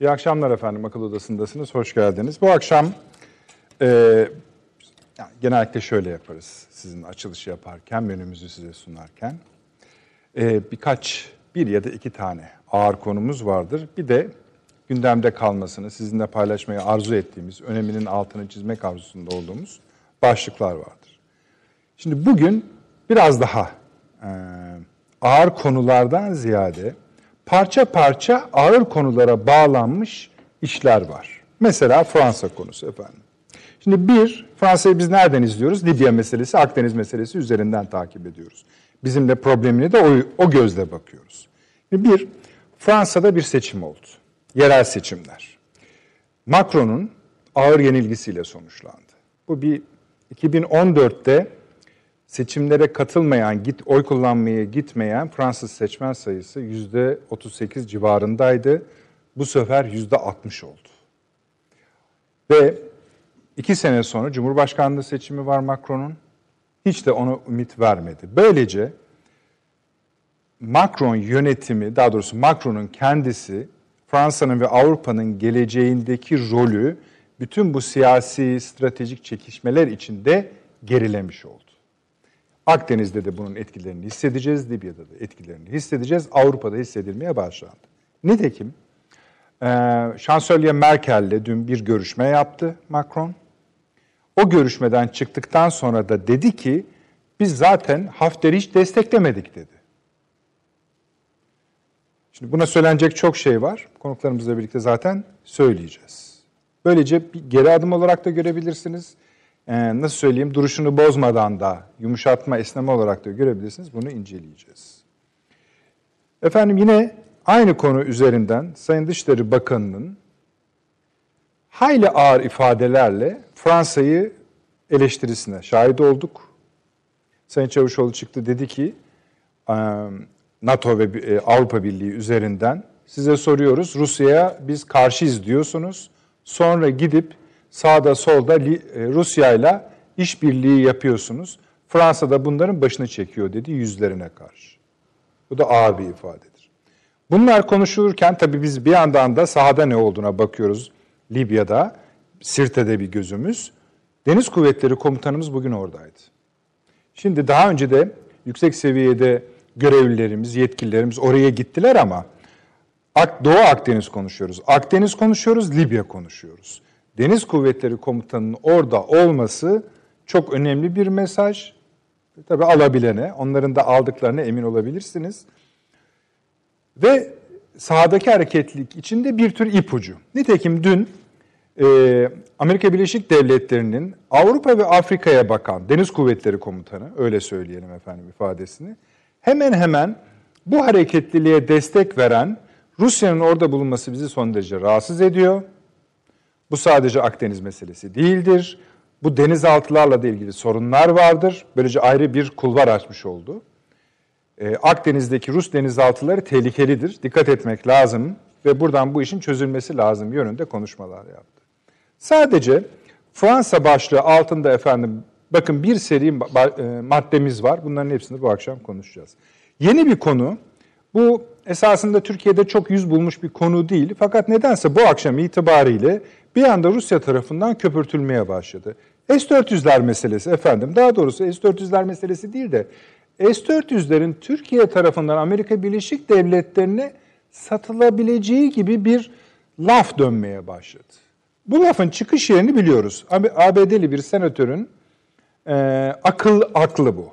İyi akşamlar efendim. Akıl Odası'ndasınız. Hoş geldiniz. Bu akşam e, yani genellikle şöyle yaparız. Sizin açılışı yaparken, menümüzü size sunarken. E, birkaç, bir ya da iki tane ağır konumuz vardır. Bir de gündemde kalmasını, sizinle paylaşmayı arzu ettiğimiz, öneminin altını çizmek arzusunda olduğumuz başlıklar vardır. Şimdi bugün biraz daha e, ağır konulardan ziyade parça parça ağır konulara bağlanmış işler var. Mesela Fransa konusu efendim. Şimdi bir, Fransa'yı biz nereden izliyoruz? Libya meselesi, Akdeniz meselesi üzerinden takip ediyoruz. Bizim de problemine de o, o gözle bakıyoruz. Şimdi bir, Fransa'da bir seçim oldu. Yerel seçimler. Macron'un ağır yenilgisiyle sonuçlandı. Bu bir 2014'te seçimlere katılmayan, git oy kullanmaya gitmeyen Fransız seçmen sayısı yüzde 38 civarındaydı. Bu sefer yüzde 60 oldu. Ve iki sene sonra Cumhurbaşkanlığı seçimi var Macron'un. Hiç de ona ümit vermedi. Böylece Macron yönetimi, daha doğrusu Macron'un kendisi Fransa'nın ve Avrupa'nın geleceğindeki rolü bütün bu siyasi, stratejik çekişmeler içinde gerilemiş oldu. Akdeniz'de de bunun etkilerini hissedeceğiz, Libya'da da etkilerini hissedeceğiz, Avrupa'da hissedilmeye başlandı. Nitekim e, Şansölye Merkel'le dün bir görüşme yaptı Macron. O görüşmeden çıktıktan sonra da dedi ki biz zaten Hafter'i hiç desteklemedik dedi. Şimdi buna söylenecek çok şey var. Konuklarımızla birlikte zaten söyleyeceğiz. Böylece bir geri adım olarak da görebilirsiniz e, nasıl söyleyeyim duruşunu bozmadan da yumuşatma, esneme olarak da görebilirsiniz. Bunu inceleyeceğiz. Efendim yine aynı konu üzerinden Sayın Dışişleri Bakanı'nın hayli ağır ifadelerle Fransa'yı eleştirisine şahit olduk. Sayın Çavuşoğlu çıktı dedi ki NATO ve Avrupa Birliği üzerinden size soruyoruz Rusya'ya biz karşıyız diyorsunuz. Sonra gidip sağda solda e, Rusya ile işbirliği yapıyorsunuz. Fransa da bunların başını çekiyor dedi yüzlerine karşı. Bu da ağır bir ifadedir. Bunlar konuşulurken tabii biz bir yandan da sahada ne olduğuna bakıyoruz. Libya'da, Sirte'de bir gözümüz. Deniz Kuvvetleri Komutanımız bugün oradaydı. Şimdi daha önce de yüksek seviyede görevlilerimiz, yetkililerimiz oraya gittiler ama Doğu Akdeniz konuşuyoruz. Akdeniz konuşuyoruz, Libya konuşuyoruz. Deniz Kuvvetleri Komutanı'nın orada olması çok önemli bir mesaj. Tabi alabilene, onların da aldıklarına emin olabilirsiniz. Ve sahadaki hareketlilik içinde bir tür ipucu. Nitekim dün e, Amerika Birleşik Devletleri'nin Avrupa ve Afrika'ya bakan Deniz Kuvvetleri Komutanı, öyle söyleyelim efendim ifadesini, hemen hemen bu hareketliliğe destek veren Rusya'nın orada bulunması bizi son derece rahatsız ediyor. Bu sadece Akdeniz meselesi değildir. Bu denizaltılarla da ilgili sorunlar vardır. Böylece ayrı bir kulvar açmış oldu. Ee, Akdeniz'deki Rus denizaltıları tehlikelidir. Dikkat etmek lazım ve buradan bu işin çözülmesi lazım yönünde konuşmalar yaptı. Sadece Fransa başlığı altında efendim bakın bir seri e, maddemiz var. Bunların hepsini bu akşam konuşacağız. Yeni bir konu. Bu esasında Türkiye'de çok yüz bulmuş bir konu değil. Fakat nedense bu akşam itibariyle bir anda Rusya tarafından köpürtülmeye başladı. S-400'ler meselesi efendim, daha doğrusu S-400'ler meselesi değil de S-400'lerin Türkiye tarafından Amerika Birleşik Devletleri'ne satılabileceği gibi bir laf dönmeye başladı. Bu lafın çıkış yerini biliyoruz. ABD'li bir senatörün e, akıl aklı bu.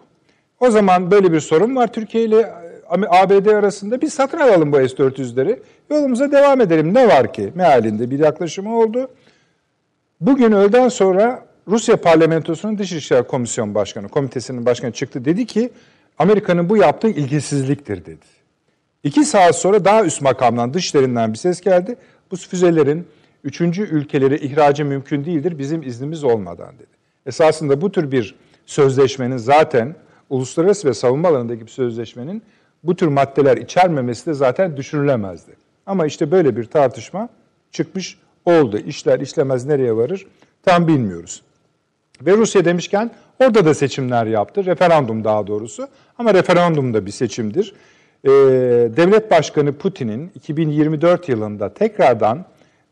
O zaman böyle bir sorun var Türkiye ile ABD arasında bir satın alalım bu S-400'leri. Yolumuza devam edelim. Ne var ki? Mealinde bir yaklaşımı oldu. Bugün öğleden sonra Rusya Parlamentosu'nun Dışişleri Komisyon Başkanı, komitesinin başkanı çıktı. Dedi ki Amerika'nın bu yaptığı ilgisizliktir dedi. İki saat sonra daha üst makamdan, dışlarından bir ses geldi. Bu füzelerin üçüncü ülkelere ihracı mümkün değildir bizim iznimiz olmadan dedi. Esasında bu tür bir sözleşmenin zaten uluslararası ve savunma alanındaki bir sözleşmenin bu tür maddeler içermemesi de zaten düşünülemezdi. Ama işte böyle bir tartışma çıkmış oldu. İşler işlemez nereye varır tam bilmiyoruz. Ve Rusya demişken orada da seçimler yaptı. Referandum daha doğrusu. Ama referandum da bir seçimdir. Ee, Devlet Başkanı Putin'in 2024 yılında tekrardan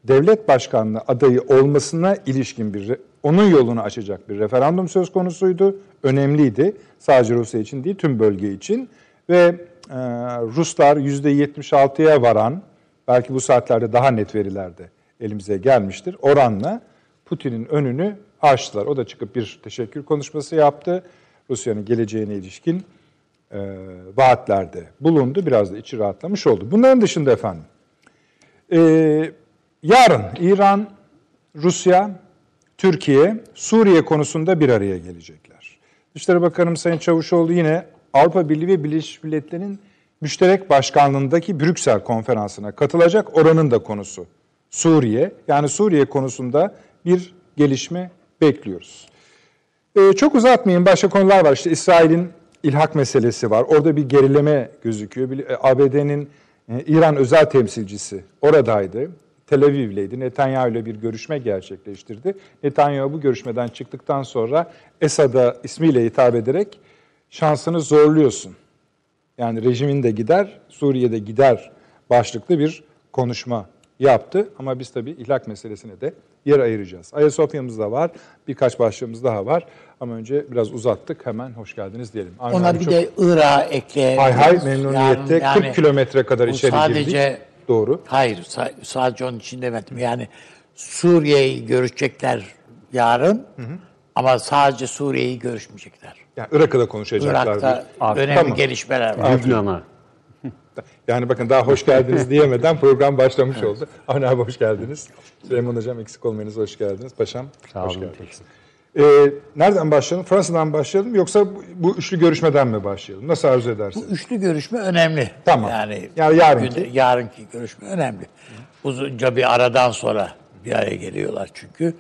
devlet başkanlığı adayı olmasına ilişkin bir onun yolunu açacak bir referandum söz konusuydu. Önemliydi. Sadece Rusya için değil tüm bölge için ve e, Ruslar %76'ya varan belki bu saatlerde daha net verilerde elimize gelmiştir. Oranla Putin'in önünü açtılar. O da çıkıp bir teşekkür konuşması yaptı. Rusya'nın geleceğine ilişkin e, vaatlerde bulundu. Biraz da içi rahatlamış oldu. Bunların dışında efendim, e, yarın İran, Rusya, Türkiye, Suriye konusunda bir araya gelecekler. Dışişleri Bakanım Sayın Çavuşoğlu yine Avrupa Birliği ve Birleşmiş Milletler'in müşterek başkanlığındaki Brüksel konferansına katılacak oranın da konusu Suriye. Yani Suriye konusunda bir gelişme bekliyoruz. Ee, çok uzatmayayım başka konular var. İşte İsrail'in ilhak meselesi var. Orada bir gerileme gözüküyor. E, ABD'nin e, İran özel temsilcisi oradaydı. Tel Aviv'leydi. Netanyahu ile bir görüşme gerçekleştirdi. Netanyahu bu görüşmeden çıktıktan sonra Esad'a ismiyle hitap ederek şansını zorluyorsun. Yani rejimin de gider, Suriye'de gider başlıklı bir konuşma yaptı. Ama biz tabii ihlak meselesine de yer ayıracağız. Ayasofya'mız da var, birkaç başlığımız daha var. Ama önce biraz uzattık, hemen hoş geldiniz diyelim. Avni Ona bir çok... de Irak'a ekle. Hay hay memnuniyetle yani, 40 kilometre kadar içeri sadece, girdik. Doğru. Hayır, sadece onun için demedim. Yani Suriye'yi görecekler yarın hı hı. ama sadece Suriye'yi görüşmeyecekler. Yani Irak'ı da konuşacaklar. Irak'ta önemli tamam. gelişmeler var. Lübnan'a. Yani bakın daha hoş geldiniz diyemeden program başlamış evet. oldu. Avni abi hoş geldiniz. Süleyman Hocam eksik olmayınız hoş geldiniz. Paşam Sağ hoş olun, geldiniz. Ee, nereden başlayalım? Fransa'dan başlayalım yoksa bu üçlü görüşmeden mi başlayalım? Nasıl arzu edersiniz? Bu üçlü görüşme önemli. Tamam. Yani, yani yarınki. Günde, yarınki görüşme önemli. Uzunca bir aradan sonra bir araya geliyorlar çünkü.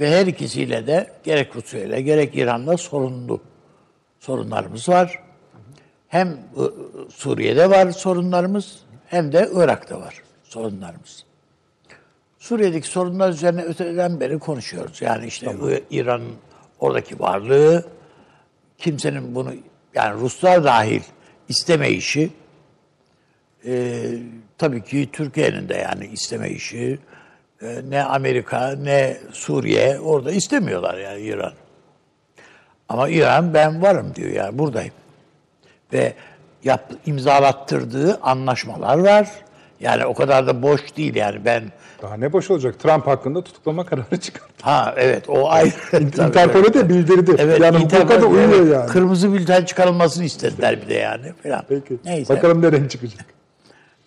Ve her ikisiyle de gerek Rusya ile gerek İran'la sorunlu sorunlarımız var. Hem Suriye'de var sorunlarımız hem de Irak'ta var sorunlarımız. Suriye'deki sorunlar üzerine öteden beri konuşuyoruz. Yani işte tamam. İran'ın oradaki varlığı, kimsenin bunu yani Ruslar dahil isteme işi, e, tabii ki Türkiye'nin de yani isteme işi, e, ne Amerika ne Suriye orada istemiyorlar yani İran. Ama İran ben varım diyor yani buradayım. Ve yap, imzalattırdığı anlaşmalar var. Yani o kadar da boş değil yani ben... Daha ne boş olacak? Trump hakkında tutuklama kararı çıkarttı. Ha evet o ayrı. Interpol'e de bildirdi. Evet, yani hukuka da uyuyor evet, yani. Kırmızı bülten çıkarılmasını istediler bir de yani. Falan. Peki. Neyse. Bakalım nereye çıkacak.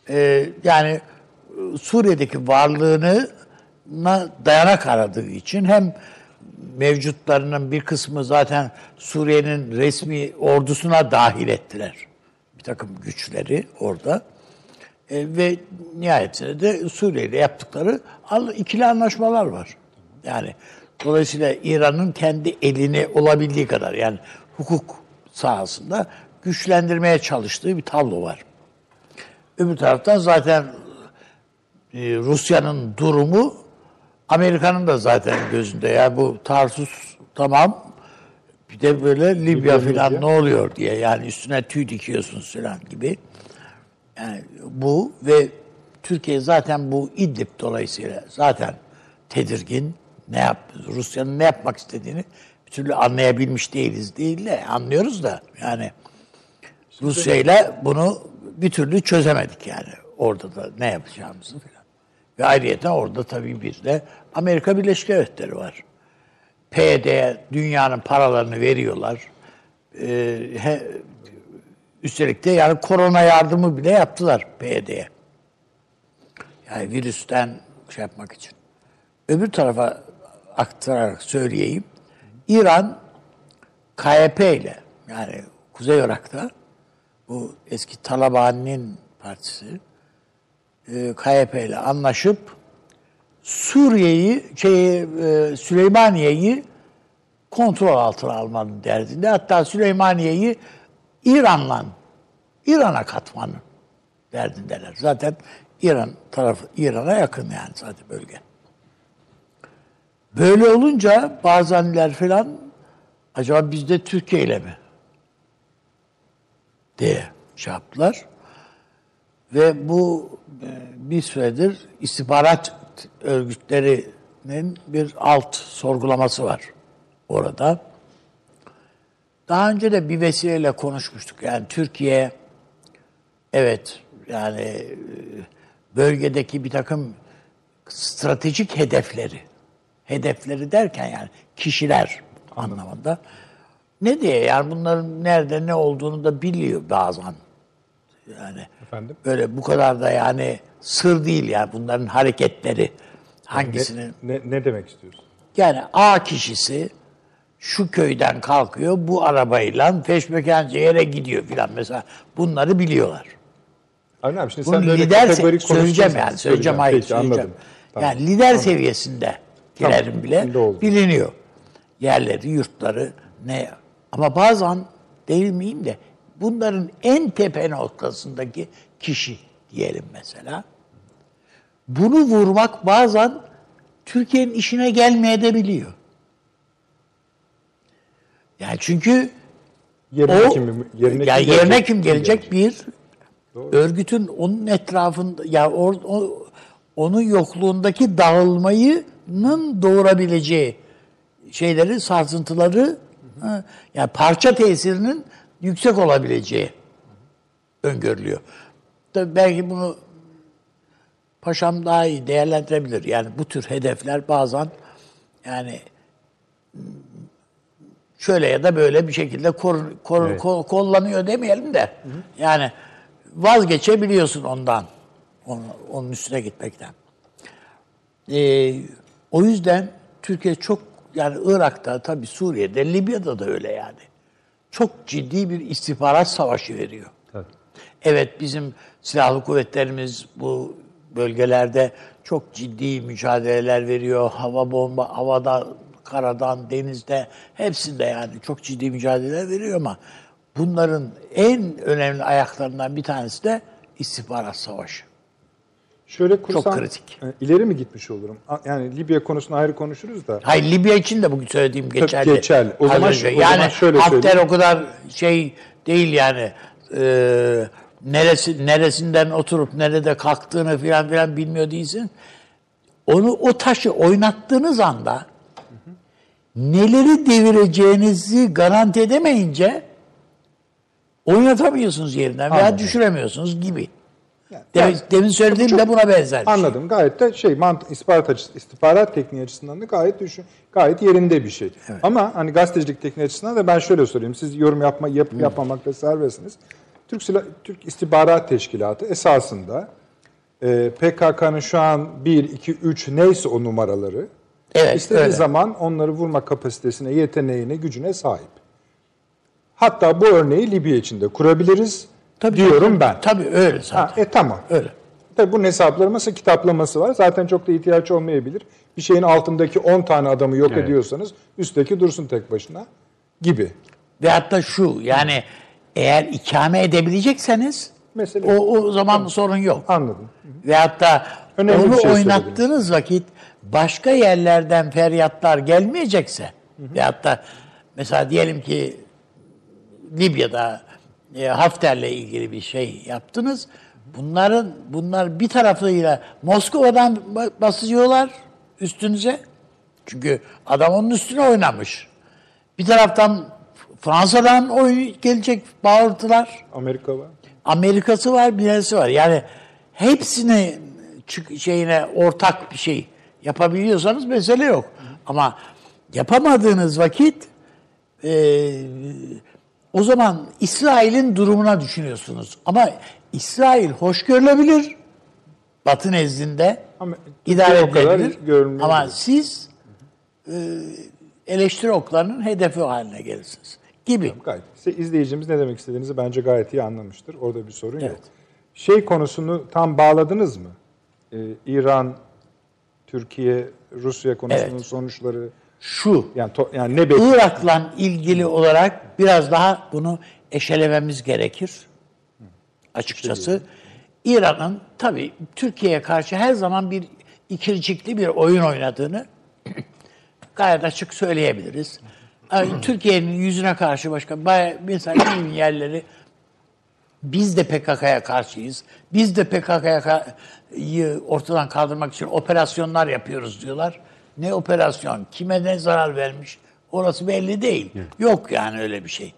Ee, yani Suriye'deki varlığını dayanak aradığı için hem mevcutlarının bir kısmı zaten Suriye'nin resmi ordusuna dahil ettiler. Bir takım güçleri orada. E, ve nihayetinde de Suriye ile yaptıkları ikili anlaşmalar var. Yani dolayısıyla İran'ın kendi elini olabildiği kadar yani hukuk sahasında güçlendirmeye çalıştığı bir tablo var. Öbür taraftan zaten e, Rusya'nın durumu Amerika'nın da zaten gözünde. Yani bu Tarsus tamam bir de böyle Libya falan ne oluyor diye yani üstüne tüy dikiyorsunuz falan gibi. Yani bu ve Türkiye zaten bu İdlib dolayısıyla zaten tedirgin. Ne yap Rusya'nın ne yapmak istediğini bir türlü anlayabilmiş değiliz değil de anlıyoruz da yani Rusya ile bunu bir türlü çözemedik yani orada da ne yapacağımızı falan. Ve ayrıca orada tabii bir de Amerika Birleşik Devletleri var. PYD'ye dünyanın paralarını veriyorlar. Ee, he, üstelik de yani korona yardımı bile yaptılar PYD'ye. Yani virüsten şey yapmak için. Öbür tarafa aktararak söyleyeyim. İran KYP ile yani Kuzey Irak'ta bu eski Talabani'nin partisi e, KYP ile anlaşıp Suriye'yi, şey, e, Süleymaniye'yi kontrol altına almanın derdinde. Hatta Süleymaniye'yi İran'la, İran'a katmanın derdindeler. Zaten İran tarafı, İran'a yakın yani zaten bölge. Böyle olunca bazenler falan acaba biz de Türkiye ile mi? diye şey yaptılar. Ve bu e, bir süredir istihbarat örgütlerinin bir alt sorgulaması var orada. Daha önce de bir vesileyle konuşmuştuk. Yani Türkiye evet yani e, bölgedeki bir takım stratejik hedefleri hedefleri derken yani kişiler anlamında ne diye yani bunların nerede ne olduğunu da biliyor bazen. Yani Efendim? böyle bu kadar da yani sır değil yani bunların hareketleri hangisini Ne, ne, ne demek istiyorsun? yani A kişisi şu köyden kalkıyor bu arabayla Feşmekence yere gidiyor filan mesela bunları biliyorlar. Abi şimdi Bunu sen böyle lider kategorik söyleyeceğim yani söyleyeceğim hayır Peki, söyleyeceğim. anladım. Tamam. Yani lider seviyesinde girerim Tamam, bile biliniyor. Yerleri, yurtları ne ama bazen değil miyim de bunların en tepe noktasındaki kişi diyelim mesela. Bunu vurmak bazen Türkiye'nin işine gelmeye de biliyor. Yani çünkü Yerine o kim, yerine yani kim yerine gelecek? kim gelecek bir örgütün onun etrafında ya or, o, onun yokluğundaki dağılmayının doğurabileceği şeyleri sarsıntıları ha, yani parça tesirinin yüksek olabileceği öngörülüyor. Tabii belki bunu paşam daha iyi değerlendirebilir. Yani bu tür hedefler bazen yani şöyle ya da böyle bir şekilde kor, kor- Evet. kol- kollanıyor demeyelim de yani vazgeçebiliyorsun ondan. Onun, onun üstüne gitmekten. Ee, o yüzden Türkiye çok yani Irak'ta tabii Suriye'de Libya'da da öyle yani. Çok ciddi bir istihbarat savaşı veriyor. Tabii. Evet bizim silahlı kuvvetlerimiz bu bölgelerde çok ciddi mücadeleler veriyor. Hava bomba, havada, karadan, denizde hepsinde yani çok ciddi mücadeleler veriyor ama bunların en önemli ayaklarından bir tanesi de istihbarat savaşı. Şöyle kursam, kritik. e, ileri mi gitmiş olurum? Yani Libya konusunu ayrı konuşuruz da. Hayır Libya için de bugün söylediğim geçerli. geçerli. O zaman önce. o yani zaman şöyle Hafter söyleyeyim. o kadar şey değil yani. Ee, neresi neresinden oturup nerede kalktığını filan filan bilmiyor değilsin. Onu o taşı oynattığınız anda neleri devireceğinizi garanti edemeyince oynatamıyorsunuz yerinden veya Anladım. düşüremiyorsunuz gibi. Yani- Demin, demin söylediğim de buna benzer. bir şey. Anladım. Gayet de şey mant istihbarat açısı, istihbarat tekniği açısından da gayet düşün, gayet yerinde bir şey. Ama hani gazetecilik tekniği açısından da ben şöyle sorayım. Siz yorum yapma yap, yapmamakta serbestsiniz. Türk Silah, Türk İstihbarat Teşkilatı esasında e, PKK'nın şu an 1 2 3 neyse o numaraları Evet, istediği öyle. zaman onları vurma kapasitesine, yeteneğine, gücüne sahip. Hatta bu örneği Libya için de kurabiliriz diyorum ben. Tabii öyle zaten. Ha, e tamam. Öyle. Tabii bunun hesaplaması, kitaplanması var. Zaten çok da ihtiyaç olmayabilir. Bir şeyin altındaki 10 tane adamı yok ediyorsanız üstteki dursun tek başına gibi. Ve hatta şu yani eğer ikame edebilecekseniz Mesele o, o zaman sorun yok. Anladım. Ve hatta Önemli onu şey oynattığınız vakit başka yerlerden feryatlar gelmeyecekse ve hatta mesela diyelim ki Libya'da e, Hafter'le ilgili bir şey yaptınız. Bunların bunlar bir tarafıyla Moskova'dan ba- basıyorlar üstünüze. Çünkü adam onun üstüne oynamış. Bir taraftan Fransa'dan oy gelecek bağırtılar. Amerika var. Amerika'sı var, bir neresi var. Yani hepsini şeyine ortak bir şey yapabiliyorsanız mesele yok. Ama yapamadığınız vakit e, o zaman İsrail'in durumuna düşünüyorsunuz. Ama İsrail hoş görülebilir. Batı nezdinde Ama idare edilebilir. Ama siz e, eleştiri oklarının hedefi haline gelirsiniz. Gibi. Gayet. İşte izleyicimiz ne demek istediğinizi bence gayet iyi anlamıştır. Orada bir sorun yok. Evet. Şey konusunu tam bağladınız mı? Ee, İran, Türkiye, Rusya konusunun Evet. sonuçları Şu. yani to- yani ne bekliyor? Irak'la ilgili olarak biraz daha bunu eşelememiz gerekir. Açıkçası. İran'ın tabii Türkiye'ye karşı her zaman bir ikircikli bir oyun oynadığını gayet açık söyleyebiliriz. Yani Türkiye'nin yüzüne karşı başka baya- mesela yerleri Biz de PKK'ya karşıyız. Biz de PKK'yı ortadan kaldırmak için operasyonlar yapıyoruz diyorlar. Ne operasyon? Kime ne zarar vermiş? Orası belli değil. Yok yani öyle bir şey.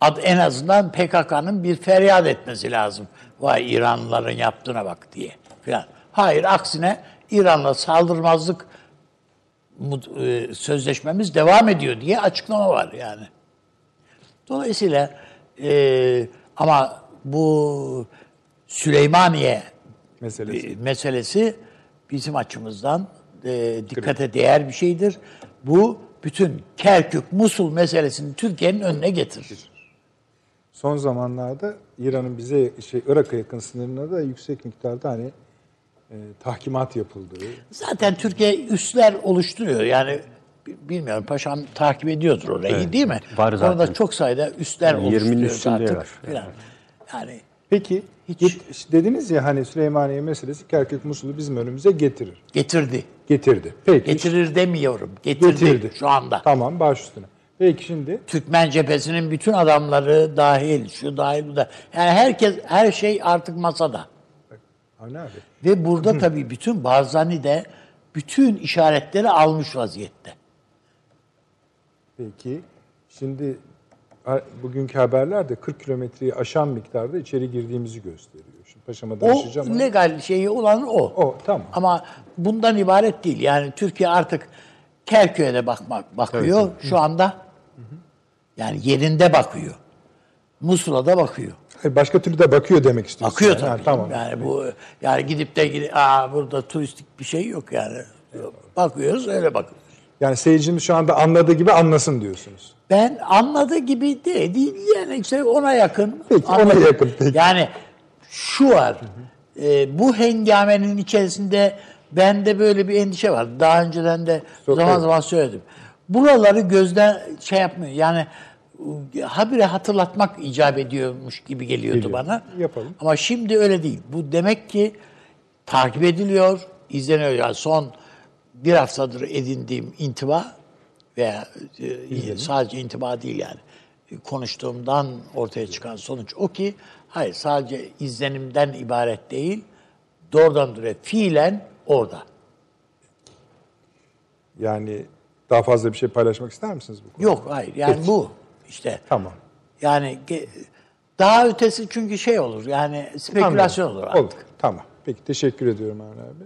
Ad, en azından PKK'nın bir feryat etmesi lazım. Vay İranlıların yaptığına bak diye. Falan. Hayır aksine İran'la saldırmazlık e, sözleşmemiz devam ediyor diye açıklama var yani. Dolayısıyla e, ama bu Süleymaniye Meselesi. e, meselesi bizim açımızdan e, dikkate değer bir şeydir. Bu bütün Kerkük, Musul meselesini Türkiye'nin önüne getirir. Son zamanlarda İran'ın bize şey Irak'a yakın sınırına da yüksek miktarda hani e, tahkimat yapıldığı. Zaten Türkiye üsler oluşturuyor. Yani bi- bilmiyorum paşam takip ediyordur orayı Evet, değil mi? var zaten. Orada çok sayıda üsler Yani 20'nin oluşturuyor üstünde artık. var. Falan. Yani Peki Hiç- git- dediniz ya hani Süleymaniye meselesi Kerkük Musul'u bizim önümüze getirir. getirdi. Getirdi. Peki. Getirir demiyorum. Getirdi, getirdi. şu anda. Tamam baş üstüne. Peki şimdi Türkmen cephesinin bütün adamları dahil, şu dahil bu da. Yani herkes, her şey artık masada. Avni abi Ve burada tabii bütün Barzani de bütün işaretleri almış vaziyette. Peki şimdi bugünkü haberler de 40 kilometreyi aşan miktarda içeri girdiğimizi gösteriyor. Şimdi paşama O danışacağım ama legal şeyi olan o. o tamam. Ama bundan ibaret değil. Yani Türkiye artık Kerkük'e de bakmak bakıyor şu anda. Yani yerinde bakıyor. Musul'a da bakıyor. Hayır, başka türlü de bakıyor demek istiyorsun. Bakıyor yani. Ha, tabii. tamam. Yani bu yani gidip de gidip, aa burada turistik bir şey yok yani. Bakıyoruz öyle bakıyoruz. Yani seyircimiz şu anda anladığı gibi anlasın diyorsunuz. Ben anladığı gibi de değil yani işte ona yakın. Peki, ona Anladım. yakın, peki. Yani şu var. e, bu hengamenin içerisinde bende böyle bir endişe var. Daha önceden de Çok zaman zaman söyledim. Buraları gözden şey yapmıyor. Yani habire hatırlatmak icap ediyormuş gibi geliyordu Geliyor. bana. Yapalım. Ama şimdi öyle değil. Bu demek ki takip ediliyor, izleniyor. Yani son bir haftadır edindiğim intiba veya e, sadece intiba değil yani konuştuğumdan ortaya çıkan sonuç o ki hayır sadece izlenimden ibaret değil doğrudan doğruya fiilen orada. Yani daha fazla bir şey paylaşmak ister misiniz bu konuda? Yok hayır yani Peki. bu işte. Tamam. Yani daha ötesi çünkü şey olur yani spekülasyon olur artık. Olur. Tamam. Peki teşekkür ediyorum Avni abi.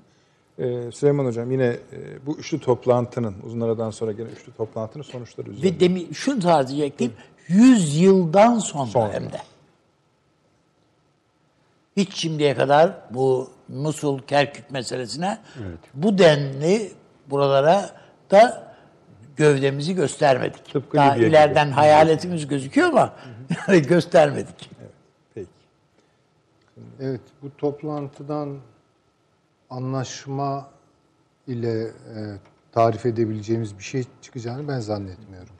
Ee, Süleyman Hocam yine e, bu üçlü toplantının uzun aradan sonra gene üçlü toplantının sonuçları üzerine. Ve demi, şunu tarz diyecektim. 100 yıldan sonra, Sonra. hem de. Hiç şimdiye kadar bu Musul Kerkük meselesine bu denli buralara da gövdemizi göstermedik. Tıpkı Daha Libya gibi. ileriden hayaletimiz gözüküyor ama göstermedik. Peki. Evet, bu toplantıdan anlaşma ile e, tarif edebileceğimiz bir şey çıkacağını ben zannetmiyorum.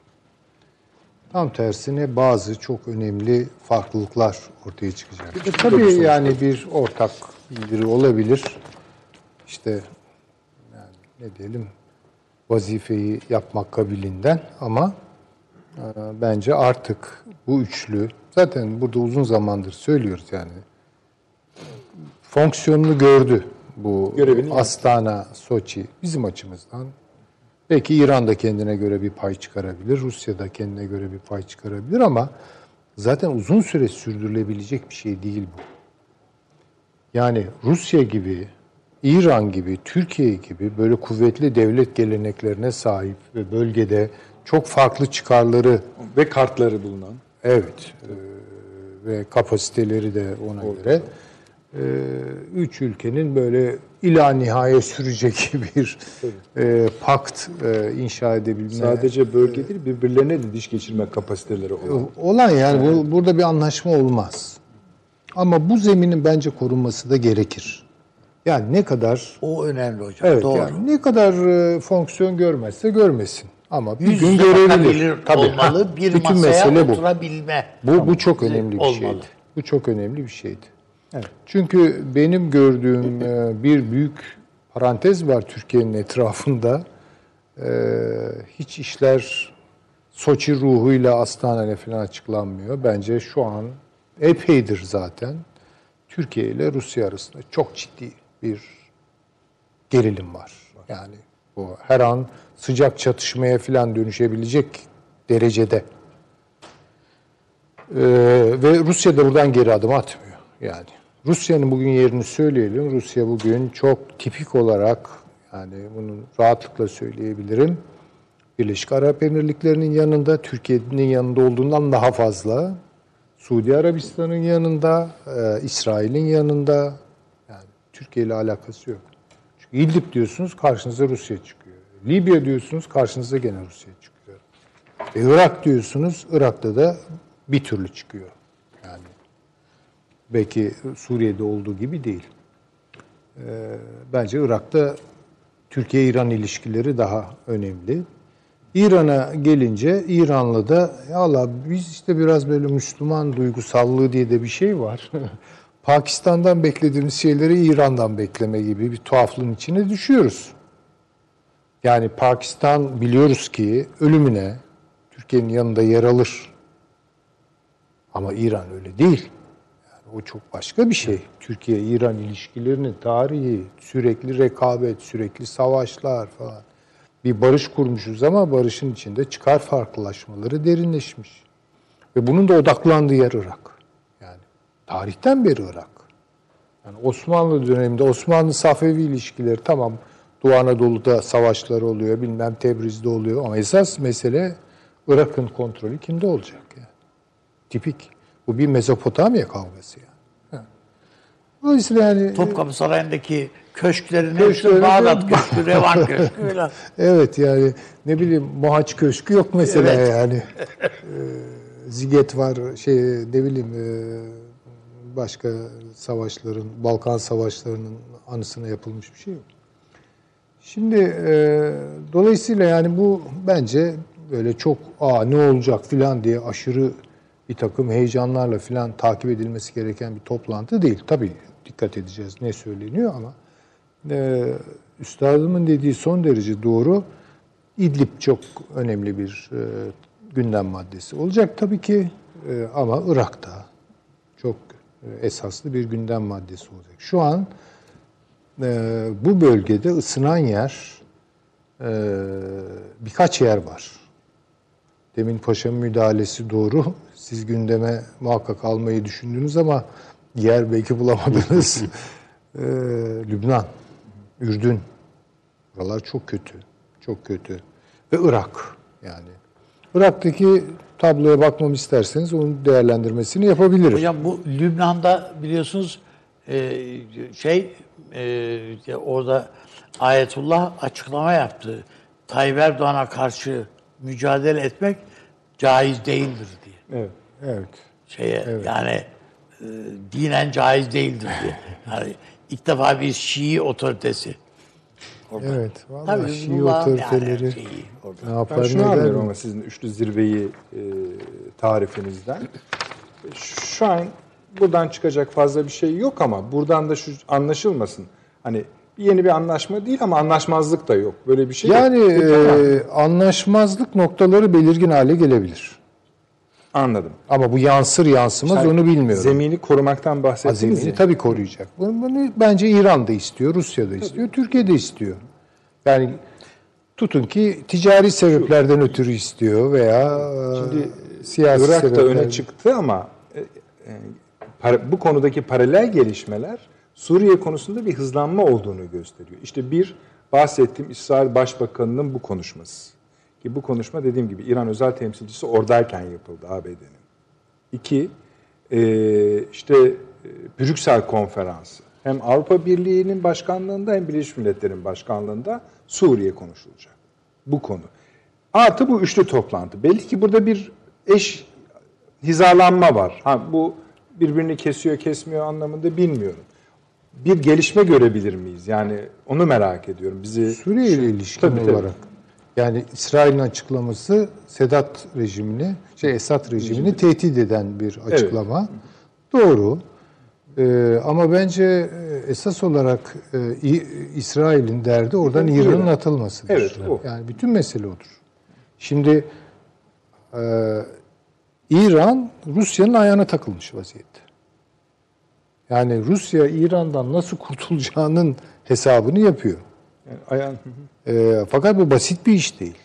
Tam tersine bazı çok önemli farklılıklar ortaya çıkacak. E, tabii yani bir ortak bildiri olabilir. İşte yani ne diyelim vazifeyi yapmak kabilinden ama e, bence artık bu üçlü zaten burada uzun zamandır söylüyoruz yani fonksiyonunu gördü bu Görevini yaptı. Astana, Soçi bizim açımızdan. Belki İran da kendine göre bir pay çıkarabilir, Rusya da kendine göre bir pay çıkarabilir ama zaten uzun süre sürdürülebilecek bir şey değil bu. Yani Rusya gibi, İran gibi, Türkiye gibi böyle kuvvetli devlet geleneklerine sahip ve bölgede çok farklı çıkarları Ve kartları bulunan. Evet e, ve kapasiteleri de ona göre e, üç ülkenin böyle ila nihaya sürecek bir e, pakt e, inşa edebilme Sadece bölge değil birbirlerine de diş geçirme kapasiteleri olan. olan yani bu, burada bir anlaşma olmaz. Ama bu zeminin bence korunması da gerekir. Yani ne kadar O önemli hocam. evet Doğru. yani ne kadar e, fonksiyon görmezse görmesin. Ama bir Yüz gün görebilir. Tabii. olmalı. Bir Bütün masaya mesele bu. oturabilme. Bu bu çok önemli bir Olmalı. şeydi. Bu çok önemli bir şeydi. Çünkü benim gördüğüm e, bir büyük parantez var Türkiye'nin etrafında. E, Hiç işler Soçi ruhuyla Astana'yla falan açıklanmıyor. Bence şu an epeydir zaten Türkiye ile Rusya arasında çok ciddi bir gerilim var. Yani bu her an sıcak çatışmaya falan dönüşebilecek derecede. Ee, ve Rusya da buradan geri adım atmıyor. Yani Rusya'nın bugün yerini söyleyelim. Rusya bugün çok tipik olarak yani bunu rahatlıkla söyleyebilirim. Birleşik Arap Emirlikleri'nin yanında, Türkiye'nin yanında olduğundan daha fazla. Suudi Arabistan'ın yanında, e, İsrail'in yanında. Yani Türkiye ile alakası yok. Çünkü İdlib diyorsunuz karşınıza Rusya çıkıyor. Libya diyorsunuz karşınıza gene Rusya çıkıyor. E, Irak diyorsunuz, Irak'ta da bir türlü çıkıyor. Belki Suriye'de olduğu gibi değil. E, bence Irak'ta Türkiye-İran ilişkileri daha önemli. İran'a gelince İran'la da ya Allah biz işte biraz böyle Müslüman duygusallığı diye de bir şey var. Pakistan'dan beklediğimiz şeyleri İran'dan bekleme gibi bir tuhaflığın içine düşüyoruz. Yani Pakistan biliyoruz ki ölümüne Türkiye'nin yanında yer alır. Ama İran öyle değil. O çok başka bir şey. Türkiye-İran ilişkilerinin tarihi, sürekli rekabet, sürekli savaşlar falan. Bir barış kurmuşuz ama barışın içinde çıkar farklılaşmaları derinleşmiş. Ve bunun da odaklandığı yer Irak. Yani tarihten beri Irak. Yani Osmanlı döneminde Osmanlı Safevi ilişkileri tamam Doğu Anadolu'da savaşlar oluyor, bilmem Tebriz'de oluyor ama esas mesele Irak'ın kontrolü kimde olacak yani? Tipik. Bu bir Mezopotamya kavgası yani. Dolayısıyla yani Topkapı Sarayı'ndaki köşklerin Köşkleri hepsi Bağdat Köşkü, Revan Köşkü falan. Evet yani ne bileyim Mohaç Köşkü yok mesela Evet. yani. Ee, Ziget var şey ne bileyim e, başka savaşların Balkan savaşlarının anısına yapılmış bir şey yok. Şimdi e, dolayısıyla yani bu bence böyle çok aa ne olacak filan diye aşırı bir takım heyecanlarla filan takip edilmesi gereken bir toplantı değil. Tabii dikkat edeceğiz ne söyleniyor ama e, üstadımın dediği son derece doğru. İdlib çok önemli bir e, gündem maddesi olacak tabii ki e, ama Irak'ta çok e, esaslı bir gündem maddesi olacak. Şu an e, bu bölgede ısınan yer e, birkaç yer var. Demin Paşa'nın müdahalesi doğru. Siz gündeme muhakkak almayı düşündünüz ama yer belki bulamadınız. e, Lübnan, Ürdün. Buralar çok kötü. Çok kötü. Ve Irak yani. Irak'taki tabloya bakmamı isterseniz onun değerlendirmesini yapabilirim. Hocam bu Lübnan'da biliyorsunuz e, şey e, orada Ayetullah açıklama yaptı. Tayyip Erdoğan'a karşı mücadele etmek caiz değildir diye. Evet. Evet. Şeye yani e, dinen caiz değildir diye. Yani ilk defa bir Şii otoritesi. Orada. Evet. Vallahi Tabii Şii otoriteleri yani şeyi orada. ne Ben yapar şunu anlıyorum ama sizin üçlü zirveyi e, tarifinizden. Şu an buradan çıkacak fazla bir şey yok ama buradan da şu anlaşılmasın. Hani yeni bir anlaşma değil ama anlaşmazlık da yok. Böyle bir şey Yani yok. E, anlaşmazlık noktaları belirgin hale gelebilir. Anladım. Ama bu yansır yansımaz Yani onu bilmiyorum. Zemini korumaktan bahsettiniz Azimini ya. tabii koruyacak. Bunu, bunu bence İran da istiyor, Rusya da istiyor, Türkiye de istiyor. Yani tutun ki ticari sebeplerden ötürü istiyor veya Şimdi e, siyasi Irak da sebeplerden. öne çıktı ama e, e, para- bu konudaki paralel gelişmeler Suriye konusunda bir hızlanma olduğunu gösteriyor. İşte bir bahsettiğim İsrail Başbakanı'nın bu konuşması. Ki bu konuşma dediğim gibi İran özel temsilcisi oradayken yapıldı ABD'nin. İki, e, işte e, Brüksel konferansı. Hem Avrupa Birliği'nin başkanlığında hem Birleşmiş Milletler'in başkanlığında Suriye konuşulacak. Bu konu. Artı bu üçlü toplantı. Belli ki burada bir eş hizalanma var. Ha bu birbirini kesiyor kesmiyor anlamında bilmiyorum. Bir gelişme görebilir miyiz? Yani onu merak ediyorum. Bizi Suriye ile ilişkin Tabii, tabii. olarak. Yani İsrail'in açıklaması Sedat rejimini, şey Esad rejimini tehdit eden bir açıklama. Doğru. Ee, ama bence e, esas olarak e, İsrail'in derdi oradan Evet, İran'ın İran. atılmasıdır. Evet, o. Yani bütün mesele odur. Şimdi e, İran Rusya'nın ayağına takılmış vaziyette. Yani Rusya İran'dan nasıl kurtulacağının hesabını yapıyor. Yani ayağın, E, fakat bu basit bir iş değil.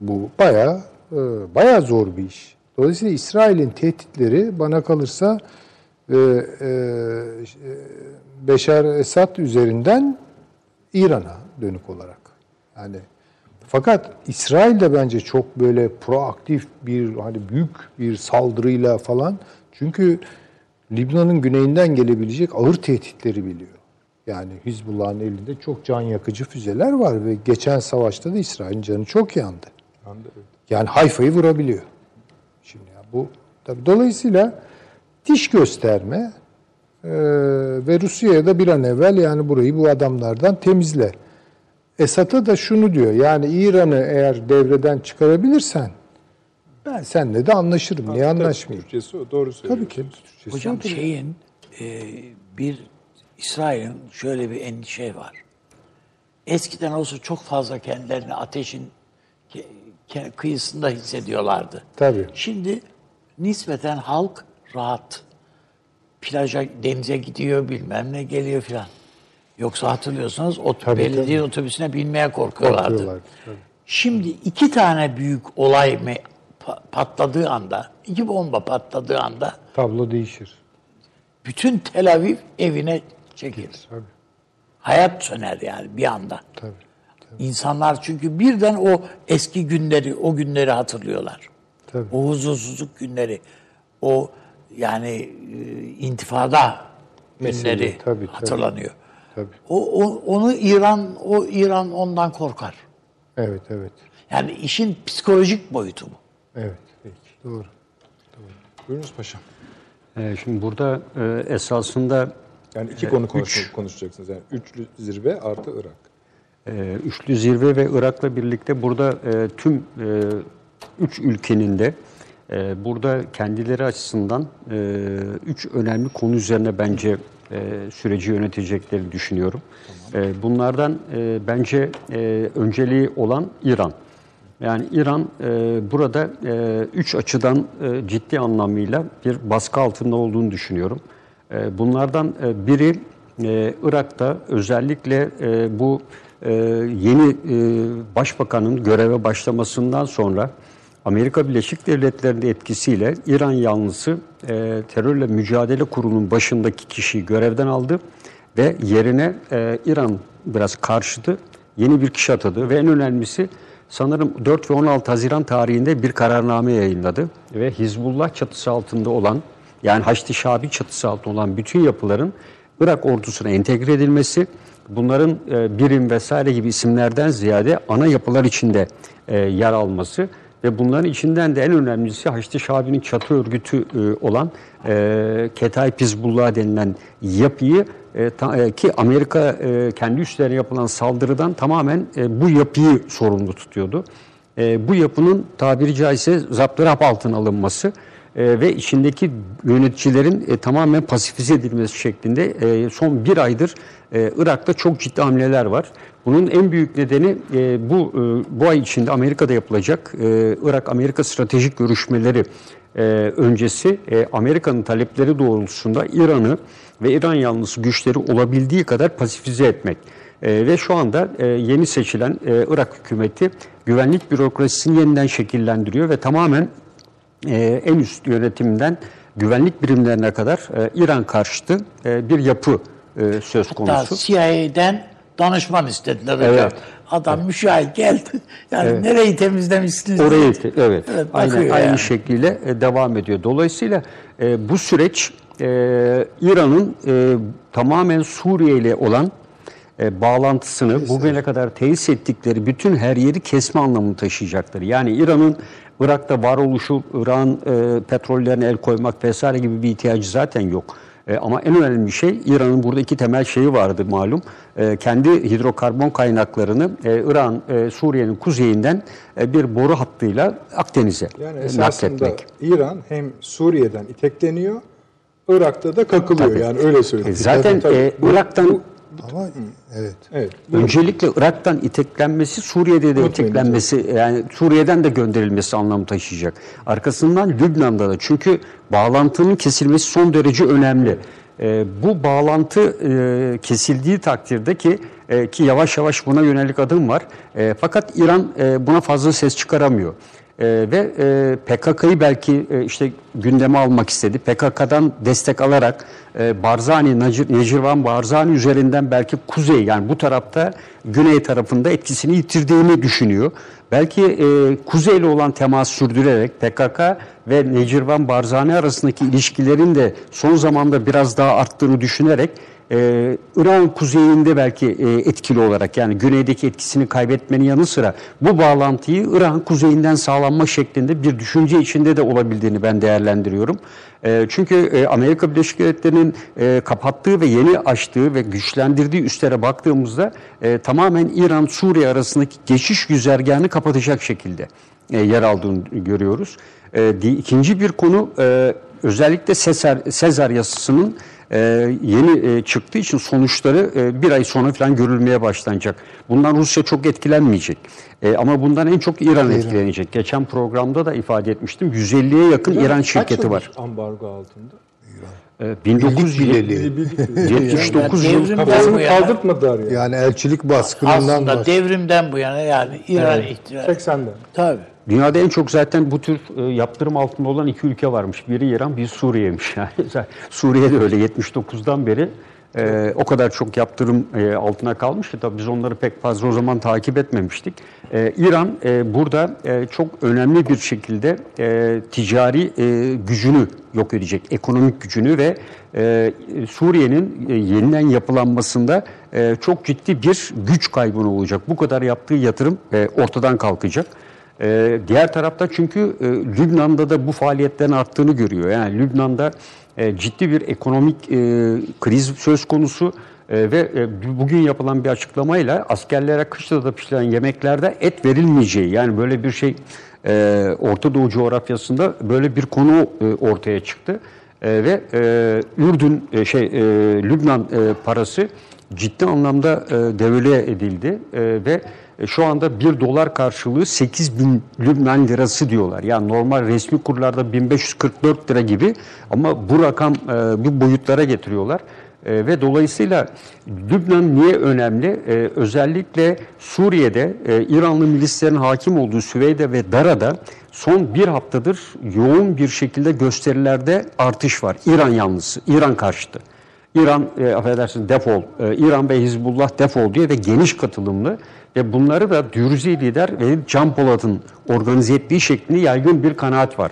Bu bayağı e, bayağı zor bir iş. Dolayısıyla İsrail'in tehditleri bana kalırsa e, e, Beşar Esad üzerinden İran'a dönük olarak. Yani fakat İsrail de bence çok böyle proaktif bir hani büyük bir saldırıyla falan çünkü Libya'nın güneyinden gelebilecek ağır tehditleri biliyor. Yani Hizbullah'ın elinde çok can yakıcı füzeler var ve geçen savaşta da İsrail'in canı çok yandı. Yani Hayfa'yı vurabiliyor. Şimdi ya bu tabii dolayısıyla diş gösterme e, ve Rusya'ya da bir an evvel yani burayı bu adamlardan temizle. Esad'a da şunu diyor yani İran'ı eğer devreden çıkarabilirsen ben seninle de anlaşırım. Niye anlaşmayayım? Türkçesi o, doğru söylüyorsun. Tabii ki. Türkçesi Hocam odur. şeyin e, bir İsrail'in şöyle bir endişe var. Eskiden olsa çok fazla kendilerini ateşin ke- ke- kıyısında hissediyorlardı. Tabii. Şimdi nispeten halk rahat. Plaja, denize gidiyor bilmem ne geliyor filan. Yoksa hatırlıyorsanız ot Tabii, belediye tabii. otobüsüne binmeye korkuyorlardı. Tabii. Şimdi iki tane büyük olay me- patladığı anda, iki bomba patladığı anda Tablo değişir. bütün Tel Aviv evine çekilir. Tabii. Hayat söner yani bir anda. Tabii. İnsanlar çünkü birden o eski günleri, o günleri hatırlıyorlar. Tabii. O huzursuzluk günleri, o yani e, intifada Mesele, günleri tabii, tabii. hatırlanıyor. Tabii. O, o- onu İran, o İran ondan korkar. Evet, evet. Yani işin psikolojik boyutu bu. Evet. Peki. Doğru. Buyurunuz paşam. Ee, Şimdi burada e, esasında Yani iki konu konuş, konuşacaksınız. Yani üçlü zirve artı Irak. e, üçlü zirve ve Irak'la birlikte burada e, tüm e, üç ülkenin de e, burada kendileri açısından e, üç önemli konu üzerine bence e, süreci yönetecekleri düşünüyorum. E, bunlardan e, bence e, önceliği olan İran. Yani İran e, burada e, üç açıdan e, ciddi anlamıyla bir baskı altında olduğunu düşünüyorum. E, bunlardan e, biri e, Irak'ta özellikle e, bu e, yeni e, başbakanın göreve başlamasından sonra Amerika Birleşik Devletleri'nin etkisiyle İran yanlısı e, terörle mücadele kurulunun başındaki kişiyi görevden aldı ve yerine e, İran biraz karşıtı yeni bir kişi atadı ve en önemlisi sanırım 4 ve 16 Haziran tarihinde bir kararname yayınladı ve Hizbullah çatısı altında olan yani Haçlı Şabi çatısı altında olan bütün yapıların Irak ordusuna entegre edilmesi, bunların e, birim vesaire gibi isimlerden ziyade ana yapılar içinde e, yer alması ve bunların içinden de en önemlisi Haçlı Şabi'nin çatı örgütü e, olan e, Ketayip Hizbullah denilen yapıyı e, ta- e, ki Amerika e, kendi üstlerine yapılan saldırıdan tamamen e, bu yapıyı sorumlu tutuyordu. E, bu yapının tabiri caizse zaptırap altına alınması e, ve içindeki yöneticilerin e, tamamen pasifize edilmesi şeklinde e, son bir aydır e, Irak'ta çok ciddi hamleler var. Bunun en büyük nedeni e, bu e, bu ay içinde Amerika'da yapılacak e, Irak-Amerika stratejik görüşmeleri e, öncesi e, Amerika'nın talepleri doğrultusunda İran'ı ve İran yanlısı güçleri olabildiği kadar pasifize etmek. E, ve şu anda e, yeni seçilen e, Irak hükümeti güvenlik bürokrasisini yeniden şekillendiriyor ve tamamen e, en üst yönetimden güvenlik birimlerine kadar e, İran karşıtı e, bir yapı e, söz Hatta konusu. CIA'den danışman istediler hocam. Evet. Adam müşahit geldi. Yani nereyi temizlemişsiniz? Orayı dedi. evet, Evet, aynı yani. şekliyle e, devam ediyor. Dolayısıyla e, bu süreç e, İran'ın e, tamamen Suriye ile olan e, bağlantısını bugüne kadar tesis ettikleri bütün her yeri kesme anlamını taşıyacaktır. Yani İran'ın Irak'ta varoluşu, İran e, petrollerine el koymak vesaire gibi bir ihtiyacı zaten yok. E, ama en önemli şey İran'ın burada iki temel şeyi vardı malum. E, kendi hidrokarbon kaynaklarını e, İran, e, Suriye'nin kuzeyinden e, bir boru hattıyla Akdeniz'e Yani e, nakletmek. İran hem Suriye'den itekleniyor, Irak'ta da kakılıyor Tabii. yani öyle söyleyeyim. E, zaten, e, bu, Irak'tan- bu Ama evet. Evet. Öncelikle Irak'tan iteklenmesi, Suriye'de de iteklenmesi, yani Suriye'den de gönderilmesi anlamı taşıyacak. Arkasından Lübnan'da da çünkü bağlantının kesilmesi son derece önemli. Ee, bu bağlantı e, kesildiği takdirde ki e, ki yavaş yavaş buna yönelik adım var. E, fakat İran e, buna fazla ses çıkaramıyor. E, ve e, PKK'yı belki e, işte gündeme almak istedi. PKK'dan destek alarak e, Barzani, Necirvan Barzani üzerinden belki kuzey yani bu tarafta güney tarafında etkisini yitirdiğini düşünüyor. Belki e, kuzeyle olan temas sürdürerek PKK ve Necirvan Barzani arasındaki ilişkilerin de son zamanda biraz daha arttığını düşünerek ee, İran kuzeyinde belki e, etkili olarak yani güneydeki etkisini kaybetmenin yanı sıra bu bağlantıyı İran kuzeyinden sağlanma şeklinde bir düşünce içinde de olabildiğini ben değerlendiriyorum. E, çünkü e, Amerika Birleşik Devletleri'nin e, kapattığı ve yeni açtığı ve güçlendirdiği üstlere baktığımızda e, tamamen İran-Suriye arasındaki geçiş güzergahını kapatacak şekilde e, yer aldığını görüyoruz. E, ikinci bir konu e, özellikle Sezar, Sezar yasasının e, yeni e, çıktığı için sonuçları e, bir ay sonra falan görülmeye başlanacak. Bundan Rusya çok etkilenmeyecek. E, ama bundan en çok İran etkilenecek. Geçen programda da ifade etmiştim. 150'ye yakın İran Kaç şirketi var. ambargo altında. E, 1979 Yani yıl Kafasını bu yana- kaldırtmadılar yani. Yani elçilik baskınından Aslında devrimden bu yana yani İran ihtilali. 80'de. Tabii. Dünyada en çok zaten bu tür e, yaptırım altında olan iki ülke varmış. Biri İran, biri Suriye'miş. Yani Suriye de öyle 79'dan beri e, o kadar çok yaptırım e, altına kalmış ki tabii biz onları pek fazla o zaman takip etmemiştik. E, İran e, burada e, çok önemli bir şekilde e, ticari e, gücünü yok edecek, ekonomik gücünü ve e, Suriye'nin e, yeniden yapılanmasında e, çok ciddi bir güç kaybını olacak. Bu kadar yaptığı yatırım e, ortadan kalkacak. Ee, diğer tarafta çünkü e, Lübnan'da da bu faaliyetlerin arttığını görüyor. Yani Lübnan'da e, ciddi bir ekonomik e, kriz söz konusu e, ve e, bugün yapılan bir açıklamayla askerlere kışlada pişirilen yemeklerde et verilmeyeceği yani böyle bir şey e, Orta Doğu coğrafyasında böyle bir konu e, ortaya çıktı. E, ve e, Ürdün e, şey e, Lübnan e, parası ciddi anlamda e, devalüe edildi e, ve e, şu anda 1 dolar karşılığı 8 bin Lübnan lirası diyorlar. Yani normal resmi kurlarda 1544 lira gibi ama bu rakam e, bu boyutlara getiriyorlar. E, ve dolayısıyla Lübnan niye önemli? E, özellikle Suriye'de e, İranlı milislerin hakim olduğu Süveyde ve Dara'da son bir haftadır yoğun bir şekilde gösterilerde artış var. İran yanlısı, İran karşıtı. İran e, affedersin defol, e, İran ve Hizbullah defol diye ve geniş katılımlı ve bunları da Dürzi lider ve Can Polat'ın organize ettiği şeklinde yaygın bir kanaat var.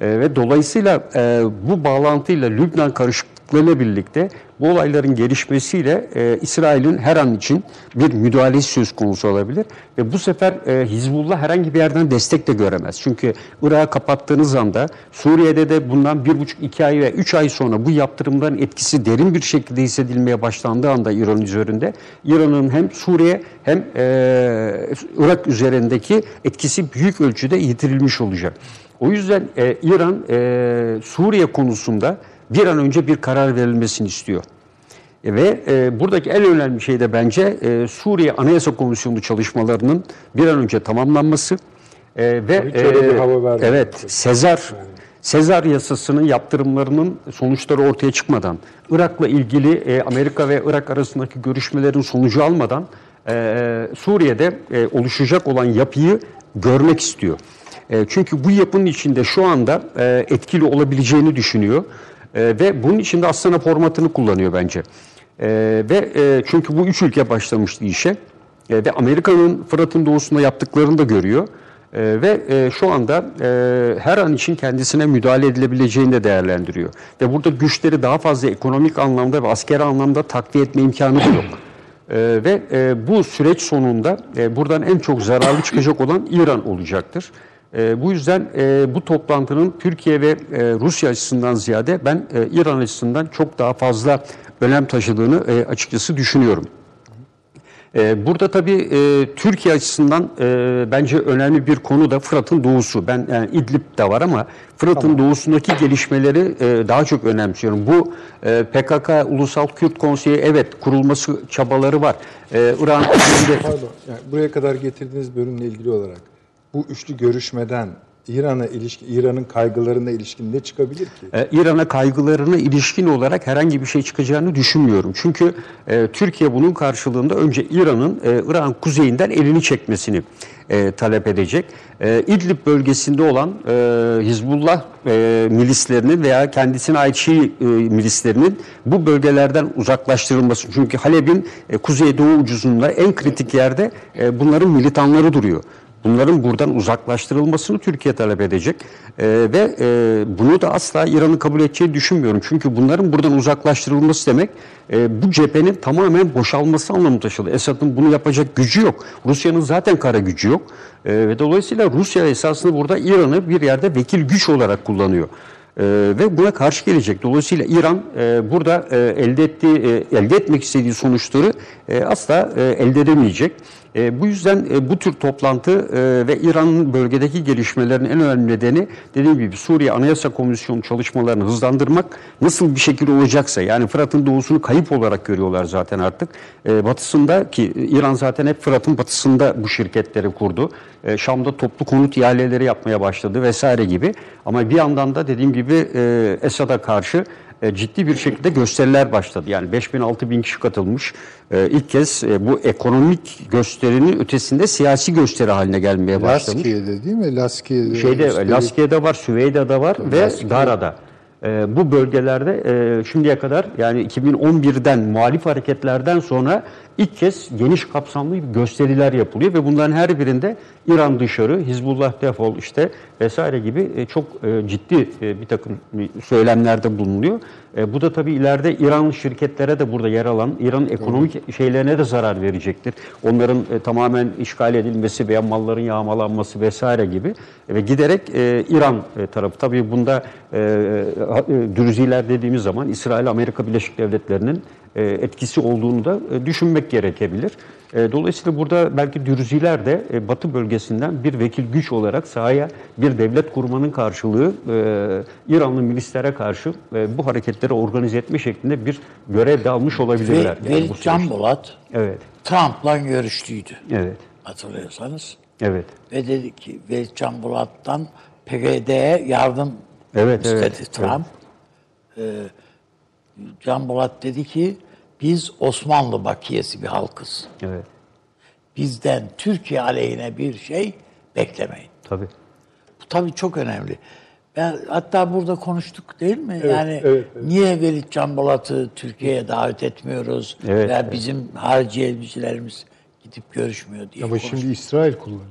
E, ve dolayısıyla e, bu bağlantıyla Lübnan karışıklığıyla birlikte bu olayların gelişmesiyle e, İsrail'in her an için bir müdahalesi söz konusu olabilir. Ve bu sefer e, Hizbullah herhangi bir yerden destek de göremez. Çünkü Irak'ı kapattığınız anda Suriye'de de bundan bir buçuk iki ay ve üç ay sonra bu yaptırımların etkisi derin bir şekilde hissedilmeye başlandığı anda İran üzerinde İran'ın hem Suriye hem e, Irak üzerindeki etkisi büyük ölçüde yitirilmiş olacak. O yüzden e, İran e, Suriye konusunda bir an önce bir karar verilmesini istiyor. E, ve e, buradaki en önemli şey de bence e, Suriye Anayasa Komisyonu çalışmalarının bir an önce tamamlanması e, ve vermiyor. evet Sezar Sezar yasasının yaptırımlarının sonuçları ortaya çıkmadan, Irak'la ilgili e, Amerika ve Irak arasındaki görüşmelerin sonucu almadan e, Suriye'de e, oluşacak olan yapıyı görmek istiyor. E, çünkü bu yapının içinde şu anda e, etkili olabileceğini düşünüyor. E, ve bunun içinde Astana formatını kullanıyor bence. E, ve e, çünkü bu üç ülke başlamıştı işe. Ve Amerika'nın Fırat'ın doğusunda yaptıklarını da görüyor. Ve e, şu anda her an için kendisine müdahale edilebileceğini de değerlendiriyor. Ve burada güçleri daha fazla ekonomik anlamda ve askeri anlamda takviye etme imkanı da yok. E, ve e, bu süreç sonunda e, buradan en çok zararlı çıkacak olan İran olacaktır. E, bu yüzden e, bu toplantının Türkiye ve e, Rusya açısından ziyade ben e, İran açısından çok daha fazla önem taşıdığını e, açıkçası düşünüyorum. Ee, Burada tabii e, Türkiye açısından e, bence önemli bir konu da Fırat'ın doğusu. Ben yani İdlib de var ama Fırat'ın doğusundaki gelişmeleri e, daha çok önemsiyorum. Bu e, PKK Ulusal Kürt Konseyi evet kurulması çabaları var. E, İran Pardon, yani buraya kadar getirdiğiniz bölümle ilgili olarak bu üçlü görüşmeden İran'a ilişkin, İran'ın kaygılarına ilişkin ne çıkabilir ki? e, İran'a kaygılarına ilişkin olarak herhangi bir şey çıkacağını düşünmüyorum. Çünkü e, Türkiye bunun karşılığında önce İran'ın e, İran kuzeyinden elini çekmesini e, talep edecek. E, İdlib bölgesinde olan e, Hizbullah e, milislerinin veya kendisine ait Şii e, milislerinin bu bölgelerden uzaklaştırılması. Çünkü Halep'in e, kuzeydoğu ucuzunda en kritik yerde e, bunların militanları duruyor. Bunların buradan uzaklaştırılmasını Türkiye talep edecek Ee, ve e, bunu da asla İran'ın kabul edeceğini düşünmüyorum. Çünkü bunların buradan uzaklaştırılması demek e, bu cephenin tamamen boşalması anlamı taşıdı. Esad'ın bunu yapacak gücü yok. Rusya'nın zaten kara gücü yok. E, ve dolayısıyla Rusya esasında burada İran'ı bir yerde vekil güç olarak kullanıyor. Ee, ve buna karşı gelecek. Dolayısıyla İran e, burada e, elde ettiği, e, elde etmek istediği sonuçları e, asla e, elde edemeyecek. E, bu yüzden e, bu tür toplantı e, ve İran'ın bölgedeki gelişmelerin en önemli nedeni dediğim gibi Suriye Anayasa Komisyonu çalışmalarını hızlandırmak nasıl bir şekilde olacaksa yani Fırat'ın doğusunu kayıp olarak görüyorlar zaten artık. E, batısında ki İran zaten hep Fırat'ın batısında bu şirketleri kurdu. E, Şam'da toplu konut ihaleleri yapmaya başladı vesaire gibi. Ama bir yandan da dediğim gibi e, Esad'a karşı e, ciddi bir şekilde gösteriler başladı. Yani 5 bin 6 bin kişi katılmış. E, ilk kez e, bu ekonomik gösterinin ötesinde siyasi gösteri haline gelmeye başlamış. Laskiye'de değil mi? Laskiye'de. Şeyde gösteri- Laskiye'de var, Süveyda'da var ve Laskiye. Dara'da. Bu bölgelerde e, şimdiye kadar yani 2011'den muhalif hareketlerden sonra ilk kez geniş kapsamlı gösteriler yapılıyor ve bunların her birinde İran dışarı, Hizbullah defol işte vesaire gibi e, çok e, ciddi e, bir takım söylemlerde bulunuyor. Bu da tabii ileride İran şirketlere de burada yer alan İran ekonomik şeylerine de zarar verecektir. Onların tamamen işgal edilmesi veya malların yağmalanması vesaire gibi ve giderek İran tarafı tabii bunda dürziler dediğimiz zaman İsrail Amerika Birleşik Devletleri'nin etkisi olduğunu da e, düşünmek gerekebilir. E, Dolayısıyla burada belki Dürziler de e, Batı bölgesinden bir vekil güç olarak sahaya bir devlet kurmanın karşılığı e, İranlı milislere karşı e, bu hareketleri organize etme şeklinde bir görev de almış Ve olabilirler. yani bu Velit Can. Bolat Evet, Trump'la görüştüydü evet, hatırlıyorsanız. evet. Ve dedi ki Velit Can Bolat'tan PYD'ye yardım Evet, istedi evet, Trump. Ee, Can Bolat dedi ki biz Osmanlı bakiyesi bir halkız. Evet, Bizden Türkiye aleyhine bir şey beklemeyin. tabii. Bu tabii çok önemli. Ben hatta burada konuştuk değil mi? yani evet, niye Velit Can Bolat'ı Türkiye'ye davet etmiyoruz Evet, veya evet. bizim harici elçilerimiz gidip görüşmüyor diye Ama konuştuk. şimdi İsrail kullanıyor.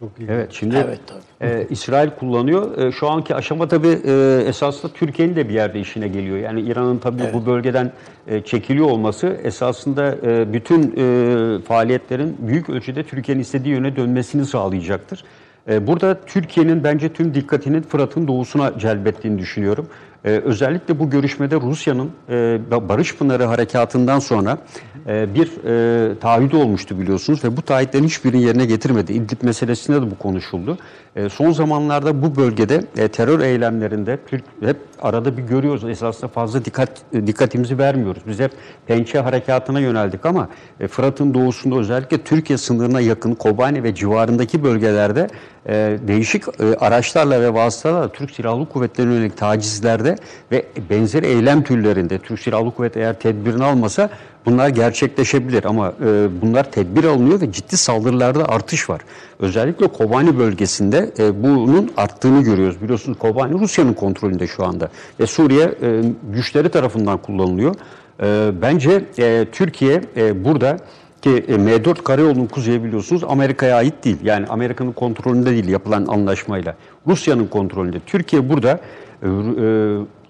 Çok iyi. Evet, şimdi Evet, tabii. e, İsrail kullanıyor. E, şu anki aşama tabii e, esasında Türkiye'nin de bir yerde işine geliyor. Yani İran'ın tabii bu bölgeden e, çekiliyor olması esasında e, bütün e, faaliyetlerin büyük ölçüde Türkiye'nin istediği yöne dönmesini sağlayacaktır. E, burada Türkiye'nin bence tüm dikkatinin Fırat'ın doğusuna celbettiğini düşünüyorum. E, özellikle bu görüşmede Rusya'nın e, Barış Pınarı Harekatı'ndan sonra e, bir e, taahhüdü olmuştu biliyorsunuz ve bu taahhütlerin hiçbirini yerine getirmedi. İdlib meselesinde de bu konuşuldu. E, son zamanlarda bu bölgede e, terör eylemlerinde Türk hep arada bir görüyoruz. Esasında fazla dikkat dikkatimizi vermiyoruz. Biz hep Pençe Harekatı'na yöneldik ama e, Fırat'ın doğusunda özellikle Türkiye sınırına yakın Kobani ve civarındaki bölgelerde e, değişik e, araçlarla ve vasıtalarla Türk Silahlı Kuvvetleri'ne yönelik tacizlerde ve benzeri eylem türlerinde Türk Silahlı Kuvveti eğer tedbirini almasa bunlar gerçekleşebilir ama e, bunlar tedbir alınıyor ve ciddi saldırılarda artış var. Özellikle Kobani bölgesinde e, bunun arttığını görüyoruz. Biliyorsunuz Kobani Rusya'nın kontrolünde şu anda ve Suriye e, güçleri tarafından kullanılıyor. E, bence e, Türkiye e, burada ki e, M4 karayolunun kuzeyi biliyorsunuz Amerika'ya ait değil. Yani Amerika'nın kontrolünde değil yapılan anlaşmayla. Rusya'nın kontrolünde. Türkiye burada e, e,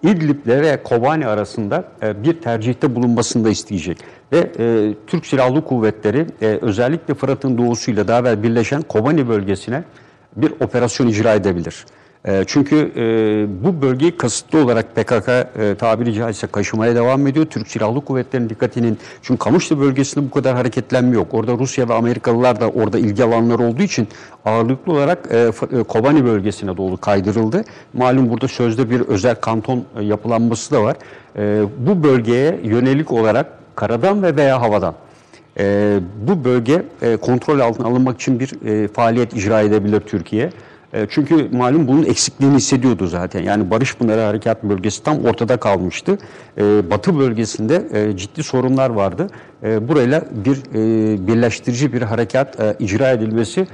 İdlib'le ve Kobani arasında e, bir tercihte bulunmasını da isteyecek. Ve e, Türk Silahlı Kuvvetleri e, özellikle Fırat'ın doğusuyla daha evvel birleşen Kobani bölgesine bir operasyon icra edebilir. E, çünkü e, bu bölgeyi kasıtlı olarak PKK e, tabiri caizse kaşımaya devam ediyor. Türk Silahlı Kuvvetleri'nin dikkatinin çünkü Kamışlı bölgesinde bu kadar hareketlenme yok. Orada Rusya ve Amerikalılar da orada ilgi alanları olduğu için ağırlıklı olarak e, Kobani bölgesine doğru kaydırıldı. Malum burada sözde bir özel kanton yapılanması da var. Bu bölgeye yönelik olarak karadan ve veya havadan bu bölge kontrol altına alınmak için bir faaliyet icra edebilir Türkiye. E, çünkü malum bunun eksikliğini hissediyordu zaten. Yani Barış Pınarı Harekat Bölgesi tam ortada kalmıştı. E, batı bölgesinde e, ciddi sorunlar vardı. Burayla bir birleştirici bir harekat icra edilmesi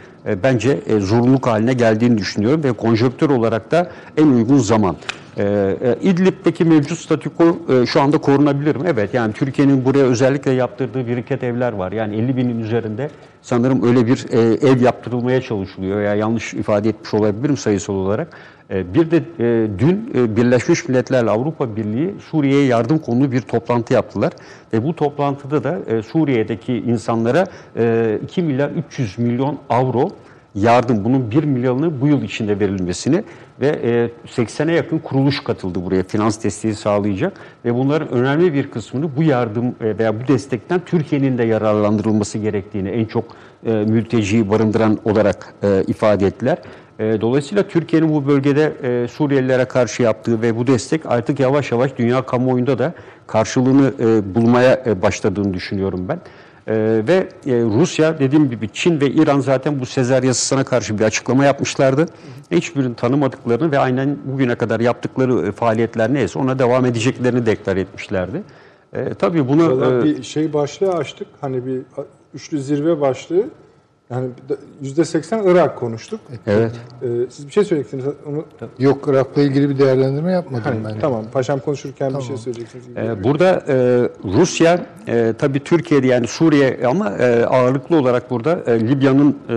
bence zorunluluk haline geldiğini düşünüyorum ve konjöktür olarak da en uygun zaman. Ee, e, İdlib'deki mevcut statüko e, şu anda korunabilir mi? Evet yani Türkiye'nin buraya özellikle yaptırdığı biriket evler var. Yani 50 binin üzerinde sanırım öyle bir e, ev yaptırılmaya çalışılıyor. Ya yanlış ifade etmiş olabilirim sayısal olarak. Bir de dün Birleşmiş Milletler'le Avrupa Birliği Suriye'ye yardım konulu bir toplantı yaptılar. Ve bu toplantıda da e, Suriye'deki insanlara e, 2 milyar 300 milyon avro yardım bunun 1 milyonunu bu yıl içinde verilmesini ve e, 80'e yakın kuruluş katıldı buraya finans desteği sağlayacak ve bunların önemli bir kısmını bu yardım e, veya bu destekten Türkiye'nin de yararlandırılması gerektiğini en çok e, mülteciyi barındıran olarak e, ifade ettiler. Dolayısıyla Türkiye'nin bu bölgede Suriyelilere karşı yaptığı ve bu destek artık yavaş yavaş dünya kamuoyunda da karşılığını bulmaya başladığını düşünüyorum ben. Ee, ve e, Rusya dediğim gibi Çin ve İran zaten bu Sezar yasasına karşı bir açıklama yapmışlardı. Hiçbirini tanımadıklarını ve aynen bugüne kadar yaptıkları e, faaliyetler neyse ona devam edeceklerini deklar etmişlerdi. E, tabii bunu e, bir şey başlığı açtık. Hani bir üçlü zirve başlığı. Yani yüzde seksen Irak konuştuk. evet Ee, siz bir şey söyleyeceksiniz. Onu, Yok Irak'la ilgili bir değerlendirme yapmadım hani, ben. tamam. Paşam konuşurken bir şey söyleyeceksiniz. Ee, Burada e, Rusya e, tabii Türkiye'de yani Suriye ama e, ağırlıklı olarak burada e, Libya'nın e,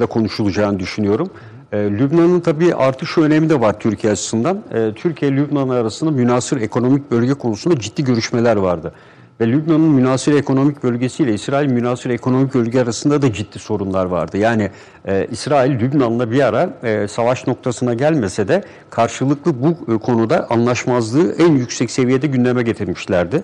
da konuşulacağını düşünüyorum. E, Lübnan'ın tabii artış önemi de var Türkiye açısından. E, Türkiye Lübnan arasında münasır ekonomik bölge konusunda ciddi görüşmeler vardı. Ve Lübnan'ın münasır ekonomik bölgesiyle İsrail münasır ekonomik bölge arasında da ciddi sorunlar vardı. Yani e, İsrail Lübnan'la bir ara e, savaş noktasına gelmese de karşılıklı bu e, konuda anlaşmazlığı en yüksek seviyede gündeme getirmişlerdi.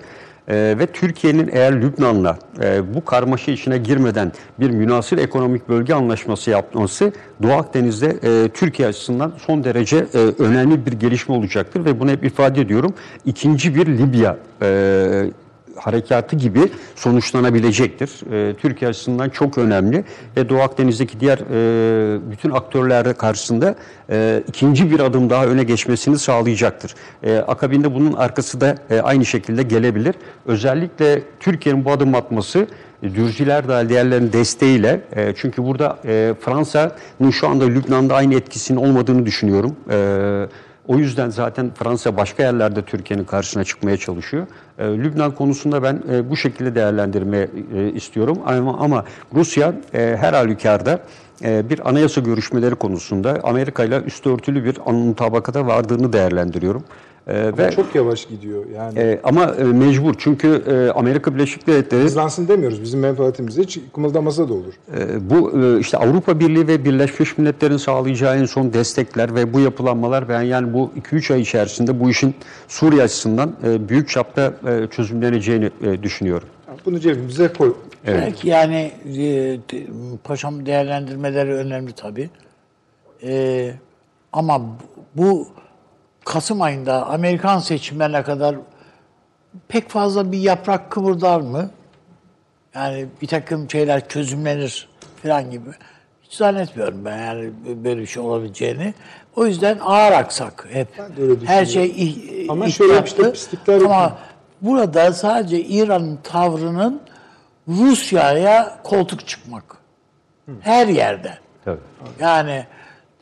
E, ve Türkiye'nin eğer Lübnan'la e, bu karmaşa içine girmeden bir münasır ekonomik bölge anlaşması yapması Doğu Akdeniz'de e, Türkiye açısından son derece e, önemli bir gelişme olacaktır ve bunu hep ifade ediyorum. İkinci bir Libya e, harekatı gibi sonuçlanabilecektir. E, Türkiye açısından çok önemli ve Doğu Akdeniz'deki diğer e, bütün aktörler karşısında e, ikinci bir adım daha öne geçmesini sağlayacaktır. E, akabinde bunun arkası da e, aynı şekilde gelebilir. Özellikle Türkiye'nin bu adım atması e, Dürziler dahil diğerlerinin desteğiyle e, çünkü burada e, Fransa'nın şu anda Lübnan'da aynı etkisinin olmadığını düşünüyorum. O yüzden zaten Fransa başka yerlerde Türkiye'nin karşısına çıkmaya çalışıyor. E, Lübnan konusunda ben e, bu şekilde değerlendirme e, istiyorum. Ama, ama Rusya e, her halükarda e, bir anayasa görüşmeleri konusunda Amerika ile üstü örtülü bir mutabakata vardığını değerlendiriyorum. E, ve çok yavaş gidiyor. Yani e, ama e, mecbur çünkü e, Amerika Birleşik Devletleri hızlansın demiyoruz. Bizim menfaatimize hiç kımıldamasa da olur. e, bu e, işte Avrupa Birliği ve Birleşmiş Milletler'in sağlayacağı en son destekler ve bu yapılanmalar ben yani bu 2-3 ay içerisinde bu işin Suriye açısından e, büyük çapta e, çözümleneceğini e, düşünüyorum. Bunu cebimize koy. Belki yani e, de- paşam değerlendirmeleri önemli tabii. E, ama bu- bu Kasım ayında Amerikan seçimlerine kadar pek fazla bir yaprak kıvırdar mı? Yani bir takım şeyler çözümlenir falan gibi. Hiç zannetmiyorum ben yani böyle bir şey olabileceğini. O yüzden ağır aksak hep. Her şey ih- Ama şöyle işte pislikler Ama yapıyor. burada sadece İran'ın tavrının Rusya'ya koltuk çıkmak. Her yerde. Tabii. Yani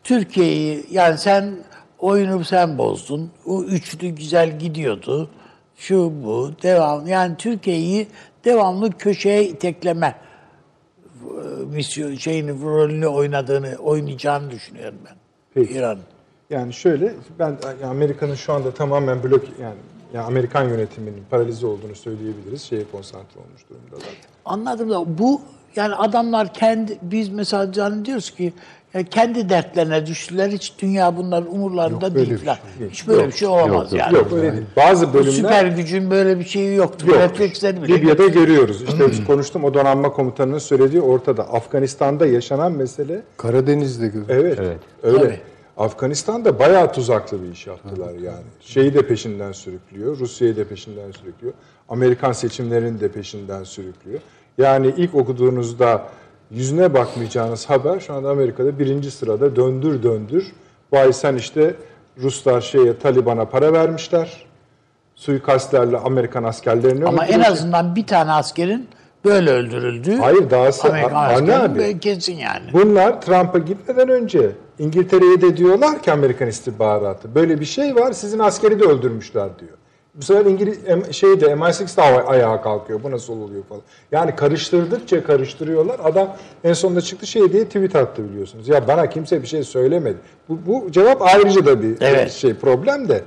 Türkiye'yi yani sen oyunu sen bozdun. O üçlü güzel gidiyordu. Şu bu devam yani Türkiye'yi devamlı köşeye itekleme e, misyon şeyini rolünü oynadığını oynayacağını düşünüyorum ben. Peki. İran. Yani şöyle ben yani Amerika'nın şu anda tamamen blok yani, yani Amerikan yönetiminin paralize olduğunu söyleyebiliriz. Şeye konsantre olmuş durumdalar. Anladım da bu yani adamlar kendi biz mesela zannediyoruz ki kendi dertlerine düştüler. Hiç dünya bunların umurlarında Yok, değil falan. şey Hiç böyle bir şey olamaz yani. Yok öyle değil. Bazı Bu bölümler süper gücün böyle bir şeyi yoktur. Yok. Refleksleri bile Libya'da görüyoruz. İşte biz konuştum o donanma komutanının söylediği ortada. Afganistan'da yaşanan mesele Karadeniz'de gör. evet, öyle. Tabii. Afganistan'da bayağı tuzaklı bir iş yaptılar yani. Şeyi de peşinden sürüklüyor, Rusya'yı da peşinden sürüklüyor. Amerikan seçimlerini de peşinden sürüklüyor. Yani ilk okuduğunuzda yüzüne bakmayacağınız haber şu anda Amerika'da birinci sırada döndür döndür. Vay sen işte Ruslar şeye Taliban'a para vermişler. Suikastlerle Amerikan askerlerini Ama en azından bir tane askerin böyle öldürüldüğü Hayır dahası Amerikan Anne abi. kesin yani. Bunlar Trump'a gitmeden önce İngiltere'ye de diyorlar ki Amerikan istihbaratı böyle bir şey var sizin askeri de öldürmüşler diyor. Bu sefer İngiliz şeyde MI6 de aya- ayağa kalkıyor. Bu nasıl oluyor falan. Yani karıştırdıkça karıştırıyorlar. Adam en sonunda çıktı şey diye tweet attı biliyorsunuz. Ya bana kimse bir şey söylemedi. Bu, bu cevap ayrıca da bir Evet. şey problem de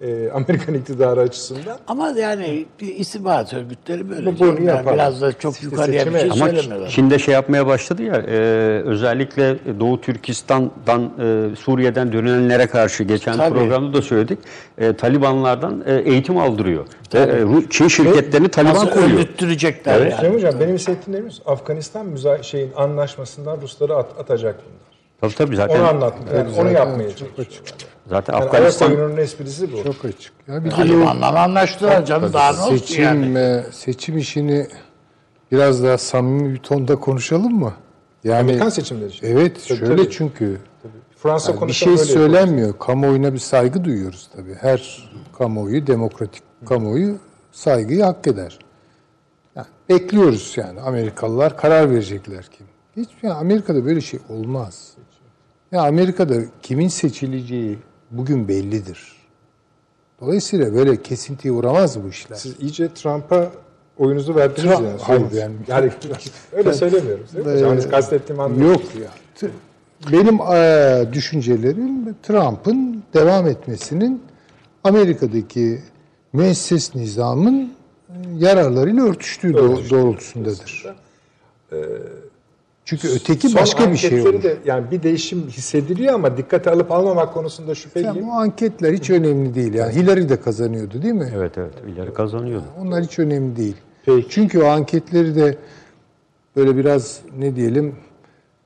e, Amerikan iktidarı açısından. Ama yani bir istihbarat örgütleri böyle. Bu- bunu Yani yapar. Biraz da çok İşte yukarıya bir seçime- şey Ama söylemiyorlar. Çin'de şey yapmaya başladı ya, e, özellikle Doğu Türkistan'dan, e, Suriye'den dönenlere karşı geçen Tabii. programda da söyledik, e, Talibanlardan e, eğitim aldırıyor. Ve, e, Ru- Çin şirketlerini Taliban Nasıl koruyor. öldürttürecekler yani. Süleyman Hocam benim hissettiğim ne Afganistan müza- şeyin anlaşmasından Rusları at- atacak bunlar. Tabii tabii zaten, Onu anlatmıyor. Yani onu yapmaya çalışıyorlar. Zaten Yani ayak Afganistan oyununun esprisi bu. Çok açık. Ya bir de bu Taliban'la anlaştılar canım daha ne olsun seçim yani. seçim işini biraz daha samimi bir tonda konuşalım mı? Yani Amerikan seçimleri için. evet Tabii, şöyle tabii. çünkü Fransa yani bir şey söylenmiyor. Kamuoyuna bir saygı duyuyoruz tabii. Her kamuoyu, demokratik kamuoyu saygıyı hak eder. Yani bekliyoruz yani Amerikalılar karar verecekler kim. Hiç yani Amerika'da böyle şey olmaz. Ya Amerika'da kimin seçileceği bugün bellidir. Dolayısıyla böyle kesintiye uğramaz bu işler. Siz iyice Trump'a oyunuzu verdiniz Trump- yani. hayır, yani. yani- öyle söylemiyorum. Ee, Yani kastettiğim anlamda. Yok ya. Benim e, düşüncelerim Trump'ın devam etmesinin Amerika'daki müesses nizamın e, yararlarıyla örtüştüğü doğ- doğrultusundadır. Çünkü öteki Son başka bir şey anketleri olur. de yani bir değişim hissediliyor ama dikkate alıp almamak konusunda şüpheliyim. Yani bu anketler hiç önemli değil. Yani Hillary de kazanıyordu değil mi? evet evet ileri kazanıyordu. Onlar hiç önemli değil. Peki. Çünkü o anketleri de böyle biraz ne diyelim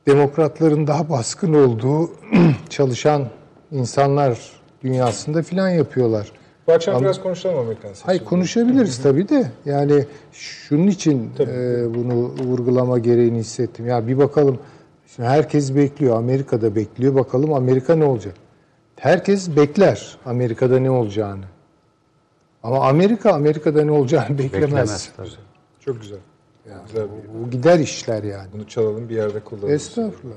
demokratların daha baskın olduğu çalışan insanlar dünyasında filan yapıyorlar. Bu akşam biraz konuşalım Amerikan seçimleri. Hayır konuşabiliriz tabii de yani şunun için e, bunu vurgulama gereğini hissettim. Ya bir bakalım şimdi herkes bekliyor Amerika'da bekliyor bakalım Amerika ne olacak? Herkes bekler Amerika'da ne olacağını. Ama Amerika Amerika'da ne olacağını beklemez. Beklemez tabii. Çok güzel. Güzel bir- Bu gider işler yani. Bunu çalalım bir yerde kullanalım. Estağfurullah.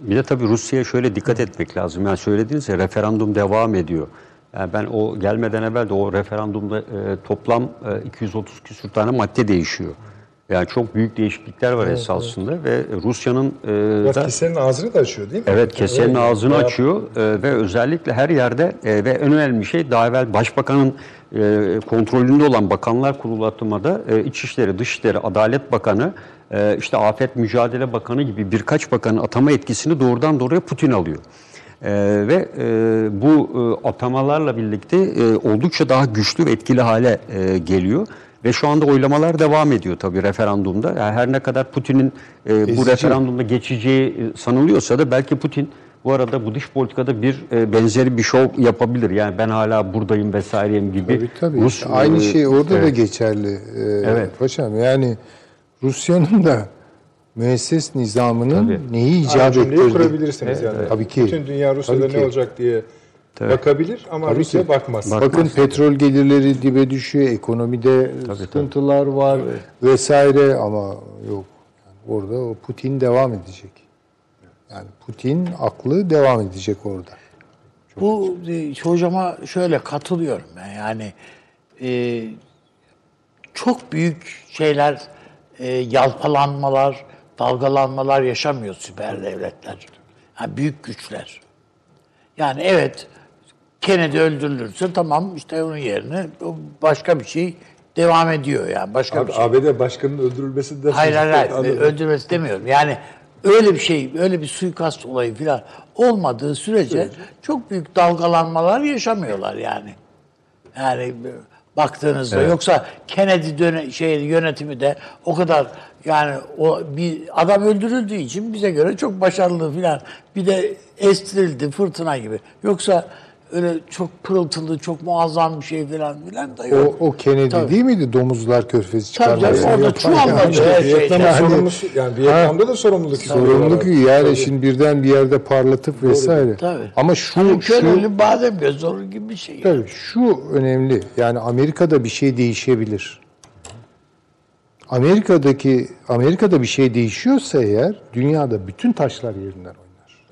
Bir de tabii Rusya'ya şöyle dikkat etmek lazım. Yani söylediğiniz ya referandum devam ediyor. Yani ben o gelmeden evvel de o referandumda e, toplam e, 230 küsur tane madde değişiyor. Yani çok büyük değişiklikler var esasında ve Rusya'nın e, da- kesenin ağzını da açıyor değil mi? Evet kesenin öyle. ağzını Bayağı- açıyor e, ve özellikle her yerde e, ve en önemli şey daha evvel başbakanın e, kontrolünde olan bakanlar kurulu atımada e, İçişleri, Dışişleri, Adalet Bakanı, e, işte Afet Mücadele Bakanı gibi birkaç bakanın atama etkisini doğrudan doğruya Putin alıyor. E, ve e, bu e, atamalarla birlikte e, oldukça daha güçlü ve etkili hale e, geliyor. Ve şu anda oylamalar devam ediyor tabii referandumda. Yani her ne kadar Putin'in e, bu referandumda geçeceği e, sanılıyorsa da belki Putin bu arada bu dış politikada bir e, benzeri bir şov yapabilir. Yani ben hala buradayım vesaireyim gibi. Tabii tabii. Rus, aynı e, şey orada da evet. geçerli. Ee, Evet. Paşam yani Rusya'nın da müesses nizamının Tabii. neyi cümleyi ettirdiği. kurabilirsiniz yani. Tabii ki. Bütün dünya Rusya'da Tabii ne olacak diye bakabilir ama Tabii Rusya ki. bakmaz. Bak- Bakın petrol gelirleri dibe düşüyor, ekonomide sıkıntılar var vesaire ama yok. Yani orada o Putin devam edecek. Yani Putin aklı devam edecek orada. Bu e, hocama şöyle katılıyorum ben yani e, çok büyük şeyler e, yalpalanmalar, dalgalanmalar yaşamıyor süper devletler. Ha, büyük güçler. Yani evet Kennedy öldürülürse tamam işte onun yerine başka bir şey devam ediyor yani başka Abi, bir şey. ABD başkanının öldürülmesinden Hayır hayır hayır Anladım. öldürmesi demiyorum. Yani öyle bir şey, öyle bir suikast olayı falan olmadığı sürece çok büyük dalgalanmalar yaşamıyorlar yani. Yani baktığınızda yoksa Kennedy döne, şey yönetimi de o kadar yani o bir adam öldürüldüğü için bize göre çok başarılı filan. Bir de estirildi fırtına gibi. Yoksa öyle çok pırıltılı, çok muazzam bir şey filan filan da O, yok. o Kennedy Tabii. değil miydi? Domuzlar körfezi Tabii canım, orada yapan çuvalladı yani. her şeyden. Vietnam'ın Yani- sorumlusu, yani Vietnam'da da sorumluluk Sorumluluk yani Tabii. şimdi birden bir yerde parlatıp vesaire. Tabii. Ama şu, Hani şu köreli badem göz olur gibi bir şey. tabii şu önemli. Yani Amerika'da bir şey değişebilir. Amerika'daki Amerika'da bir şey değişiyorsa eğer dünyada bütün taşlar yerinden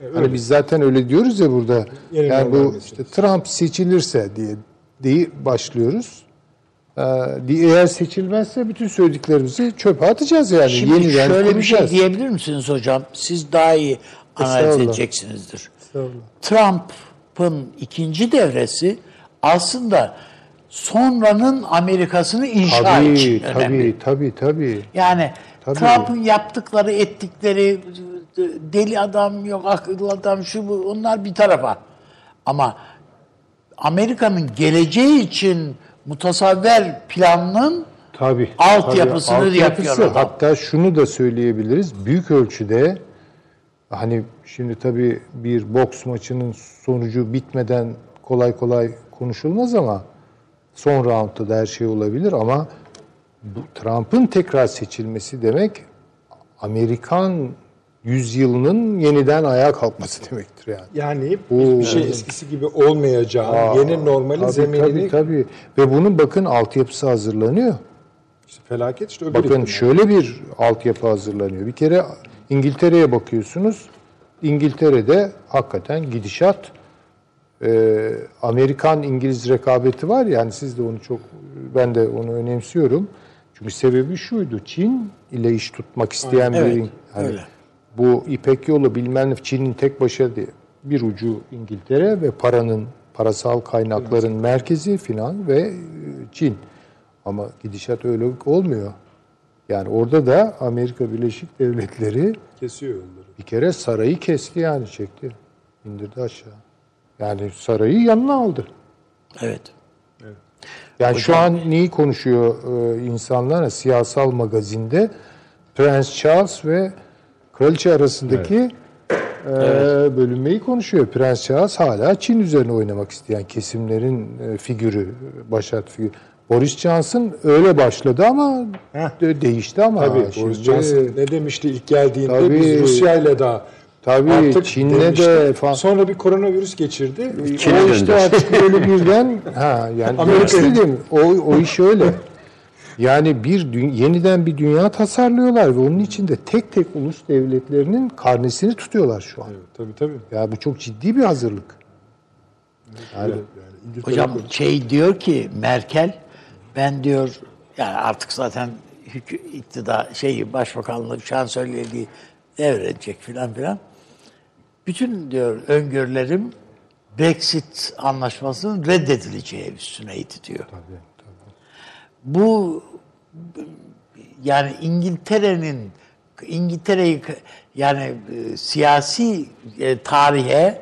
oynar. hani biz zaten öyle diyoruz ya burada. Yeniden yani bu işte Trump seçilirse diye diye başlıyoruz. Ee, eğer seçilmezse bütün söylediklerimizi çöpe atacağız yani. Şimdi Yeniden şöyle bir şey diyebilir misiniz hocam? Siz daha iyi analiz edeceksinizdir. Trump'ın ikinci devresi aslında sonranın Amerikasını inşa Tabii, için önemli. tabii, tabii, tabii. Yani Tabii. Trump'ın yaptıkları, ettikleri deli adam yok, akıllı adam şu bu onlar bir tarafa. Ama Amerika'nın geleceği için mutasavver planının Tabii. Altyapısını tabii. yapıyor adam. Hatta şunu da söyleyebiliriz. Büyük ölçüde hani şimdi tabii bir boks maçının sonucu bitmeden kolay kolay konuşulmaz ama son roundda da her şey olabilir ama bu Trump'ın tekrar seçilmesi demek Amerikan yüzyılının yeniden ayağa kalkması demektir yani. Yani Oo. hiçbir şey eskisi gibi olmayacağı, yeni normali Tabii, zeminini tabii, tabii. Ve bunun bakın altyapısı hazırlanıyor. İşte felaket işte öbür Bakın şöyle bir altyapı hazırlanıyor. Bir kere İngiltere'ye bakıyorsunuz. İngiltere'de hakikaten gidişat e, Amerikan-İngiliz rekabeti var ya, yani siz de onu çok ben de onu önemsiyorum. Çünkü sebebi şuydu. Çin ile iş tutmak isteyen Evet, bir hani öyle. Bu İpek yolu bilmem Çin'in tek başına değil. Bir ucu İngiltere ve paranın parasal kaynakların merkezi filan ve e, Çin. Ama gidişat öyle olmuyor. Yani orada da Amerika Birleşik Devletleri kesiyor yolları. bir kere sarayı kesti yani çekti. indirdi aşağı. Yani sarayı yanına aldı. Evet. Yani şu an neyi konuşuyor e, insanlar? Siyasal magazinde Prens Charles ve Kraliçe arasındaki e, bölünmeyi konuşuyor. Prens Charles hala Çin üzerine oynamak isteyen kesimlerin e, figürü, başat figürü. Boris Johnson öyle başladı ama de- değişti ama. Tabii şimdi- Boris Johnson ne demişti ilk geldiğinde Tabii. biz Rusya ile daha Tabii, artık Çin'le demişti. de falan. Sonra bir koronavirüs geçirdi. Çin'e o işte artık böyle birden ha yani Amerika- demek istedim o o iş öyle. Yani bir dü- yeniden bir dünya tasarlıyorlar ve onun içinde tek tek ulus devletlerinin karnesini tutuyorlar şu an. Evet, tabii tabii. Ya bu çok ciddi bir hazırlık. Yani, yani Hocam şey diyor ki Merkel ben diyor yani artık zaten iktidar şeyi başbakanlık şansölyeliği devredecek filan filan. Bütün diyor öngörülerim Brexit anlaşmasının reddedileceği üstüneydi diyor. Bu yani İngiltere'nin İngiltere'yi yani e, siyasi e, tarihe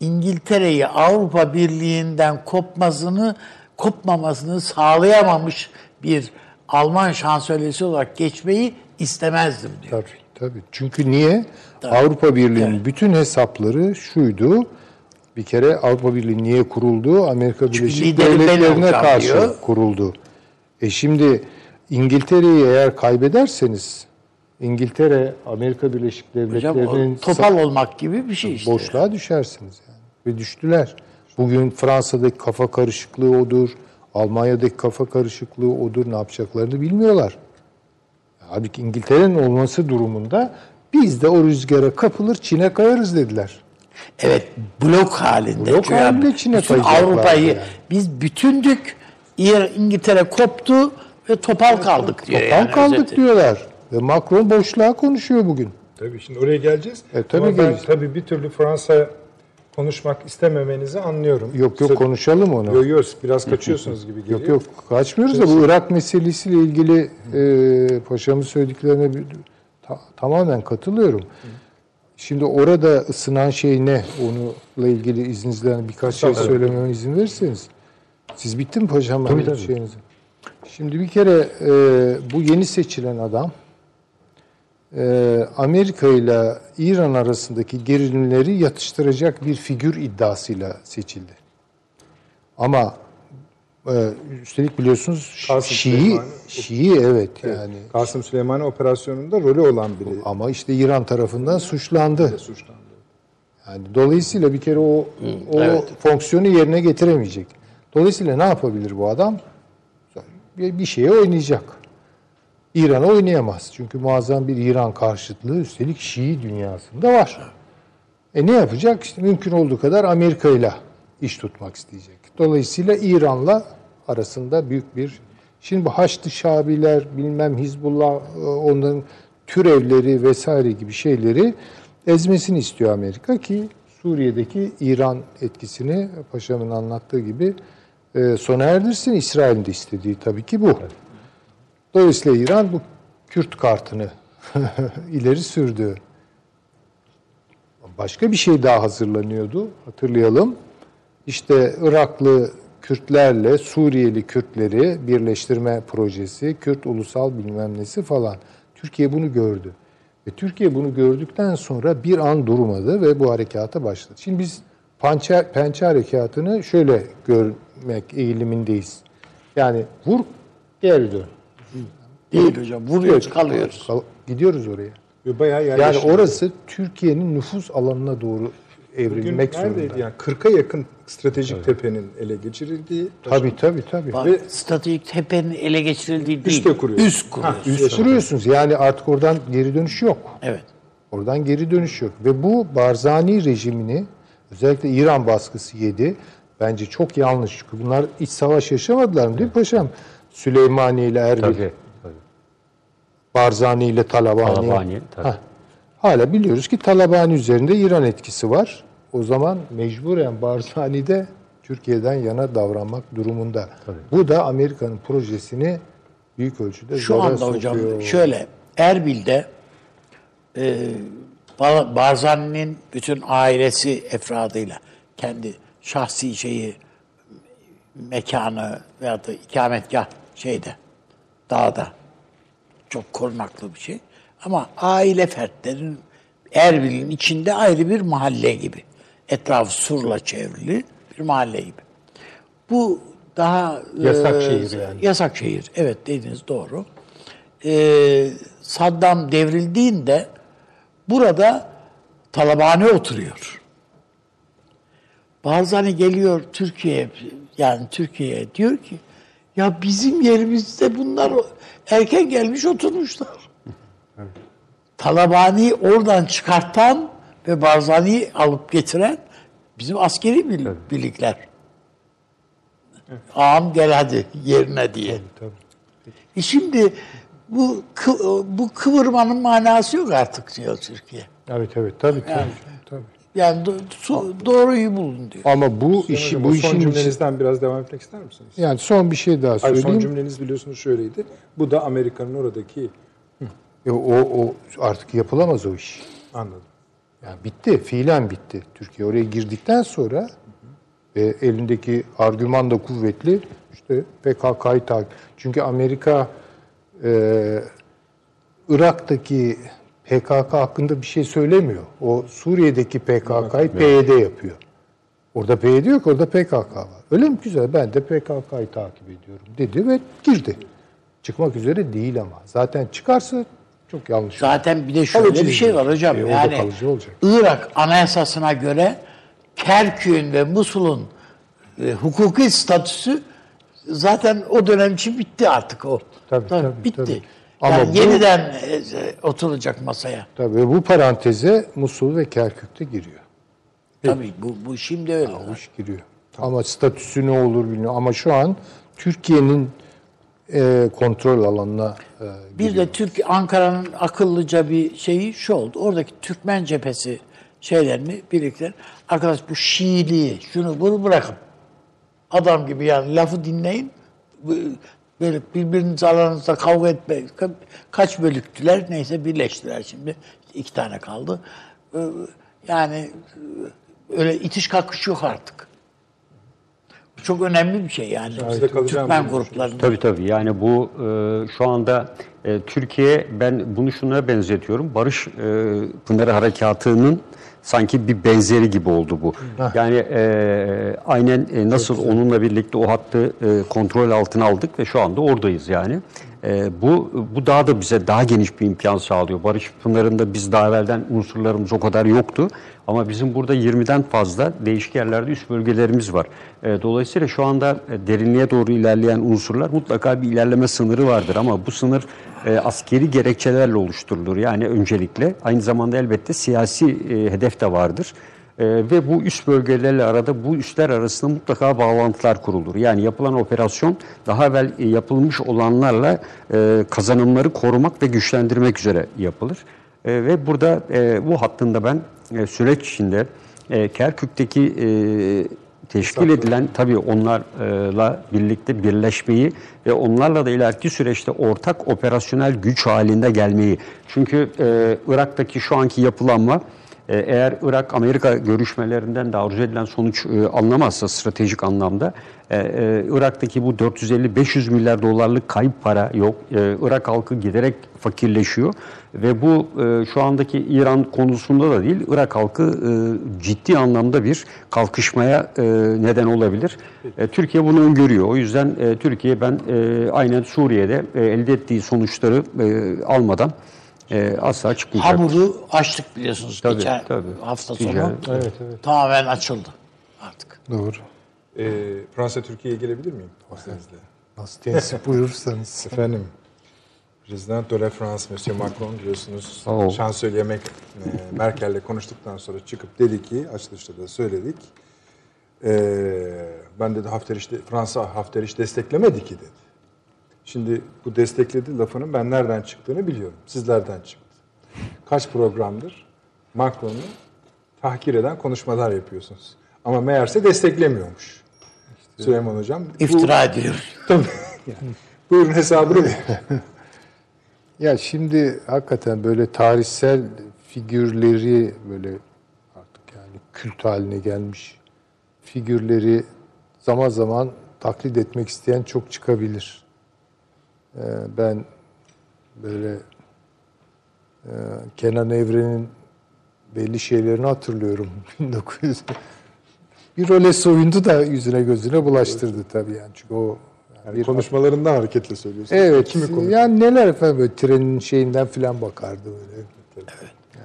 İngiltere'yi Avrupa Birliği'nden kopmasını kopmamasını sağlayamamış bir Alman şansölyesi olarak geçmeyi istemezdim diyor. Tabii tabii. Çünkü niye? Avrupa Birliği'nin Evet. bütün hesapları şuydu. Bir kere Avrupa Birliği niye kuruldu? Amerika Birleşik Devletleri'ne karşı diyor. kuruldu. E şimdi İngiltere'yi eğer kaybederseniz İngiltere, Amerika Birleşik Devletleri'nin topal olmak gibi bir şey işte. boşluğa düşersiniz yani. Ve düştüler. Bugün Fransa'daki kafa karışıklığı odur. Almanya'daki kafa karışıklığı odur. Ne yapacaklarını bilmiyorlar. Halbuki İngiltere'nin olması durumunda biz de o rüzgara kapılır Çin'e kayarız dediler. Evet blok halinde. Blok halinde Çin'e kayacaklar Avrupa'yı yani. biz bütündük. İyi- İngiltere koptu ve topal kaldık diyor. Topal yani kaldık özeti. diyorlar. Ve Macron boşluğa konuşuyor bugün. Tabii şimdi oraya geleceğiz. E, tabii Ama ben geleceğiz. tabii bir türlü Fransa konuşmak istememenizi anlıyorum. Yok yok Sö- konuşalım onu. Yok yok biraz kaçıyorsunuz gibi geliyor. Yok yok kaçmıyoruz da bu Irak meselesiyle ilgili e, paşamın söylediklerine bir- ta- tamamen katılıyorum. Şimdi orada ısınan şey ne? Onunla ilgili izninizle birkaç şey söylememe izin verirseniz. Siz bitti mi paşam? Tabii Şeyinizi. Şimdi bir kere e, bu yeni seçilen adam e, Amerika ile İran arasındaki gerilimleri yatıştıracak bir figür iddiasıyla seçildi. Ama e, üstelik biliyorsunuz Kasım Şii, Süleymani. Şii evet yani. Kasım Süleymani operasyonunda rolü olan biri Ama işte İran tarafından suçlandı. suçlandı. Yani dolayısıyla bir kere o o fonksiyonu yerine getiremeyecek. Dolayısıyla ne yapabilir bu adam? Bir, şeye oynayacak. İran'a oynayamaz. Çünkü muazzam bir İran karşıtlığı üstelik Şii dünyasında var. E ne yapacak? İşte mümkün olduğu kadar Amerika ile iş tutmak isteyecek. Dolayısıyla İran'la arasında büyük bir Şimdi bu Haçlı Şabiler, bilmem Hizbullah, e, onların türevleri vesaire gibi şeyleri ezmesini istiyor Amerika ki Suriye'deki İran etkisini paşamın anlattığı gibi e, sona erdirsin. İsrail'in de istediği tabii ki bu. Dolayısıyla İran bu Kürt kartını ileri sürdü. Başka bir şey daha hazırlanıyordu. Hatırlayalım. İşte Iraklı Kürtlerle Suriyeli Kürtleri birleştirme projesi, Kürt ulusal bilmem nesi falan. Türkiye bunu gördü. Ve Türkiye bunu gördükten sonra bir an durmadı ve bu harekata başladı. Şimdi biz Pençe, Pençe Harekatı'nı şöyle görmek eğilimindeyiz. Yani vur, geri dön. Değil hocam. Vuruyoruz kalıyoruz. Kal- Gidiyoruz oraya. Ve bayağı Yani orası Türkiye'nin nüfus alanına doğru Bugün evrilmek neredeydi zorunda. yani 40'a yakın stratejik tepenin ele geçirildiği Tabii tabii tabii. Bak, stratejik tepenin ele geçirildiği değil. Üste kuruyor. Üst kuruyoruz. Üst kuruyorsunuz. Yani artık oradan geri dönüş yok. Evet. Oradan geri dönüş yok. Ve bu Barzani rejimini özellikle İran baskısı yedi. Bence çok yanlış. Çünkü bunlar iç savaş yaşamadılar mı değil mi paşam? Süleymaniye ile Erbil, Tabii. tabii. Barzani ile Talabani. Talabani, tabii. Heh. Hala biliyoruz ki Talabani üzerinde İran etkisi var. O zaman mecburen Barzani de Türkiye'den yana davranmak durumunda. Bu da Amerika'nın projesini büyük ölçüde Şu zora anda hocam sokuyor. şöyle Erbil'de e, Ba- Barzani'nin bütün ailesi efradıyla kendi şahsi şeyi mekanı veya da ikametgah şeyde dağda çok korunaklı bir şey. Ama aile fertlerin Erbil'in içinde ayrı bir mahalle gibi. Etrafı surla çevrili bir mahalle gibi. Bu daha Yasak e, şehir yani. Yasak şehir. Evet dediniz doğru. Ee, Saddam devrildiğinde burada Talabani oturuyor. Barzani geliyor Türkiye'ye yani Türkiye'ye diyor ki ya bizim yerimizde bunlar erken gelmiş oturmuşlar. Talabani oradan çıkartan ve Barzani'yi alıp getiren bizim askeri birlikler. Ağam gel hadi yerine diye. E şimdi bu bu kıvırmanın manası yok artık diyor Türkiye. Evet evet tabii tabii. tabii. Yani do- su- doğruyu bulun diyor. Ama bu işi, işi bu bu son işin içi- cümlenizden biraz devam etmek ister misiniz? yani son bir şey daha Hayır, son söyleyeyim. cümleniz biliyorsunuz şöyleydi. Bu da Amerika'nın oradaki E, o, o artık yapılamaz o iş. anladım. Yani bitti, fiilen bitti. Türkiye oraya girdikten sonra ve elindeki argüman da kuvvetli. İşte PKK'yı takip. Çünkü Amerika e, Irak'taki PKK hakkında bir şey söylemiyor. O Suriye'deki PKK'yı PYD yapıyor. Orada PYD yok, orada PKK var. Öyle mi güzel? Ben de PKK'yı takip ediyorum dedi ve girdi. Çıkmak üzere değil ama. Zaten çıkarsa çok yanlış. olur. Zaten bir de şöyle Kalıcı bir şey var hocam. E, yani kalıcı olacak. Irak anayasasına göre Kerkük'ün ve Musul'un e, hukuki statüsü zaten o dönem için bitti artık o. Tabii, tabii, bitti. tabii. Yani Ama bu- yeniden e, e, oturulacak masaya. Tabii bu paranteze Musul ve Kerkük'te giriyor. Tabii bu, bu şimdi öyle. İş giriyor. Ama statüsü ne olur bilmiyorum. Ama şu an Türkiye'nin e, kontrol alanına e, Bir de Türk Ankara'nın akıllıca bir şeyi şu oldu. Oradaki Türkmen cephesi şeylerini birlikte arkadaş bu Şiiliği şunu bunu bırakın. Adam gibi yani lafı dinleyin. Böyle birbiriniz aranızda kavga etme. Ka- Kaç bölüktüler neyse birleştiler şimdi. iki tane kaldı. Ee, Yani e, öyle itiş kakış yok artık. Bu çok önemli bir şey yani. Kalacağım Türkmen gruplarında. Tabii tabii. Yani bu e, şu anda e, Türkiye ben bunu şuna benzetiyorum. Barış e, Pınarı Harekatı'nın sanki bir benzeri gibi oldu bu. Yani e, aynen e, nasıl onunla birlikte o hattı e, kontrol altına aldık ve şu anda oradayız yani. E, bu bu daha da bize daha geniş bir imkan sağlıyor. Barış Pınarı'nda biz daha evvelden unsurlarımız o kadar yoktu. Ama bizim burada 20'den fazla değişik yerlerde üst bölgelerimiz var. E, dolayısıyla şu anda e, derinliğe doğru ilerleyen unsurlar mutlaka bir ilerleme sınırı vardır. Ama bu sınır e, askeri gerekçelerle oluşturulur. Yani öncelikle aynı zamanda elbette siyasi e, hedef de vardır. E, ve bu üst bölgelerle arada bu üstler arasında mutlaka bağlantılar kurulur. Yani yapılan operasyon daha evvel e, yapılmış olanlarla e, kazanımları korumak ve güçlendirmek üzere yapılır. E, ve burada e, bu hattında ben e, süreç içinde e, Kerkük'teki e, teşkil edilen tabii onlarla birlikte birleşmeyi ve onlarla da ileriki süreçte ortak operasyonel güç halinde gelmeyi. Çünkü e, Irak'taki şu anki yapılanma eğer Irak Amerika görüşmelerinden de arzu edilen sonuç e, anlamazsa stratejik anlamda e, e, Irak'taki bu 450-500 milyar dolarlık kayıp para yok. E, Irak halkı giderek fakirleşiyor ve bu e, şu andaki İran konusunda da değil Irak halkı e, ciddi anlamda bir kalkışmaya e, neden olabilir. E, Türkiye bunu öngörüyor. O yüzden e, Türkiye ben e, aynen Suriye'de e, elde ettiği sonuçları e, almadan e, asla çıkmayacak. Hamuru açtık biliyorsunuz Tabii, geçen tabii. hafta sonu. Ticaret. Evet, evet. Tamamen açıldı artık. Doğru. Ee, Fransa Türkiye'ye gelebilir miyim? İzninizle. Nasıl tensip buyurursanız. Efendim, Prezident de la France, Monsieur Macron biliyorsunuz Oh. şansölye Mek- e, Merkel'le konuştuktan sonra çıkıp dedi ki, açılışta da söyledik, e, ben dedi Hafter işte, Fransa Hafter hiç desteklemedi ki dedi. Şimdi bu destekledi lafının ben nereden çıktığını biliyorum. Sizlerden çıktı. Kaç programdır Macron'u tahkir eden konuşmalar yapıyorsunuz. Ama meğerse desteklemiyormuş. Süleyman Hocam. bu- İftira ediyor. Tabii. Yani, buyurun hesabını. Ya şimdi hakikaten böyle tarihsel figürleri böyle artık yani kült haline gelmiş figürleri zaman zaman taklit etmek isteyen çok çıkabilir. Ee, ben böyle e, Kenan Evren'in belli şeylerini hatırlıyorum. 1900 bir role soyundu da yüzüne gözüne bulaştırdı tabii yani. Çünkü o Yani bir konuşmalarından hareketle söylüyorsunuz. Evet. Kimi konu? yani neler efendim böyle trenin şeyinden filan bakardı böyle.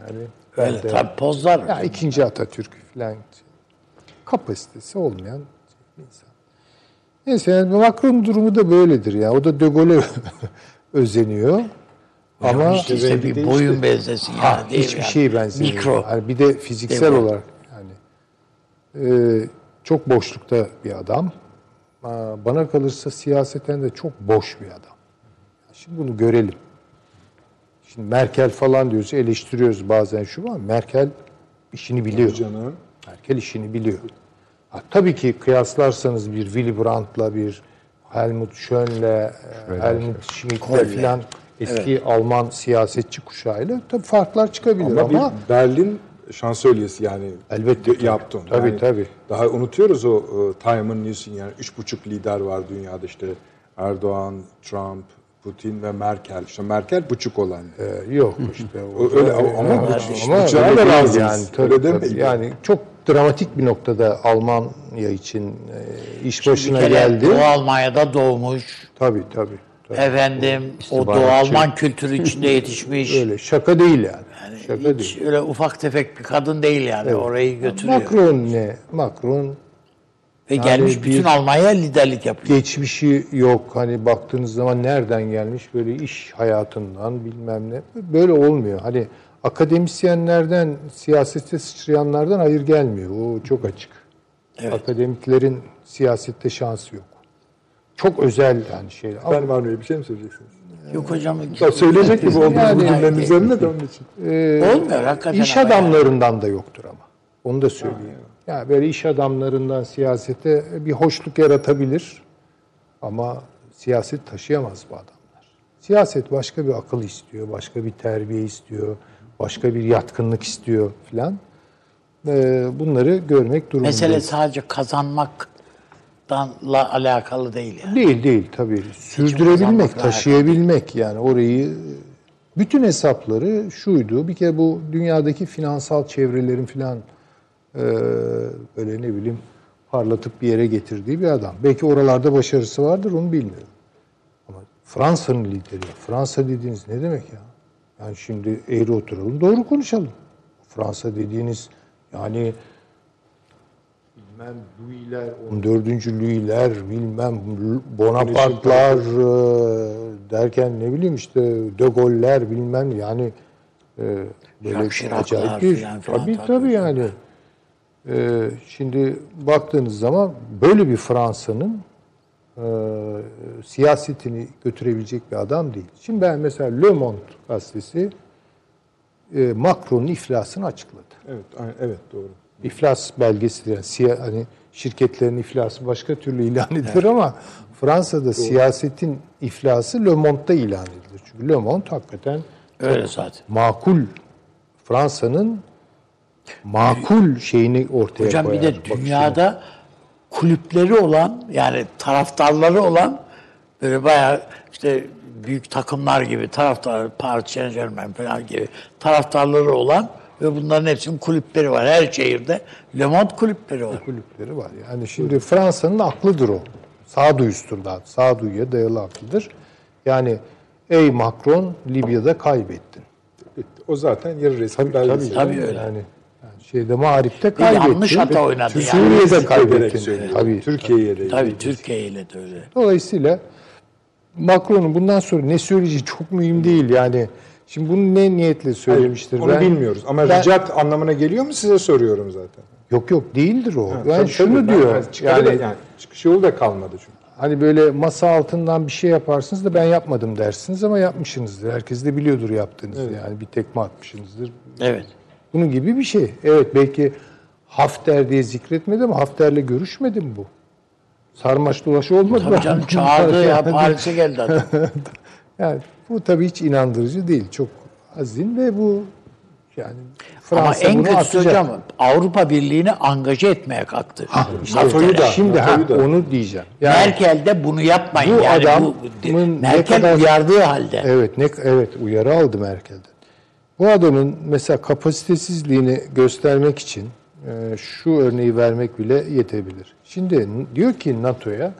Yani ben Öyle de- tabii pozlar. ya ikinci Atatürk filan kapasitesi olmayan insan. Neyse yani Macron durumu da böyledir ya. O da De Gaulle'e özeniyor. Ama işte, işte bir boyun benzesin yani Ha, değil hiçbir yani. şey benzemiyor. Mikro. Yani bir de fiziksel Değil olarak yani e, çok boşlukta bir adam. Bana kalırsa siyaseten de çok boş bir adam. Şimdi bunu görelim. Şimdi Merkel falan diyoruz, eleştiriyoruz bazen şu ama Merkel işini biliyor. Canım. Merkel işini biliyor. Ha, tabii ki kıyaslarsanız bir Willy Brandt'la bir Helmut Schön'le, e, Helmut Schmidt'le filan eski Alman siyasetçi kuşağıyla tabii farklar çıkabilir Ama, ama, bir Berlin şansölyesi yani Elbette de- tabii. Yani tabii. Daha unutuyoruz o e, Time'ın News'in yani üç buçuk lider var dünyada işte Erdoğan, Trump, Putin ve Merkel. İşte Merkel buçuk olan. e, yok işte. o- O- öyle ama- ama ama, bu- ama buçuğa öyle da değil razıyız. yani. Tabii, Öyle tabii. demeyin. Yani çok dramatik bir noktada Almanya için e, iş başına kere geldi. Doğu Almanya'da doğmuş. Tabii tabii. tabii. Efendim o İstihbaratçı. Doğu Alman kültürü içinde yetişmiş. Öyle şaka değil yani. şaka Hiç değil. öyle ufak tefek bir kadın değil yani. Orayı götürüyor. Macron ne? Macron Ve gelmiş bir- bütün Almanya liderlik yapıyor. geçmişi yok. Hani baktığınız zaman nereden gelmiş böyle iş hayatından bilmem ne. Böyle olmuyor. Hani akademisyenlerden, siyasete sıçrayanlardan hayır gelmiyor. O çok açık. Akademiklerin siyasette şansı yok. Çok özel yani şey. Ben var mı bir şey mi söyleyeceksiniz? Yok hocam. Ya söyleyecek gibi oldunuz Yani- bu cümlenin üzerine de onun için. Ee, Olmuyor hakikaten İş ama yani. adamlarından da yoktur ama. Onu da söyleyeyim. Yani böyle iş adamlarından siyasete bir hoşluk yaratabilir ama siyaset taşıyamaz bu adamlar. Siyaset başka bir akıl istiyor, başka bir terbiye istiyor, başka bir yatkınlık istiyor filan. Ee, bunları görmek durumundayız. Mesele sadece kazanmaktanla alakalı değil yani. Değil değil tabii. Sürdürebilmek, kazanmakla taşıyabilmek yani orayı bütün hesapları şuydu. Bir kere bu dünyadaki finansal çevrelerin filan e, böyle ne bileyim parlatıp bir yere getirdiği bir adam. Belki oralarda başarısı vardır onu bilmiyorum. Ama Fransa'nın lideri. Fransa dediğiniz ne demek ya? Yani şimdi eğri oturalım doğru konuşalım. Fransa dediğiniz yani bilmem Louis'ler, 14. Louis'ler, bilmem Bonaparte'lar e, derken ne bileyim işte De Gaulle'ler bilmem yani e, böyle Chirac'lar acayip bir tabii tabii. tabii yani e, şimdi baktığınız zaman böyle bir Fransa'nın e, siyasetini götürebilecek bir adam değil. Şimdi ben mesela Le Monde gazetesi e, Macron'un iflasını açıkladı. Evet, evet doğru. İflas belgesi yani siya, hani şirketlerin iflası başka türlü ilan edilir ama Fransa'da siyasetin iflası Le Monde'da ilan edilir. Çünkü Le Monde hakikaten Öyle zaten. makul Fransa'nın makul şeyini ortaya Hocam bir koyar. de bakışını. Kulüpleri olan yani taraftarları olan böyle bayağı işte büyük takımlar gibi taraftar Paris Saint Germain falan gibi taraftarları olan ve bunların hepsinin kulüpleri var. Her şehirde Le Monde kulüpleri var. kulüpleri var. Yani şimdi Fransa'nın aklıdır o. Sağduyusudur daha. Sağduyuya dayalı aklıdır. Yani ey Macron Libya'da kaybettin. O zaten yarı resmi belgesi. tabii öyle. Yani, yani şeyde Mağrip'te Bir kaybettin. yanlış hata oynadı yani. Suriye'de kaybettin. Tabii. Türkiye'ye de. Tabii Türkiye ile de öyle. Dolayısıyla Macron'un bundan sonra ne söyleyeceği çok mühim değil. Yani şimdi bunu ne niyetle söylemiştir? Onu Ben- bilmiyoruz. Ama ben- ricat anlamına geliyor mu size soruyorum zaten. Yok yok değildir o. Ha, yani tabii, şunu tabii. Ben- diyor. ben yani, yani çıkış yolu da kalmadı çünkü. hani böyle masa altından bir şey yaparsınız da ben yapmadım dersiniz ama yapmışsınızdır. Herkes de biliyordur yaptığınızı. Yani bir tekme atmışsınızdır. Evet. Bunun gibi bir şey. Evet belki Hafter diye zikretmedi ama Hafter'le görüşmedi mi bu? Sarmaş dolaş olmadı mı? Tabii canım çağırdı ya Paris'e geldi adam. Yani bu tabii hiç inandırıcı değil. Çok hazin ve bu yani Ama Fransa en bunu kötüsü atacak. hocam Avrupa Birliği'ni angaje etmeye kalktı. İşte NATO'yu da- Şimdi ha, onu diyeceğim. Yani Merkel de bunu yapmayın Bu yani. adamın bu, Merkel kadar- uyardığı halde. Evet ne evet uyarı aldı Merkel'den. Bu adamın mesela kapasitesizliğini göstermek için e, şu örneği vermek bile yetebilir. Şimdi diyor ki NATO'ya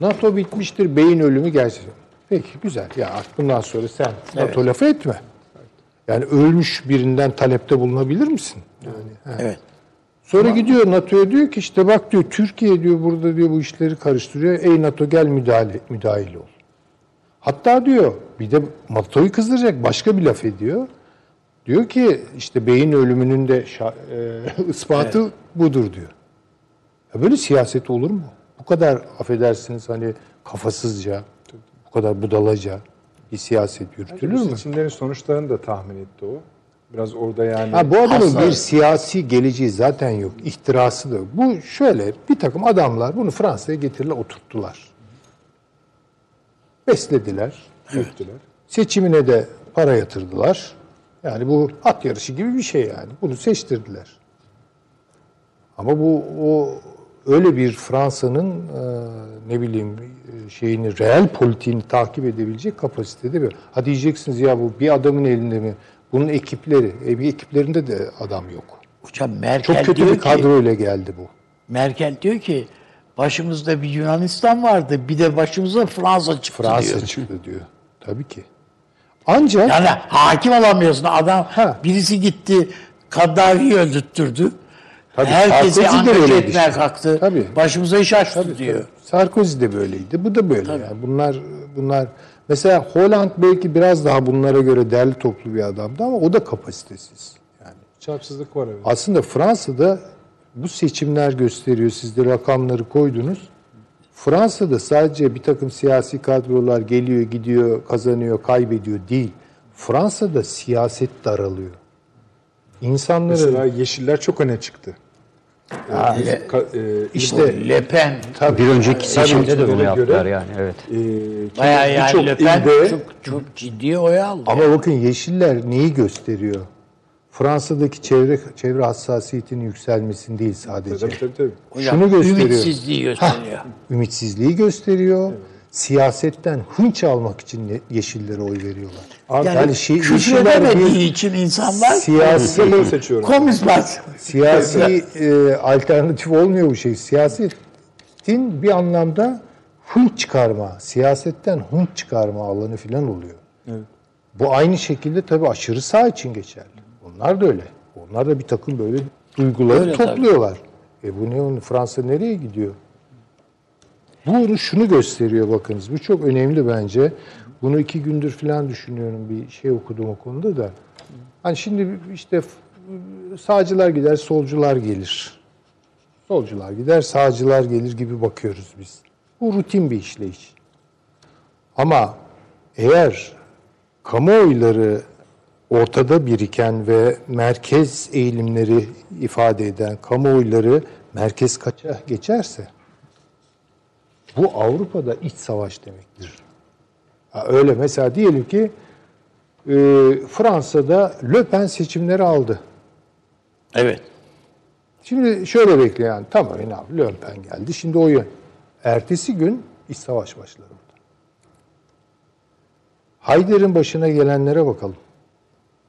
NATO bitmiştir beyin ölümü gerçek. Peki güzel ya bundan sonra sen NATO lafı etme. Yani ölmüş birinden talepte bulunabilir misin? Yani, he. Evet. Sonra gidiyor NATO'ya diyor ki işte bak diyor Türkiye diyor burada diyor bu işleri karıştırıyor. Ey NATO gel müdahale müdahil ol. Hatta diyor bir de NATO'yu kızdıracak başka bir laf ediyor. Diyor ki işte beyin ölümünün de şa- e, ispatı budur diyor. Ya böyle siyaset olur mu? Bu kadar affedersiniz hani kafasızca, bu kadar budalaca bir siyaset yürütülür mü? seçimlerin sonuçlarını da tahmin etti o. Biraz orada yani. Ha, bu adamın Aslında- bir siyasi geleceği zaten yok. İhtirası da yok. Bu şöyle bir takım adamlar bunu Fransa'ya getirdiler oturttular. Beslediler. büyüttüler. Seçimine de para yatırdılar. Yani bu at yarışı gibi bir şey yani. Bunu seçtirdiler. Ama bu o öyle bir Fransa'nın e, ne bileyim e, şeyini reel politiğini takip edebilecek kapasitede bir. Ha diyeceksiniz ya bu bir adamın elinde mi? Bunun ekipleri, e, bir ekiplerinde de adam yok. Hocam Merkel Çok kötü bir ki, kadroyla geldi bu. Merkel diyor ki başımızda bir Yunanistan vardı bir de başımıza Fransa çıktı Fransa diyor. çıktı diyor. Tabii ki. Ancak Yani hakim olamıyorsun adam Ha. birisi gitti Kaddafi'yi öldürttürdü. Tabii, Herkesi öyleydi etmeye kalktı. Tabii. Başımıza iş açtı diyor. Sarkozy de böyleydi. Bu da böyle. Yani bunlar bunlar mesela Holland belki biraz daha bunlara göre derli toplu bir adamdı ama o da kapasitesiz. Yani Çarpsızlık var evet. aslında Fransa'da bu seçimler gösteriyor. Siz de rakamları koydunuz. Fransa'da sadece bir takım siyasi kadrolar geliyor, gidiyor, kazanıyor, kaybediyor değil. Fransa'da siyaset daralıyor. İnsanların Mesela Yeşiller çok öne çıktı. Ha, Bizim Le- ka- e, işte Le Pen Bir önceki seçimde de bunu Tabii, yaptılar göre- yani evet. e, bayağı yani Le Pen ilde- çok, çok ciddi oy aldı. Ama bakın Yeşiller neyi gösteriyor? Fransa'daki çevre çevre hassasiyetinin yükselmesini değil sadece. Tabii tabii tabii. Hocam, şunu gösteriyor. Ümitsizliği gösteriyor. Ümitsizliği gösteriyor. Siyasetten hınç almak için ye- Yeşillere oy veriyorlar. Abi, Yani, şey- küfür Yeşiller edemediği bir için insanlar siyasi konuşmaz. siyasi e, alternatif olmuyor bu şey. Siyasetin bir anlamda hınç çıkarma, siyasetten hınç çıkarma alanı falan oluyor. Bu aynı şekilde tabii aşırı sağ için geçerli. Onlar da öyle. Onlar da bir takım böyle duyguları Öyle tabii. topluyorlar. E bu ne? Fransa nereye gidiyor? Bu şunu gösteriyor bakınız. Bu çok önemli bence. Bunu iki gündür falan düşünüyorum. Bir şey okudum o konuda da. Hani şimdi işte sağcılar gider, solcular gelir. Solcular gider, sağcılar gelir gibi bakıyoruz biz. Bu rutin bir işleyiş. Ama eğer kamuoyları ortada biriken ve merkez eğilimleri ifade eden kamuoyları merkez kaça geçerse bu Avrupa'da iç savaş demektir. Ha, öyle mesela diyelim ki e, Fransa'da Le Pen seçimleri aldı. Evet. Şimdi şöyle bekleyen tamam abi Le Pen geldi şimdi o yön. Ertesi gün iç savaş başlar orada. Hayder'in başına gelenlere bakalım.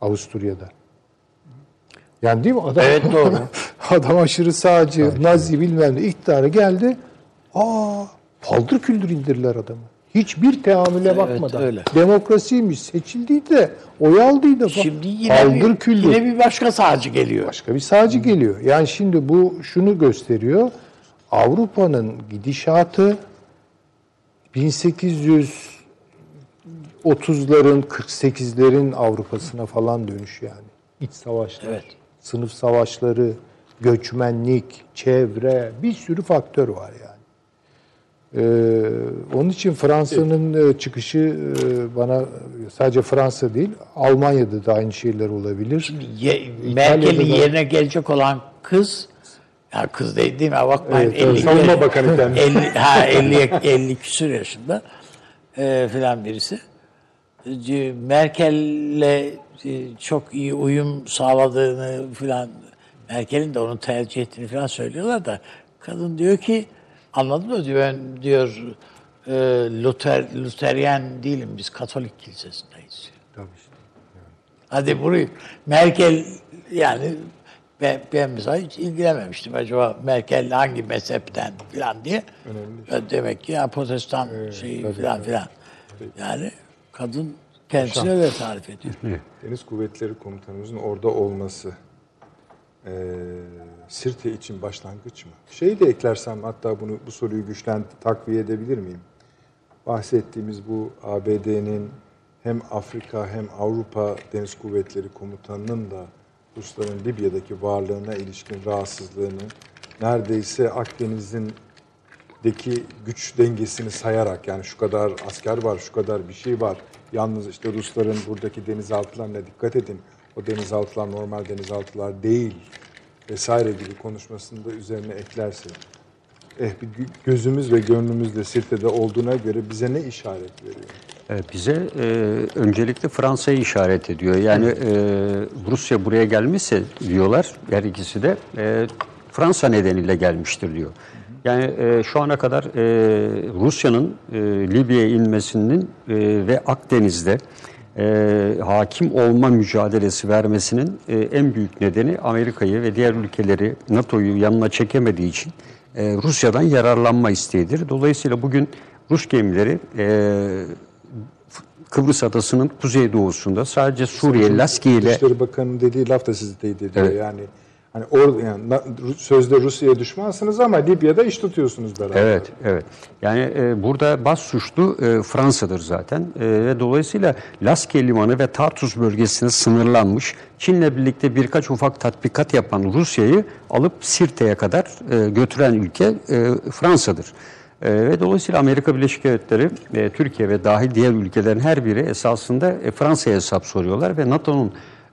Avusturya'da. Yani değil mi? Adam, Evet, doğru. adam aşırı sağcı, nazi bilmem ne iktidara geldi. Aa, paldır küldür indirdiler adamı. Hiçbir teamüle bakmadan. öyle. Demokrasiymiş, seçildiydi de, oy aldıydı. Şimdi yine paldır bir, küldür yine bir başka sağcı geliyor. başka bir sağcı geliyor. Yani şimdi bu şunu gösteriyor. Avrupa'nın gidişatı 1830'ların 48'lerin Avrupa'sına falan dönüş yani. İç savaşlar, Evet. sınıf savaşları, göçmenlik, çevre bir sürü faktör var yani. Ee, onun için Fransa'nın e, çıkışı e, bana sadece Fransa değil, Almanya'da da aynı şeyler olabilir. Ye, Merkel'in da- yerine gelecek olan kız ya kız değil değil mi? Bakmayın Evet, evet. 50, Savunma Bakanı kendisi. 50, ha 50, 50 küsur yaşında e, filan birisi. E, Merkel'le e, çok iyi uyum sağladığını filan Merkel'in de onu tercih ettiğini filan söylüyorlar da kadın diyor ki anladın mı diyor ben diyor e, Luther, Luteryen değilim biz Katolik kilisesindeyiz. Tabii işte. Hadi burayı. Merkel yani ben, ben mesela hiç ilgilenmemiştim. Acaba Merkel hangi mezhepten falan diye. Önemli. Demek ki ya protestan şeyi falan filan. Yani kadın kendisini öyle tarif ediyor. Deniz Kuvvetleri Komutanımızın orada olması eee Sirte için başlangıç mı? Şeyi de eklersem hatta bunu bu soruyu güçlen takviye edebilir miyim? Bahsettiğimiz bu ABD'nin hem Afrika hem Avrupa Deniz Kuvvetleri Komutanı'nın da Rusların Libya'daki varlığına ilişkin rahatsızlığını neredeyse Akdeniz'in deki güç dengesini sayarak yani şu kadar asker var, şu kadar bir şey var. Yalnız işte Rusların buradaki denizaltılarına dikkat edin. O denizaltılar normal denizaltılar değil vesaire gibi konuşmasını da üzerine eklerse. Eh bir gö- gözümüz ve gönlümüz de Sirte'de olduğuna göre bize ne işaret veriyor? E, Bize e, öncelikle Fransa'yı işaret ediyor. Yani e, Rusya buraya gelmişse diyorlar her ikisi de e, Fransa nedeniyle gelmiştir diyor. Yani e, şu ana kadar e, Rusya'nın e, Libya'ya inmesinin e, ve Akdeniz'de e, hakim olma mücadelesi vermesinin e, en büyük nedeni Amerika'yı ve diğer ülkeleri NATO'yu yanına çekemediği için e, Rusya'dan yararlanma isteğidir. Dolayısıyla bugün Rus gemileri e, Kıbrıs adasının kuzeydoğusunda sadece Suriye, Laskiye ile Dışişleri Bakanı'nın dediği laf da sizi teyit ediyor. Evet. Yani hani or, yani sözde Rusya'ya düşmansınız ama Libya'da iş tutuyorsunuz beraber. Evet, evet. Yani e, burada bas suçlu e, Fransa'dır zaten E, ve dolayısıyla Laskiye Limanı ve Tartus bölgesine sınırlanmış Çin'le birlikte birkaç ufak tatbikat yapan Rusya'yı alıp Sirte'ye kadar e, götüren ülke e, Fransa'dır. E, ve dolayısıyla Amerika Birleşik Devletleri, e, Türkiye ve dahil diğer ülkelerin her biri esasında e, Fransa'ya hesap soruyorlar ve NATO'nun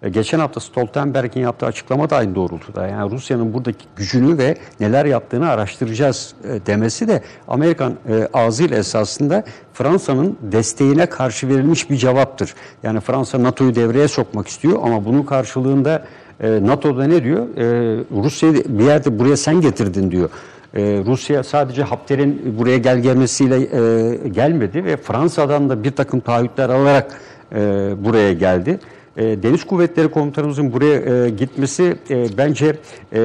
Geçen hafta Stoltenberg'in yaptığı açıklama da aynı doğrultuda. Yani Rusya'nın buradaki gücünü ve neler yaptığını araştıracağız e, demesi de Amerikan e, ağzıyla esasında Fransa'nın desteğine karşı verilmiş bir cevaptır. Yani Fransa NATO'yu devreye sokmak istiyor ama bunun karşılığında e, NATO'da ne diyor? E, Rusya'yı bir yerde buraya sen getirdin diyor. E, Rusya sadece Hafter'in buraya gel gelmesiyle e, gelmedi ve Fransa'dan da bir takım taahhütler alarak e, buraya geldi. E, Deniz Kuvvetleri Komutanımızın buraya e, gitmesi e, bence e,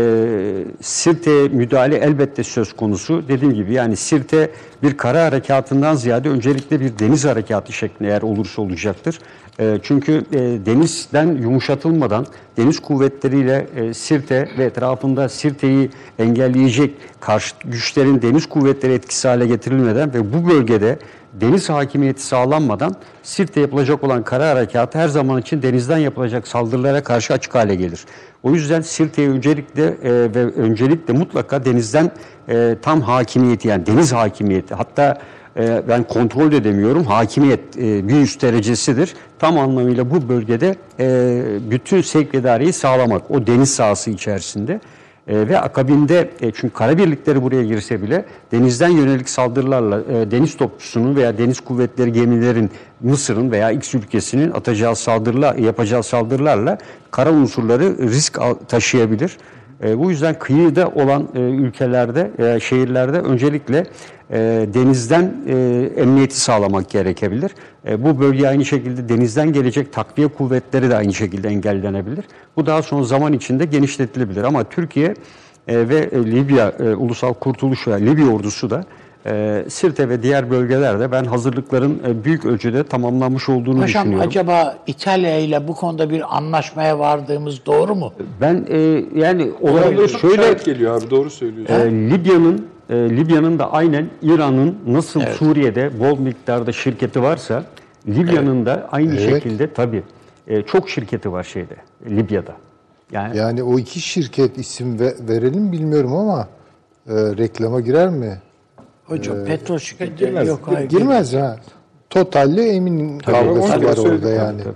Sirte müdahale elbette söz konusu. Dediğim gibi yani Sirte bir kara harekatından ziyade öncelikle bir deniz harekatı şeklinde eğer olursa olacaktır. E, çünkü e, denizden yumuşatılmadan deniz kuvvetleriyle e, Sirte ve etrafında Sirte'yi engelleyecek karşı güçlerin deniz kuvvetleri etkisi hale getirilmeden ve bu bölgede deniz hakimiyeti sağlanmadan Sirt'te yapılacak olan kara harekatı her zaman için denizden yapılacak saldırılara karşı açık hale gelir. O yüzden Sirte'ye öncelikle e, ve öncelikle mutlaka denizden e, tam hakimiyeti yani deniz hakimiyeti hatta e, ben kontrol de demiyorum hakimiyet e, bir üst derecesidir. Tam anlamıyla bu bölgede e, bütün sevk ve sağlamak o deniz sahası içerisinde. Ve akabinde çünkü kara birlikleri buraya girse bile denizden yönelik saldırılarla deniz topçusunun veya deniz kuvvetleri gemilerin Mısır'ın veya X ülkesinin atacağı saldırılar yapacağı saldırılarla kara unsurları risk taşıyabilir. Bu yüzden kıyıda olan ülkelerde, şehirlerde öncelikle e, denizden e, emniyeti sağlamak gerekebilir. E, bu bölge aynı şekilde denizden gelecek takviye kuvvetleri de aynı şekilde engellenebilir. Bu daha sonra zaman içinde genişletilebilir. Ama Türkiye e, ve e, Libya e, Ulusal Kurtuluş ve Libya ordusu da e, Sirte ve diğer bölgelerde ben hazırlıkların e, büyük ölçüde tamamlanmış olduğunu Paşam düşünüyorum. acaba İtalya ile bu konuda bir anlaşmaya vardığımız doğru mu? Ben e, yani olabilir şöyle geliyor abi doğru söylüyorsun. Ee, Libya'nın e, Libya'nın da aynen İran'ın nasıl Suriye'de bol miktarda şirketi varsa Libya'nın da aynı Evet. şekilde tabii e, çok şirketi var şeyde Libya'da. Yani Yani o iki şirket isim ve- verelim bilmiyorum ama e, reklama girer mi? Hocam petrol şirketleri girmez. yok. hayır, Girmez ha. Total'le onu kavgası da var orada tabii, yani. tabii.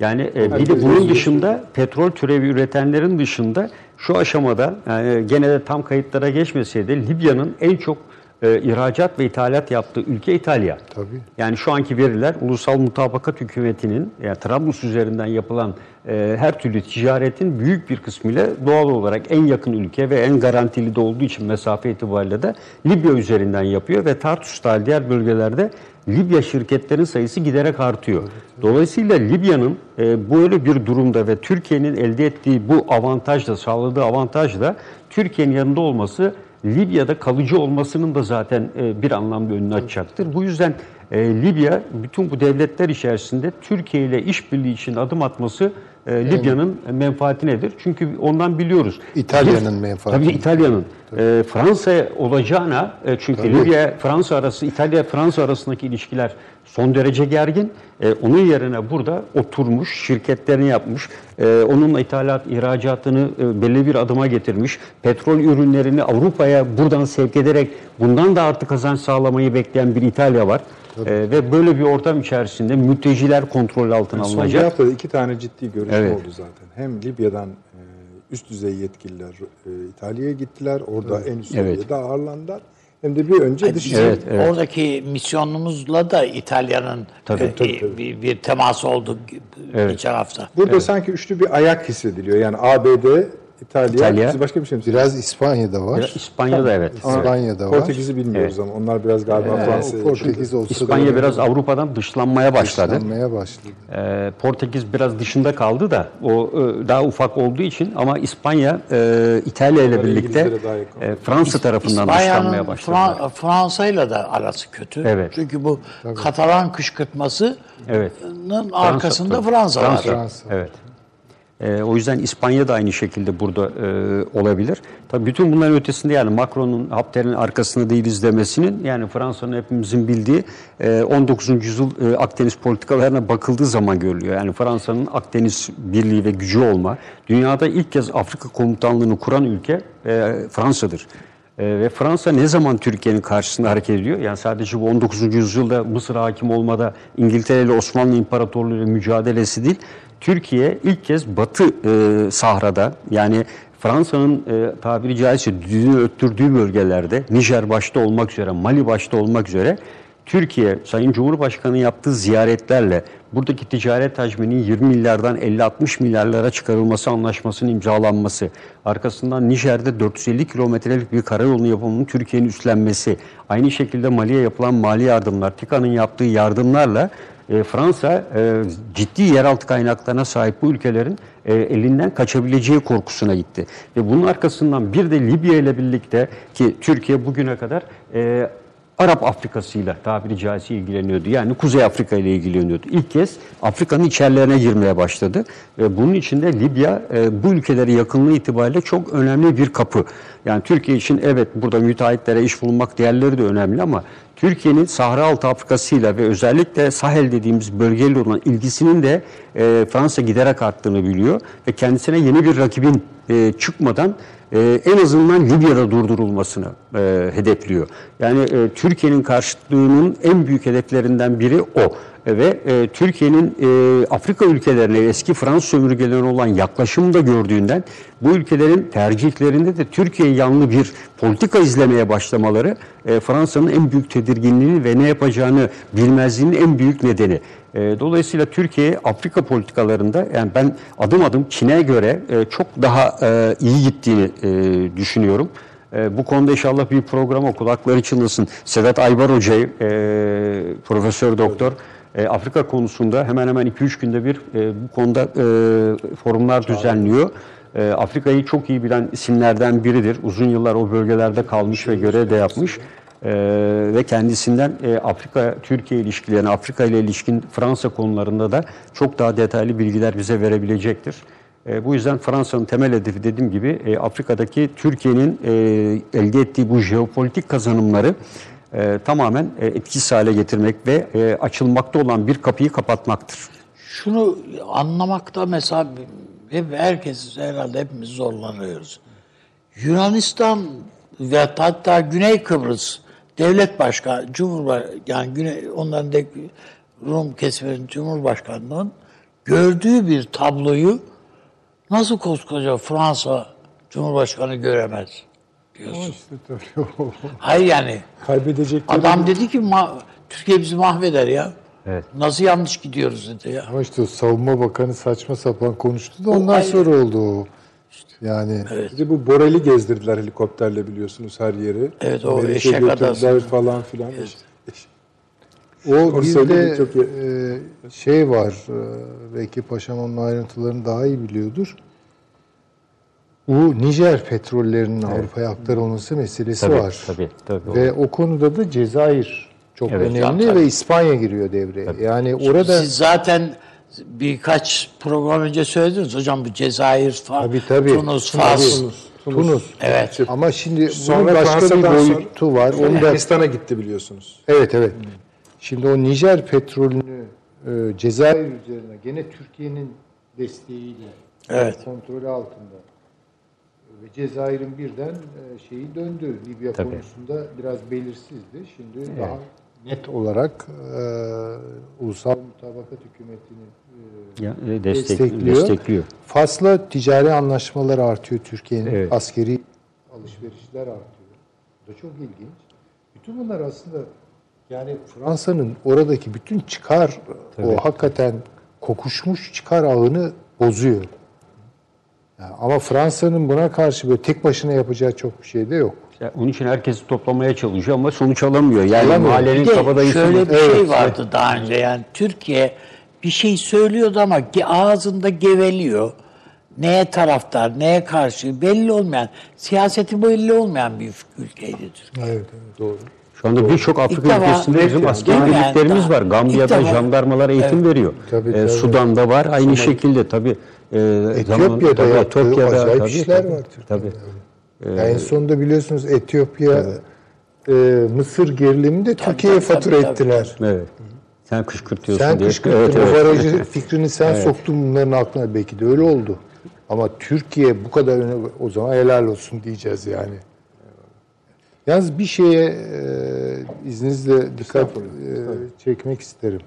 Yani e, bir de bunun dışında petrol türevi üretenlerin dışında şu aşamada yani gene de tam kayıtlara geçmese de Libya'nın en çok e, ihracat ve ithalat yaptığı ülke İtalya. Tabii. Yani şu anki veriler Ulusal Mutabakat Hükümeti'nin yani Trablus üzerinden yapılan e, her türlü ticaretin büyük bir kısmıyla doğal olarak en yakın ülke ve en garantili de olduğu için mesafe itibariyle de Libya üzerinden yapıyor ve Tartus dahil diğer bölgelerde Libya şirketlerin sayısı giderek artıyor. Dolayısıyla Libya'nın e, böyle bir durumda ve Türkiye'nin elde ettiği bu avantajla, sağladığı avantajla Türkiye'nin yanında olması Libya'da kalıcı olmasının da zaten e, bir anlamda önünü açacaktır. Bu yüzden e, Libya bütün bu devletler içerisinde Türkiye ile işbirliği için adım atması e, Libya'nın menfaatinedir. Çünkü ondan biliyoruz. İtalya'nın menfaati. Tabii İtalya'nın. E, Fransa olacağına e, çünkü Libya Fransa arası İtalya Fransa arasındaki ilişkiler son derece gergin. E, onun yerine burada oturmuş, şirketlerini yapmış, e, onunla ithalat, ihracatını e, belli bir adıma getirmiş, petrol ürünlerini Avrupa'ya buradan sevk ederek bundan da artı kazanç sağlamayı bekleyen bir İtalya var. E, ve böyle bir ortam içerisinde mülteciler kontrol altına Son bir alınacak. haftada iki tane ciddi görüşme Evet. oldu zaten. Hem Libya'dan e, üst düzey yetkililer e, İtalya'ya gittiler. Orada en üst Evet. seviyede ağırlandılar. Hem de bir önce dış Evet, evet. Oradaki misyonumuzla da İtalya'nın Tabii. e, Tabii, Bir, bir teması oldu Evet. geçen hafta. Burada sanki üçlü bir ayak hissediliyor. Yani ABD, İtalya, İtalya. siz başka bir şey mi Biraz İspanya'da var. İspanya'da evet. İspanya'da var. Portekiz'i bilmiyoruz ama onlar biraz galiba O Fransa'ya Portekiz olsa İspanya da biraz Avrupa'dan dışlanmaya başladı. dışlanmaya başladı. Ee, Portekiz biraz dışında kaldı da o e, daha ufak olduğu için ama İspanya e, İtalya ile birlikte e, Fransa tarafından dışlanmaya başladı. Fra- Fransa'yla da arası kötü. Evet. Çünkü bu Katalan kışkırtmasının Evet. arkasında tabii. Fransa, var. Fransa. Fransa. Evet. E, o yüzden İspanya da aynı şekilde burada e, olabilir. Tabii bütün bunların ötesinde yani Macron'un Hafter'in arkasında değiliz demesinin yani Fransa'nın hepimizin bildiği e, 19. yüzyıl e, Akdeniz politikalarına bakıldığı zaman görülüyor. Yani Fransa'nın Akdeniz birliği ve gücü olma, dünyada ilk kez Afrika komutanlığını kuran ülke e, Fransa'dır. E, ve Fransa ne zaman Türkiye'nin karşısında hareket ediyor? Yani sadece bu 19. yüzyılda Mısır hakim olmada İngiltere ile Osmanlı İmparatorluğu ile mücadelesi değil. Türkiye ilk kez Batı e, Sahra'da yani Fransa'nın e, tabiri caizse düdüğünü öttürdüğü bölgelerde Nijer başta olmak üzere, Mali başta olmak üzere Türkiye Sayın Cumhurbaşkanı yaptığı ziyaretlerle buradaki ticaret hacminin 20 milyardan 50-60 milyarlara çıkarılması anlaşmasının imzalanması, arkasından Nijer'de 450 kilometrelik bir karayolunun yapımının Türkiye'nin üstlenmesi, aynı şekilde Mali'ye yapılan mali yardımlar, TİKA'nın yaptığı yardımlarla e, Fransa e, ciddi yeraltı kaynaklarına sahip bu ülkelerin e, elinden kaçabileceği korkusuna gitti. Ve bunun arkasından bir de Libya ile birlikte ki Türkiye bugüne kadar Arap Afrika'sıyla tabiri caizse ilgileniyordu. Yani Kuzey Afrika ile ilgileniyordu. İlk kez Afrika'nın içerilerine girmeye başladı. Ve bunun içinde Libya e, bu ülkelere yakınlığı itibariyle çok önemli bir kapı. Yani Türkiye için evet burada müteahhitlere iş bulunmak diğerleri de önemli ama Türkiye'nin Sahra Altı Afrika'sıyla ve özellikle Sahel dediğimiz bölgeyle olan ilgisinin de e, Fransa giderek arttığını biliyor ve kendisine yeni bir rakibin e, çıkmadan e, en azından Libya'da durdurulmasını e, hedefliyor. Yani e, Türkiye'nin karşıtlığının en büyük hedeflerinden biri o. Ve e, Türkiye'nin e, Afrika ülkelerine eski Fransız sömürgelerine olan yaklaşımı da gördüğünden bu ülkelerin tercihlerinde de Türkiye yanlı bir politika izlemeye başlamaları e, Fransa'nın en büyük tedirginliği ve ne yapacağını bilmezliğinin en büyük nedeni. E, Dolayısıyla Türkiye Afrika politikalarında yani ben adım adım Çin'e göre e, çok daha e, iyi gittiğini e, düşünüyorum. E, Bu konuda inşallah bir programa kulakları çınlasın. Sedat Aybar Hoca'yı, e, Profesör Doktor, e, Afrika konusunda hemen hemen 2-3 günde bir e, bu konuda e, forumlar düzenliyor. E, Afrika'yı çok iyi bilen isimlerden biridir. Uzun yıllar o bölgelerde kalmış ve görev de yapmış. Ee, ve kendisinden e, Afrika-Türkiye ilişkilerine, Afrika ile ilişkin Fransa konularında da çok daha detaylı bilgiler bize verebilecektir. E, bu yüzden Fransa'nın temel hedefi dediğim gibi e, Afrika'daki Türkiye'nin e, elde ettiği bu jeopolitik kazanımları e, tamamen e, etkisiz hale getirmek ve e, açılmakta olan bir kapıyı kapatmaktır. Şunu anlamakta mesela hep herkes herhalde hepimiz zorlanıyoruz. Yunanistan ve hatta Güney Kıbrıs devlet başkanı, cumhurbaşkanı yani Güney, onların da Rum kesiminin cumhurbaşkanının gördüğü bir tabloyu nasıl koskoca Fransa Cumhurbaşkanı göremez diyorsun. İşte o. Hayır yani Kaybedecekleri adam dedi ki "Ma- Türkiye bizi mahveder ya. Evet. Nasıl yanlış gidiyoruz dedi ya. Ama işte savunma bakanı saçma sapan konuştu da ondan ayrı. sonra oldu o. Yani Bir de bu Borel'i gezdirdiler helikopterle biliyorsunuz her yeri. Evet, o eşek adası. falan filan. o Onu bir de çok iyi. e, şey var. E, belki Paşam onun ayrıntılarını daha iyi biliyordur. Bu Nijer petrollerinin Avrupa'ya aktarılması meselesi Tabii, var. tabii, tabii. Ve o konuda da Cezayir çok Evet. önemli Tabii. ve İspanya giriyor devreye. Yani orada Siz zaten birkaç program önce söylediniz hocam bu Cezayir, Fa- Tabii, tabii. Tunus, Tabii. Fas. Tunus. Evet. Ama şimdi Sonra bunun başka bir Fransa'dan boyutu var. Onu da Yunanistan'a gitti biliyorsunuz. Evet evet. Şimdi o Nijer petrolünü e, Cezayir üzerine gene Türkiye'nin desteğiyle Evet. kontrolü altında ve Cezayir'in birden e, şeyi döndü. Libya Tabii. konusunda biraz belirsizdi. Şimdi daha net olarak e, ulusal mutabakat hükümetini e, e, destek, destekliyor. destekliyor. Fas'la ticari anlaşmalar artıyor Türkiye'nin. Evet. Askeri alışverişler artıyor. Bu da çok ilginç. Bütün bunlar aslında yani Fransa'nın oradaki bütün çıkar o hakikaten kokuşmuş çıkar ağını bozuyor. Yani ama Fransa'nın buna karşı böyle tek başına yapacağı çok bir şey de yok. Ya Onun için herkesi toplamaya çalışıyor ama sonuç alamıyor. Yani Alamıyor. mahallenin kabadayısı şöyle bir Evet, şey vardı daha önce yani Türkiye bir şey söylüyordu ama ağzında geveliyor. Neye taraftar, neye karşı belli olmayan, siyaseti belli olmayan bir ülkeydi Türkiye. Evet, doğru. Şu anda birçok İlk Afrika defa- ülkesinde bizim Evet, askeri yani. birliklerimiz var. İlk Gambiya'da defa- jandarmalar eğitim veriyor. Tabii, Ee, tabii. Sudan'da var aynı şekilde tabii. Ee, Etiyopya'da tabii, yaptığı Etiyopya'da, acayip tabii, işler tabii, var Türkiye'de. Tabii. Yani en sonunda biliyorsunuz Etiyopya e, Mısır geriliminde Türkiye'ye tabii, fatura tabii, ettiler. Evet. Sen kışkırtıyorsun Sen diye. kışkırttın Evet, evet. barajı fikrini sen soktun bunların aklına. Belki de öyle oldu. Ama Türkiye bu kadar öne o zaman helal olsun diyeceğiz yani. Yalnız bir şeye e, izninizle dikkat e, çekmek isterim.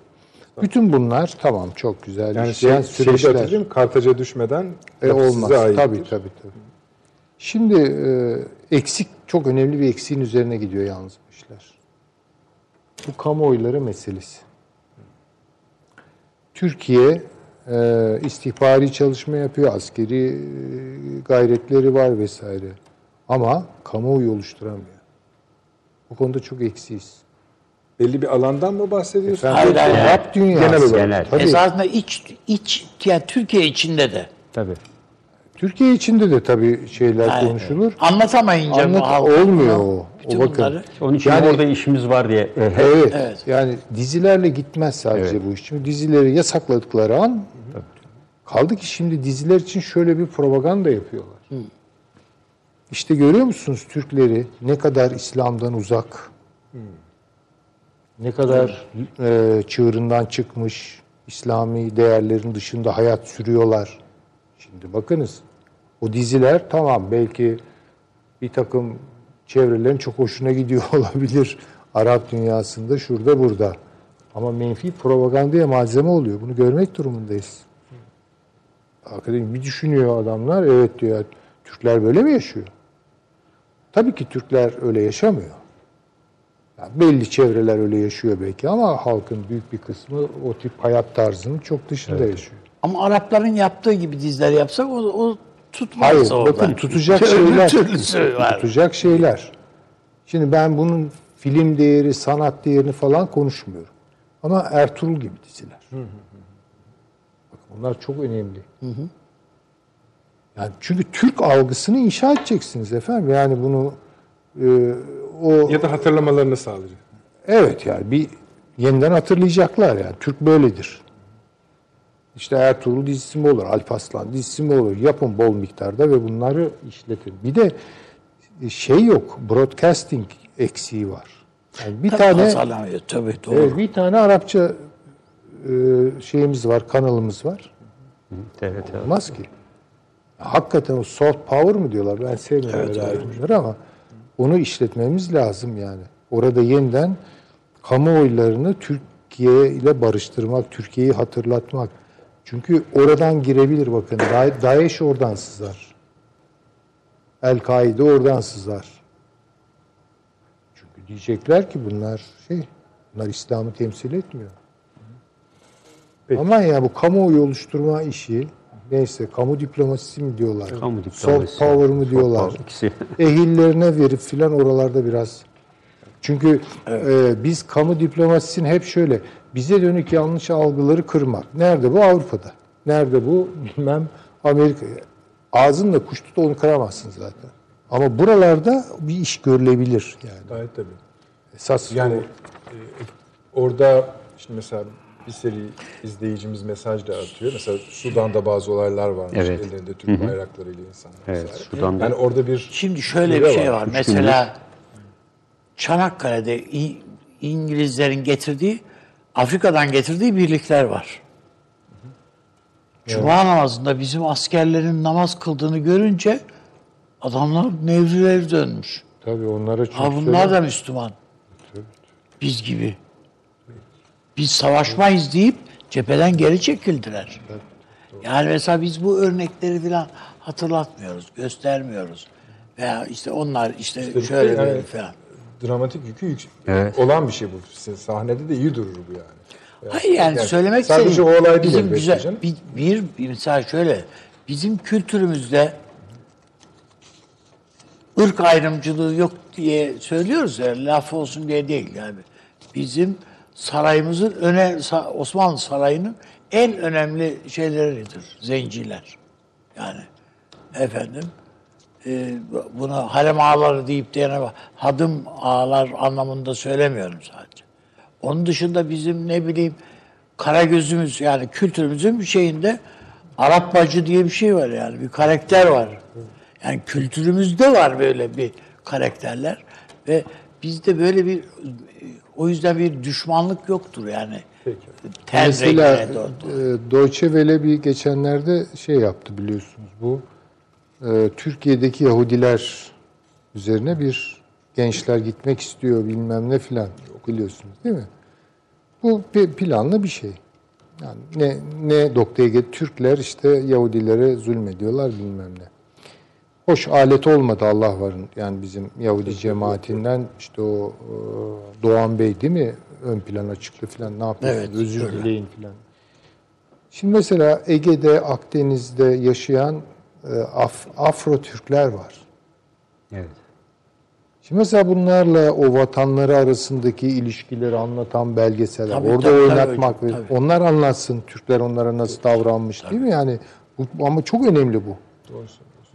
Bütün bunlar tamam çok güzel Yani şey, şeyi de süreçler. hatırlayayım, Kartaca düşmeden E, olmaz. size aittir. Tabii tabii tabii. Şimdi e, eksik çok önemli bir eksiğin üzerine gidiyor yalnız bu işler. Bu kamuoyları meselesi. Türkiye e, istihbari çalışma yapıyor, askeri e, gayretleri var vesaire. Ama kamuoyu oluşturamıyor. Bu konuda çok eksiyiz. Belli bir alandan mı bahsediyorsunuz? Hayır, hayır, hayır. Arap dünyası. Genel olarak. Genel. Tabii. Esasında iç, iç yani Türkiye içinde de. Tabii. Türkiye içinde de tabii şeyler Yani konuşulur. Anlatamayınca Anlat- halka olmuyor o. bütün O bakın. bunları. Onun için Yani- orada işimiz var diye. e, hep- Evet, Evet. Yani dizilerle gitmez sadece bu iş. Çünkü dizileri yasakladıkları an kaldı ki şimdi diziler için şöyle bir propaganda yapıyorlar. İşte görüyor musunuz Türkleri ne kadar İslam'dan uzak, ne kadar e, çığırından çıkmış, İslami değerlerin dışında hayat sürüyorlar. Şimdi bakınız o diziler tamam belki bir takım çevrelerin çok hoşuna gidiyor olabilir Arap dünyasında şurada burada. Ama menfi propagandaya malzeme oluyor. Bunu görmek durumundayız. Akademi bir düşünüyor adamlar. Evet diyor Türkler böyle mi yaşıyor? Tabii ki Türkler öyle yaşamıyor. Yani belli çevreler öyle yaşıyor belki ama halkın büyük bir kısmı o tip hayat tarzının çok dışında yaşıyor. Ama Arapların yaptığı gibi diziler yapsak o, o tutmaz Hayır, orada. bakın tutacak Türlü şeyler. türlüsü var. Tutacak şeyler. Şimdi ben bunun film değeri, sanat değerini falan konuşmuyorum. Ama Ertuğrul gibi diziler. Bakın bunlar çok önemli. Yani çünkü Türk algısını inşa edeceksiniz efendim. Yani bunu e, o Ya da hatırlamalarını sağlayacak. Evet yani bir yeniden hatırlayacaklar yani. Türk böyledir. İşte Ertuğrul dizisi mi olur, Alparslan dizisi mi olur? Yapın bol miktarda ve bunları işletin. Bir de şey yok, broadcasting eksiği var. Yani bir tane Pazarlamıyor tabii doğru. evet, bir tane Arapça e, şeyimiz var, kanalımız var. Evet, evet. Olmaz ki. Hakikaten o soft power mı diyorlar? Ben sevmiyorum öyle ayrımları ama onu işletmemiz lazım yani. Orada yeniden kamuoylarını Türkiye ile barıştırmak, Türkiye'yi hatırlatmak. Çünkü oradan girebilir bakın. Da- Daesh oradan sızar. El-Kaide oradan sızar. Çünkü diyecekler ki bunlar şey, bunlar İslam'ı temsil etmiyor. Aman ya bu kamuoyu oluşturma işi neyse kamu diplomasisi mi diyorlar? Kamu Soft diplomasisi. power mı Soft diyorlar? power, ikisi. Ehillerine verip filan oralarda biraz. Çünkü e, biz kamu diplomasisini hep şöyle bize dönük yanlış algıları kırmak. Nerede bu? Avrupa'da. Nerede bu? Bilmem Amerika. Ağzınla kuş tut onu kıramazsın zaten. Ama buralarda bir iş görülebilir yani. Gayet tabii. Esas Yani yani e, orada şimdi mesela bir seri izleyicimiz mesaj da atıyor. Mesela Sudan'da bazı olaylar varmış. Evet. Ellerinde Türk bayraklarıyla insanlar. Evet, vesaire. Sudan'da- Yani orada bir Şimdi şöyle bir şey var. var. Mesela Çanakkale'de İngilizlerin getirdiği, Afrika'dan getirdiği birlikler var. Cuma namazında bizim askerlerin namaz kıldığını görünce adamlar nevrileri dönmüş. tabii onlara çok Ha bunlar da Müslüman. Biz gibi. Biz savaşmayız deyip cepheden geri çekildiler. Yani mesela biz bu örnekleri falan hatırlatmıyoruz, göstermiyoruz. Veya işte onlar işte şöyle yani- böyle falan. dramatik yükü yük- Evet. olan bir şey bu. Sahnede de iyi durur bu yani. Hayır yani, yani söylemek sadece istediğim, o olay değil bizim güzel bir, bir, bir mesela şöyle bizim kültürümüzde ırk ayrımcılığı yok diye söylüyoruz ya laf olsun diye değil yani. Bizim sarayımızın öne Osmanlı sarayının en önemli şeyleridir zenciler. Yani efendim e, buna harem ağaları deyip de yani hadım ağalar anlamında söylemiyorum sadece. Onun dışında bizim ne bileyim kara gözümüz yani kültürümüzün bir şeyinde Arap bacı diye bir şey var yani bir karakter var. Yani kültürümüzde var böyle bir karakterler ve bizde böyle bir o yüzden bir düşmanlık yoktur yani. Ten Mesela e, Deutsche Welle bir geçenlerde şey yaptı biliyorsunuz bu e, Türkiye'deki Yahudiler üzerine bir gençler gitmek istiyor bilmem ne filan biliyorsunuz değil mi? Bu bir planlı bir şey. Yani ne ne noktaya get Türkler işte Yahudilere zulmediyorlar bilmem ne. Hoş alet olmadı Allah varın. Yani bizim Yahudi cemaatinden işte o e, Doğan Bey değil mi ön plana çıktı filan ne yapıyorsunuz Evet, özür öyle. dileyin filan. Şimdi mesela Ege'de, Akdeniz'de yaşayan e, Af- Afro Türkler var. Evet. Şimdi mesela bunlarla o vatanları arasındaki ilişkileri anlatan belgeseller, Tabii, orada tabii, oynatmak tabii, ve tabii. onlar anlatsın Türkler onlara nasıl davranmış değil mi? Yani bu, ama çok önemli bu.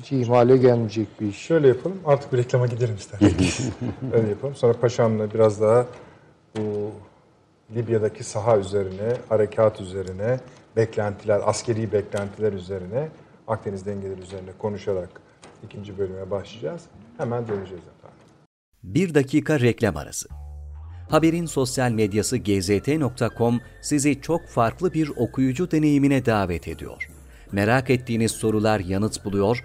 Hiç ihmale gelmeyecek bir iş. Şöyle yapalım. Artık bir reklama gidelim isterseniz. Öyle yapalım. Sonra paşamla biraz daha bu Libya'daki saha üzerine, harekat üzerine, beklentiler, askeri beklentiler üzerine, Akdeniz dengeleri üzerine konuşarak ikinci bölüme başlayacağız. Hemen döneceğiz efendim. Bir dakika reklam arası. Haberin sosyal medyası gzt.com sizi çok farklı bir okuyucu deneyimine davet ediyor. Merak ettiğiniz sorular yanıt buluyor,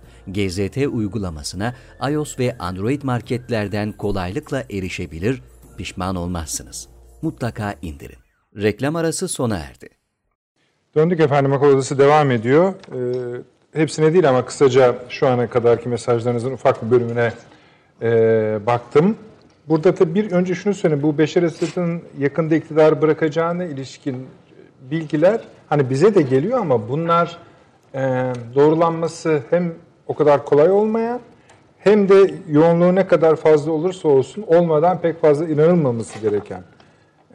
GZT uygulamasına iOS ve Android marketlerden kolaylıkla erişebilir, pişman olmazsınız. Mutlaka indirin. Reklam arası sona erdi. Döndük efendim akıl odası devam ediyor. Ee, hepsine değil ama kısaca şu ana kadarki mesajlarınızın ufak bir bölümüne e, baktım. Burada tabii bir önce şunu söyleyeyim. Bu Beşer Esad'ın yakında iktidar bırakacağına ilişkin bilgiler hani bize de geliyor ama bunlar e, doğrulanması hem o kadar kolay olmayan hem de yoğunluğu ne kadar fazla olursa olsun olmadan pek fazla inanılmaması gereken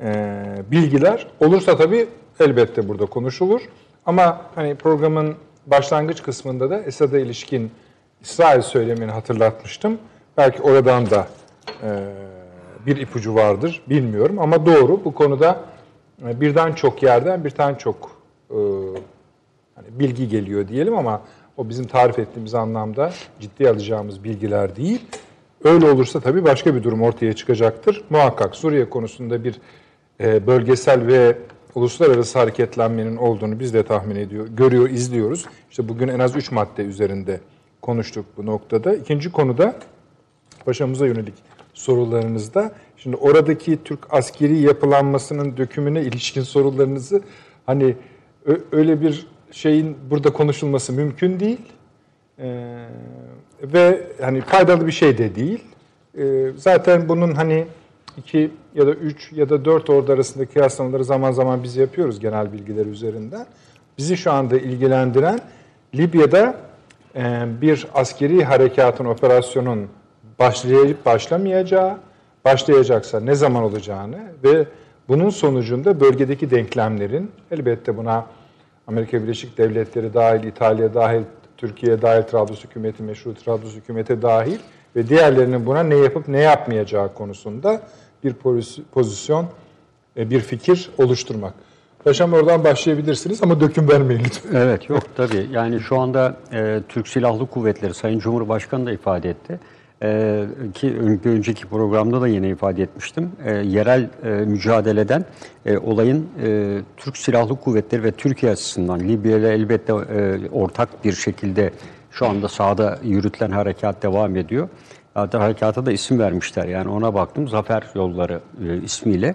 e, bilgiler. Olursa tabii elbette burada konuşulur. Ama hani programın başlangıç kısmında da Esad'a ilişkin İsrail söylemini hatırlatmıştım. Belki oradan da e, bir ipucu vardır bilmiyorum ama doğru bu konuda e, birden çok yerden bir tane çok e, hani bilgi geliyor diyelim ama o bizim tarif ettiğimiz anlamda ciddi alacağımız bilgiler değil. Öyle olursa tabii başka bir durum ortaya çıkacaktır. Muhakkak Suriye konusunda bir e, bölgesel ve uluslararası hareketlenmenin olduğunu biz de tahmin ediyor, görüyor, izliyoruz. İşte bugün en az 3 madde üzerinde konuştuk bu noktada. İkinci konuda paşamıza yönelik sorularınızda şimdi oradaki Türk askeri yapılanmasının dökümüne ilişkin sorularınızı hani öyle bir şeyin burada konuşulması mümkün değil. Ee, ve hani faydalı bir şey de değil. Ee, zaten bunun hani iki ya da üç ya da dört ordu arasındaki kıyaslamaları zaman zaman biz yapıyoruz genel bilgiler üzerinden. Bizi şu anda ilgilendiren Libya'da e, bir askeri harekatın, operasyonun başlayıp başlamayacağı, başlayacaksa ne zaman olacağını ve bunun sonucunda bölgedeki denklemlerin elbette buna Amerika Birleşik Devletleri dahil, İtalya dahil, Türkiye dahil, Trablus hükümeti, meşru Trablus hükümeti dahil ve diğerlerinin buna ne yapıp ne yapmayacağı konusunda bir poz- pozisyon, e, bir fikir oluşturmak. Paşam oradan başlayabilirsiniz ama döküm vermeyin lütfen. Evet yok tabii. Yani şu anda e, Türk Silahlı Kuvvetleri Sayın Cumhurbaşkanı da ifade etti. E, ki bir önceki programda da yine ifade etmiştim. E, yerel e, mücadeleden e, olayın e, Türk Silahlı Kuvvetleri ve Türkiye açısından Libya ile elbette e, ortak bir şekilde şu anda sahada yürütülen harekat devam ediyor. Hatta harekata da isim vermişler. Yani ona baktım. Zafer Yolları e, ismiyle.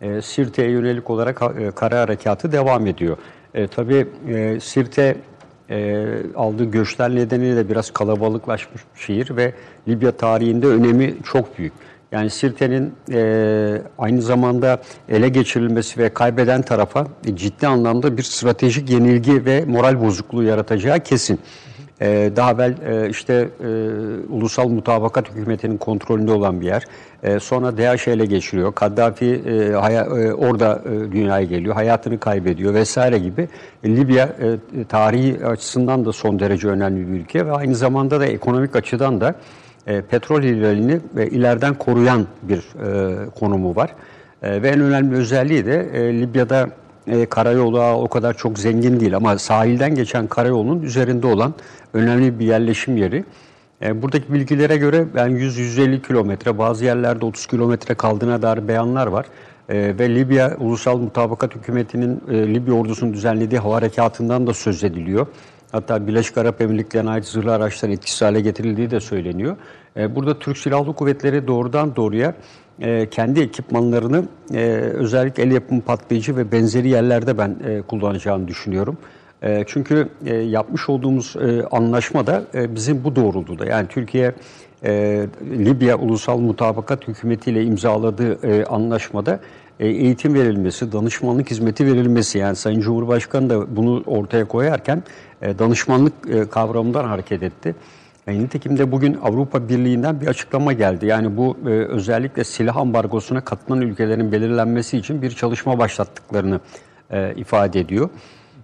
E, Sirte'ye yönelik olarak e, kara harekatı devam ediyor. E, tabii e, Sirte e, aldığı göçler nedeniyle de biraz kalabalıklaşmış bir şehir ve Libya tarihinde önemi çok büyük. Yani Sirte'nin e, aynı zamanda ele geçirilmesi ve kaybeden tarafa e, ciddi anlamda bir stratejik yenilgi ve moral bozukluğu yaratacağı kesin. Ee, daha evvel e, işte e, ulusal mutabakat hükümetinin kontrolünde olan bir yer. E, sonra DAEŞ ele geçiriyor. Kaddafi e, haya- e, orada e, dünyaya geliyor. Hayatını kaybediyor vesaire gibi. E, Libya e, tarihi açısından da son derece önemli bir ülke ve aynı zamanda da ekonomik açıdan da e, petrol ihlalini e, ileriden koruyan bir e, konumu var. E, ve en önemli özelliği de e, Libya'da e, karayolu ağı o kadar çok zengin değil ama sahilden geçen karayolunun üzerinde olan önemli bir yerleşim yeri. E, buradaki bilgilere göre ben 100-150 kilometre bazı yerlerde 30 kilometre kaldığına dair beyanlar var. E, ve Libya Ulusal Mutabakat Hükümeti'nin e, Libya ordusunun düzenlediği hava harekatından da söz ediliyor. Hatta Birleşik Arap Emirlikleri'ne ait zırhlı araçların etkisiz hale getirildiği de söyleniyor. E, burada Türk Silahlı Kuvvetleri doğrudan doğruya e, kendi ekipmanlarını e, özellikle el yapımı patlayıcı ve benzeri yerlerde ben e, kullanacağını düşünüyorum. E, çünkü e, yapmış olduğumuz e, anlaşma da e, bizim bu doğrultuda. Yani Türkiye e, Libya Ulusal Mutabakat Hükümeti ile imzaladığı e, anlaşmada e, eğitim verilmesi, danışmanlık hizmeti verilmesi yani Sayın Cumhurbaşkanı da bunu ortaya koyarken e, danışmanlık e, kavramından hareket etti. E, nitekim de bugün Avrupa Birliği'nden bir açıklama geldi. Yani bu e, özellikle silah ambargosuna katılan ülkelerin belirlenmesi için bir çalışma başlattıklarını e, ifade ediyor.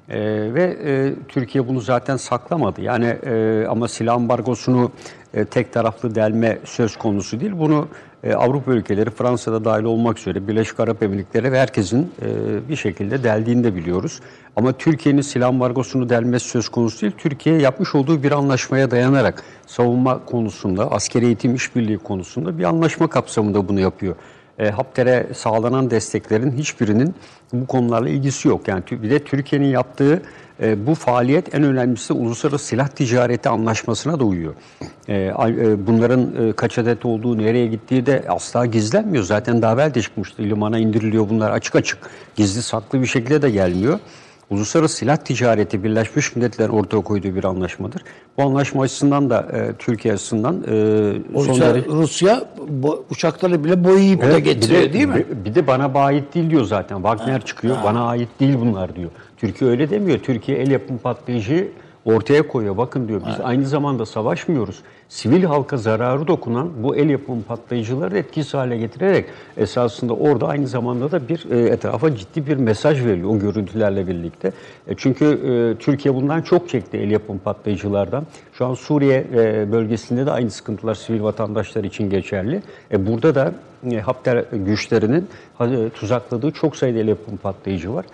E, ve e, Türkiye bunu zaten saklamadı. Yani e, ama silah ambargosunu e, tek taraflı delme söz konusu değil. Bunu e, Avrupa ülkeleri, Fransa'da dahil olmak üzere Birleşik Arap Emirlikleri ve herkesin e, bir şekilde deldiğini de biliyoruz. Ama Türkiye'nin silah ambargosunu delmesi söz konusu değil. Türkiye yapmış olduğu bir anlaşmaya dayanarak savunma konusunda, askeri eğitim işbirliği konusunda bir anlaşma kapsamında bunu yapıyor. E, Hapter'e sağlanan desteklerin hiçbirinin bu konularla ilgisi yok. Yani bir de Türkiye'nin yaptığı e, bu faaliyet en önemlisi uluslararası silah ticareti anlaşmasına da uyuyor. E, e, bunların e, kaç adet olduğu, nereye gittiği de asla gizlenmiyor. Zaten daha evvel de çıkmıştı. Limana indiriliyor bunlar açık açık. Gizli saklı bir şekilde de gelmiyor. Uluslararası silah ticareti Birleşmiş Milletler'in ortaya koyduğu bir anlaşmadır. Bu anlaşma açısından da e, Türkiye açısından e, son derece- Rusya bu, uçakları bile boyayıp da Evet, getiriyor bir de, değil mi? Bir, bir de bana ait değil diyor zaten. Wagner çıkıyor. Bana ait değil bunlar diyor. Türkiye öyle demiyor. Türkiye el yapımı patlayıcı ortaya koyuyor. Bakın diyor biz aynı zamanda savaşmıyoruz. Sivil halka zararı dokunan bu el yapımı patlayıcıları etkisiz hale getirerek esasında orada aynı zamanda da bir e, etrafa ciddi bir mesaj veriliyor o görüntülerle birlikte. E, çünkü e, Türkiye bundan çok çekti el yapımı patlayıcılardan. Şu an Suriye bölgesinde de aynı sıkıntılar sivil vatandaşlar için geçerli. E, burada da Hafter güçlerinin tuzakladığı çok sayıda el yapımı patlayıcı var.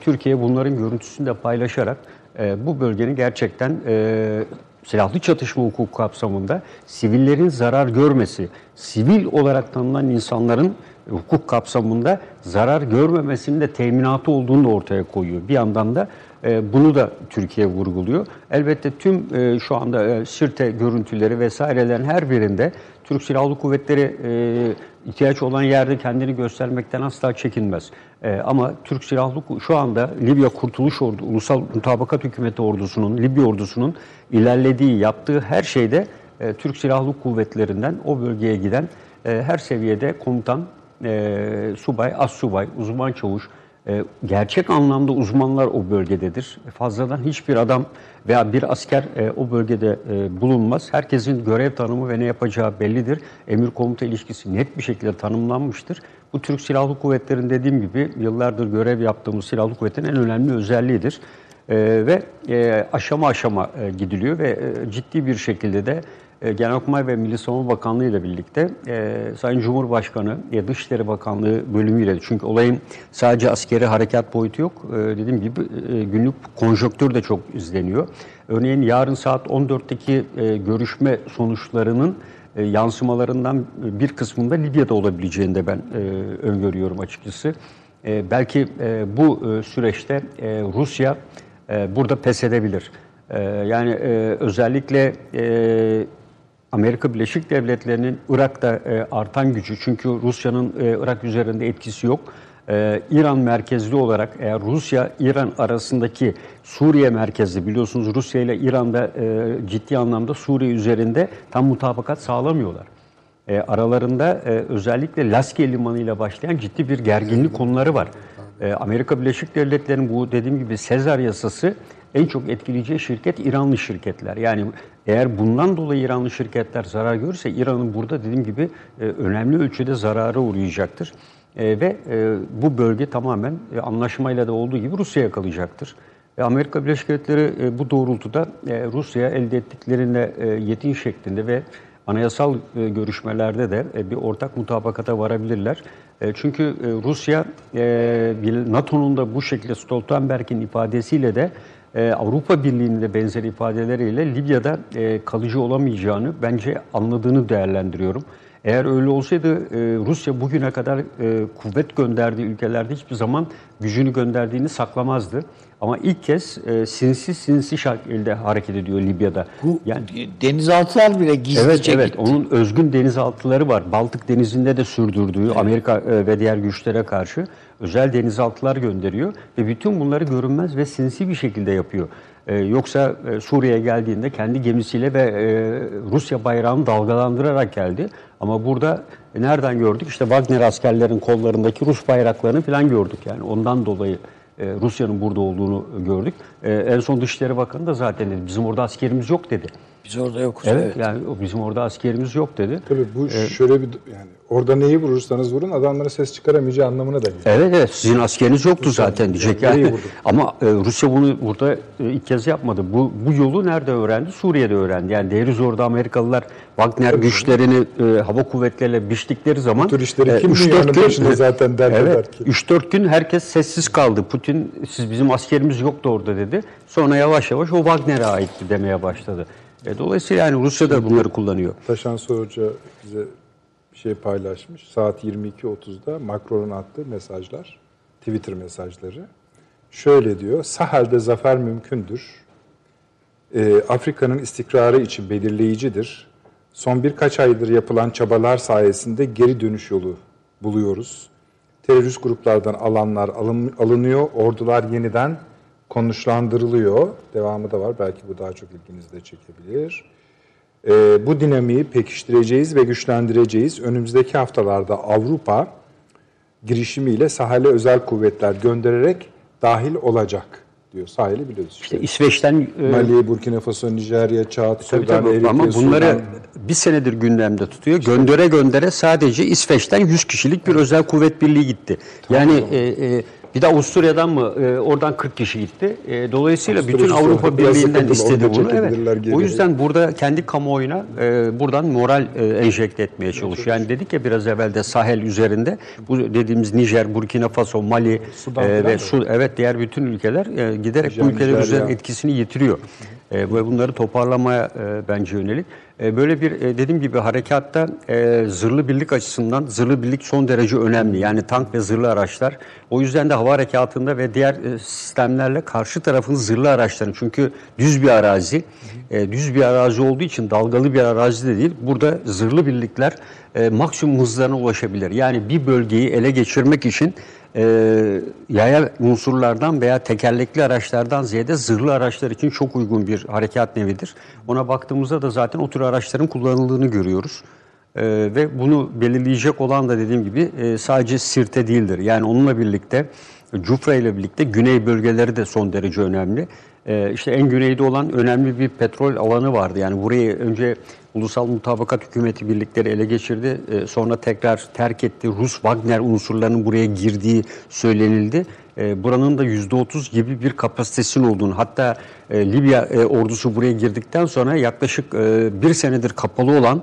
Türkiye bunların görüntüsünü de paylaşarak e, bu bölgenin gerçekten e, silahlı çatışma hukuku kapsamında sivillerin zarar görmesi, sivil olarak tanınan insanların hukuk kapsamında zarar görmemesinin de teminatı olduğunu da ortaya koyuyor. Bir yandan da e, bunu da Türkiye vurguluyor. Elbette tüm e, şu anda e, Sirte görüntüleri vesairelerin her birinde Türk Silahlı Kuvvetleri e, ihtiyaç olan yerde kendini göstermekten asla çekinmez. E, ama Türk Silahlı şu anda Libya Kurtuluş Ordu, Ulusal Mutabakat Hükümeti ordusunun, Libya ordusunun ilerlediği, yaptığı her şeyde e, Türk Silahlı Kuvvetlerinden o bölgeye giden e, her seviyede komutan, e, subay, as subay, uzman çavuş, e, gerçek anlamda uzmanlar o bölgededir. Fazladan hiçbir adam veya bir asker e, o bölgede e, bulunmaz. Herkesin görev tanımı ve ne yapacağı bellidir. Emir komuta ilişkisi net bir şekilde tanımlanmıştır. Bu Türk Silahlı Kuvvetleri'nin dediğim gibi yıllardır görev yaptığımız silahlı kuvvetin en önemli özelliğidir. E, ve e, aşama aşama e, gidiliyor ve e, ciddi bir şekilde de Genelkurmay ve Milli Savunma Bakanlığı ile birlikte e, Sayın Cumhurbaşkanı e, Dışişleri Bakanlığı bölümüyle çünkü olayın sadece askeri harekat boyutu yok. E, dediğim gibi e, günlük konjonktür de çok izleniyor. Örneğin yarın saat 14'teki e, görüşme sonuçlarının e, yansımalarından bir kısmında Libya'da olabileceğini de ben e, öngörüyorum açıkçası. E, belki e, bu e, süreçte e, Rusya e, burada pes edebilir. E, yani e, özellikle e, Amerika Birleşik Devletleri'nin Irak'ta e, artan gücü çünkü Rusya'nın e, Irak üzerinde etkisi yok. E, İran merkezli olarak eğer Rusya-İran arasındaki Suriye merkezli biliyorsunuz Rusya ile İran'da e, ciddi anlamda Suriye üzerinde tam mutabakat sağlamıyorlar. E, aralarında e, özellikle Laskiye Limanı ile başlayan ciddi bir gerginlik konuları var. E, Amerika Birleşik Devletleri'nin bu dediğim gibi Sezar yasası en çok etkileyeceği şirket İranlı şirketler. Yani eğer bundan dolayı İranlı şirketler zarar görürse İran'ın burada dediğim gibi e, önemli ölçüde zarara uğrayacaktır. E, ve e, bu bölge tamamen anlaşmayla da olduğu gibi Rusya'ya kalacaktır. Amerika Birleşik Devletleri bu doğrultuda Rusya'ya elde ettiklerine yetin şeklinde ve anayasal görüşmelerde de bir ortak mutabakata varabilirler. Çünkü Rusya NATO'nun da bu şekilde Stoltenberg'in ifadesiyle de e, Avrupa Birliği'nin de benzer ifadeleriyle Libya'da e, kalıcı olamayacağını bence anladığını değerlendiriyorum. Eğer öyle olsaydı e, Rusya bugüne kadar kuvvet gönderdiği ülkelerde hiçbir zaman gücünü gönderdiğini saklamazdı. Ama ilk kez e, sinsi sinsi şekilde hareket ediyor Libya'da. Bu yani denizaltılar bile gizlice Evet evet gitti. onun özgün denizaltıları var. Baltık denizinde de sürdürdüğü Amerika e, ve diğer güçlere karşı özel denizaltılar gönderiyor ve bütün bunları görünmez ve sinsi bir şekilde yapıyor. E, yoksa e, Suriye'ye geldiğinde kendi gemisiyle ve e, Rusya bayrağını dalgalandırarak geldi. Ama burada e, nereden gördük? İşte Wagner askerlerin kollarındaki Rus bayraklarını falan gördük. Yani ondan dolayı e, Rusya'nın burada olduğunu gördük. E, en son Dışişleri Bakanı da zaten dedi bizim orada askerimiz yok dedi. Biz orada yokuz. Evet, evet. yani o bizim orada askerimiz yok dedi. Tabii bu şöyle bir yani orada neyi vurursanız vurun adamların ses çıkaramayacağı anlamına da geliyor. Evet evet sizin askeriniz yoktu zaten diyecek yani. Ama e, Rusya bunu burada e, ilk kez yapmadı. Bu bu yolu nerede öğrendi? Suriye'de öğrendi. Yani Dehri Zor'da Amerikalılar Wagner güçlerini e, hava kuvvetleriyle biçtikleri zaman Bu tür işleri kim üç, dünyanın dört gün- başında zaten dert eder evet, ki? 3-4 gün herkes sessiz kaldı. Putin siz bizim askerimiz yoktu orada dedi. Sonra yavaş yavaş o Wagner'e aitti demeye başladı. E, dolayısıyla yani Rusya da bunları kullanıyor. Taşan Hoca bize bir şey paylaşmış. Saat 22.30'da Macron'un attığı mesajlar, Twitter mesajları. Şöyle diyor, Sahel'de zafer mümkündür. Ee, Afrika'nın istikrarı için belirleyicidir. Son birkaç aydır yapılan çabalar sayesinde geri dönüş yolu buluyoruz. Terörist gruplardan alanlar alın- alınıyor, ordular yeniden konuşlandırılıyor. Devamı da var, belki bu daha çok ilginizi de çekebilir. Ee, bu dinamiği pekiştireceğiz ve güçlendireceğiz. Önümüzdeki haftalarda Avrupa girişimiyle sahile özel kuvvetler göndererek dahil olacak diyor. Sahili biliyoruz işte. İşte İsveç'ten e, Mali, Burkina Faso, Nijerya, Çad, Tabii Sudan, tabii Eritrea, ama bunları Sudan. bir senedir gündemde tutuyor. Göndere göndere sadece İsveç'ten 100 kişilik bir özel kuvvet birliği gitti. yani e, e, bir de Avusturya'dan mı e, oradan 40 kişi gitti. E, dolayısıyla Avusturya bütün Avrupa Birliği'nden istedi bunu. Evet. geri. O yüzden burada kendi kamuoyuna e, buradan moral e, enjekte etmeye çalışıyor. Yani dedik ya biraz evvel de Sahel üzerinde bu dediğimiz Nijer, Burkina Faso, Mali Sudan e, ve Su, evet diğer bütün ülkeler e, giderek Nijer, bu ülkeler üzerine etkisini yitiriyor. E, ve bunları toparlamaya e, bence yönelik. E, böyle bir e, dediğim gibi harekatta e, zırhlı birlik açısından zırhlı birlik son derece önemli. Yani tank ve zırhlı araçlar. O yüzden de hava harekatında ve diğer e, sistemlerle karşı tarafın zırhlı araçlarını çünkü düz bir arazi, e, düz bir arazi olduğu için dalgalı bir arazi de değil. Burada zırhlı birlikler maksimum hızlarına ulaşabilir. Yani bir bölgeyi ele geçirmek için e, yaya unsurlardan veya tekerlekli araçlardan ziyade zırhlı araçlar için çok uygun bir harekat nevidir. Ona baktığımızda da zaten o tür araçların kullanıldığını görüyoruz. E, ve bunu belirleyecek olan da dediğim gibi e, sadece Sirte değildir. Yani onunla birlikte Cufra ile birlikte güney bölgeleri de son derece önemli. E, işte en güneyde olan önemli bir petrol alanı vardı. Yani burayı önce Ulusal Mutabakat Hükümeti birlikleri ele geçirdi. E, sonra tekrar terk etti. Rus Wagner unsurlarının buraya girdiği söylenildi. E, buranın da %30 gibi bir kapasitesinin olduğunu hatta e, Libya e, ordusu buraya girdikten sonra yaklaşık e, bir senedir kapalı olan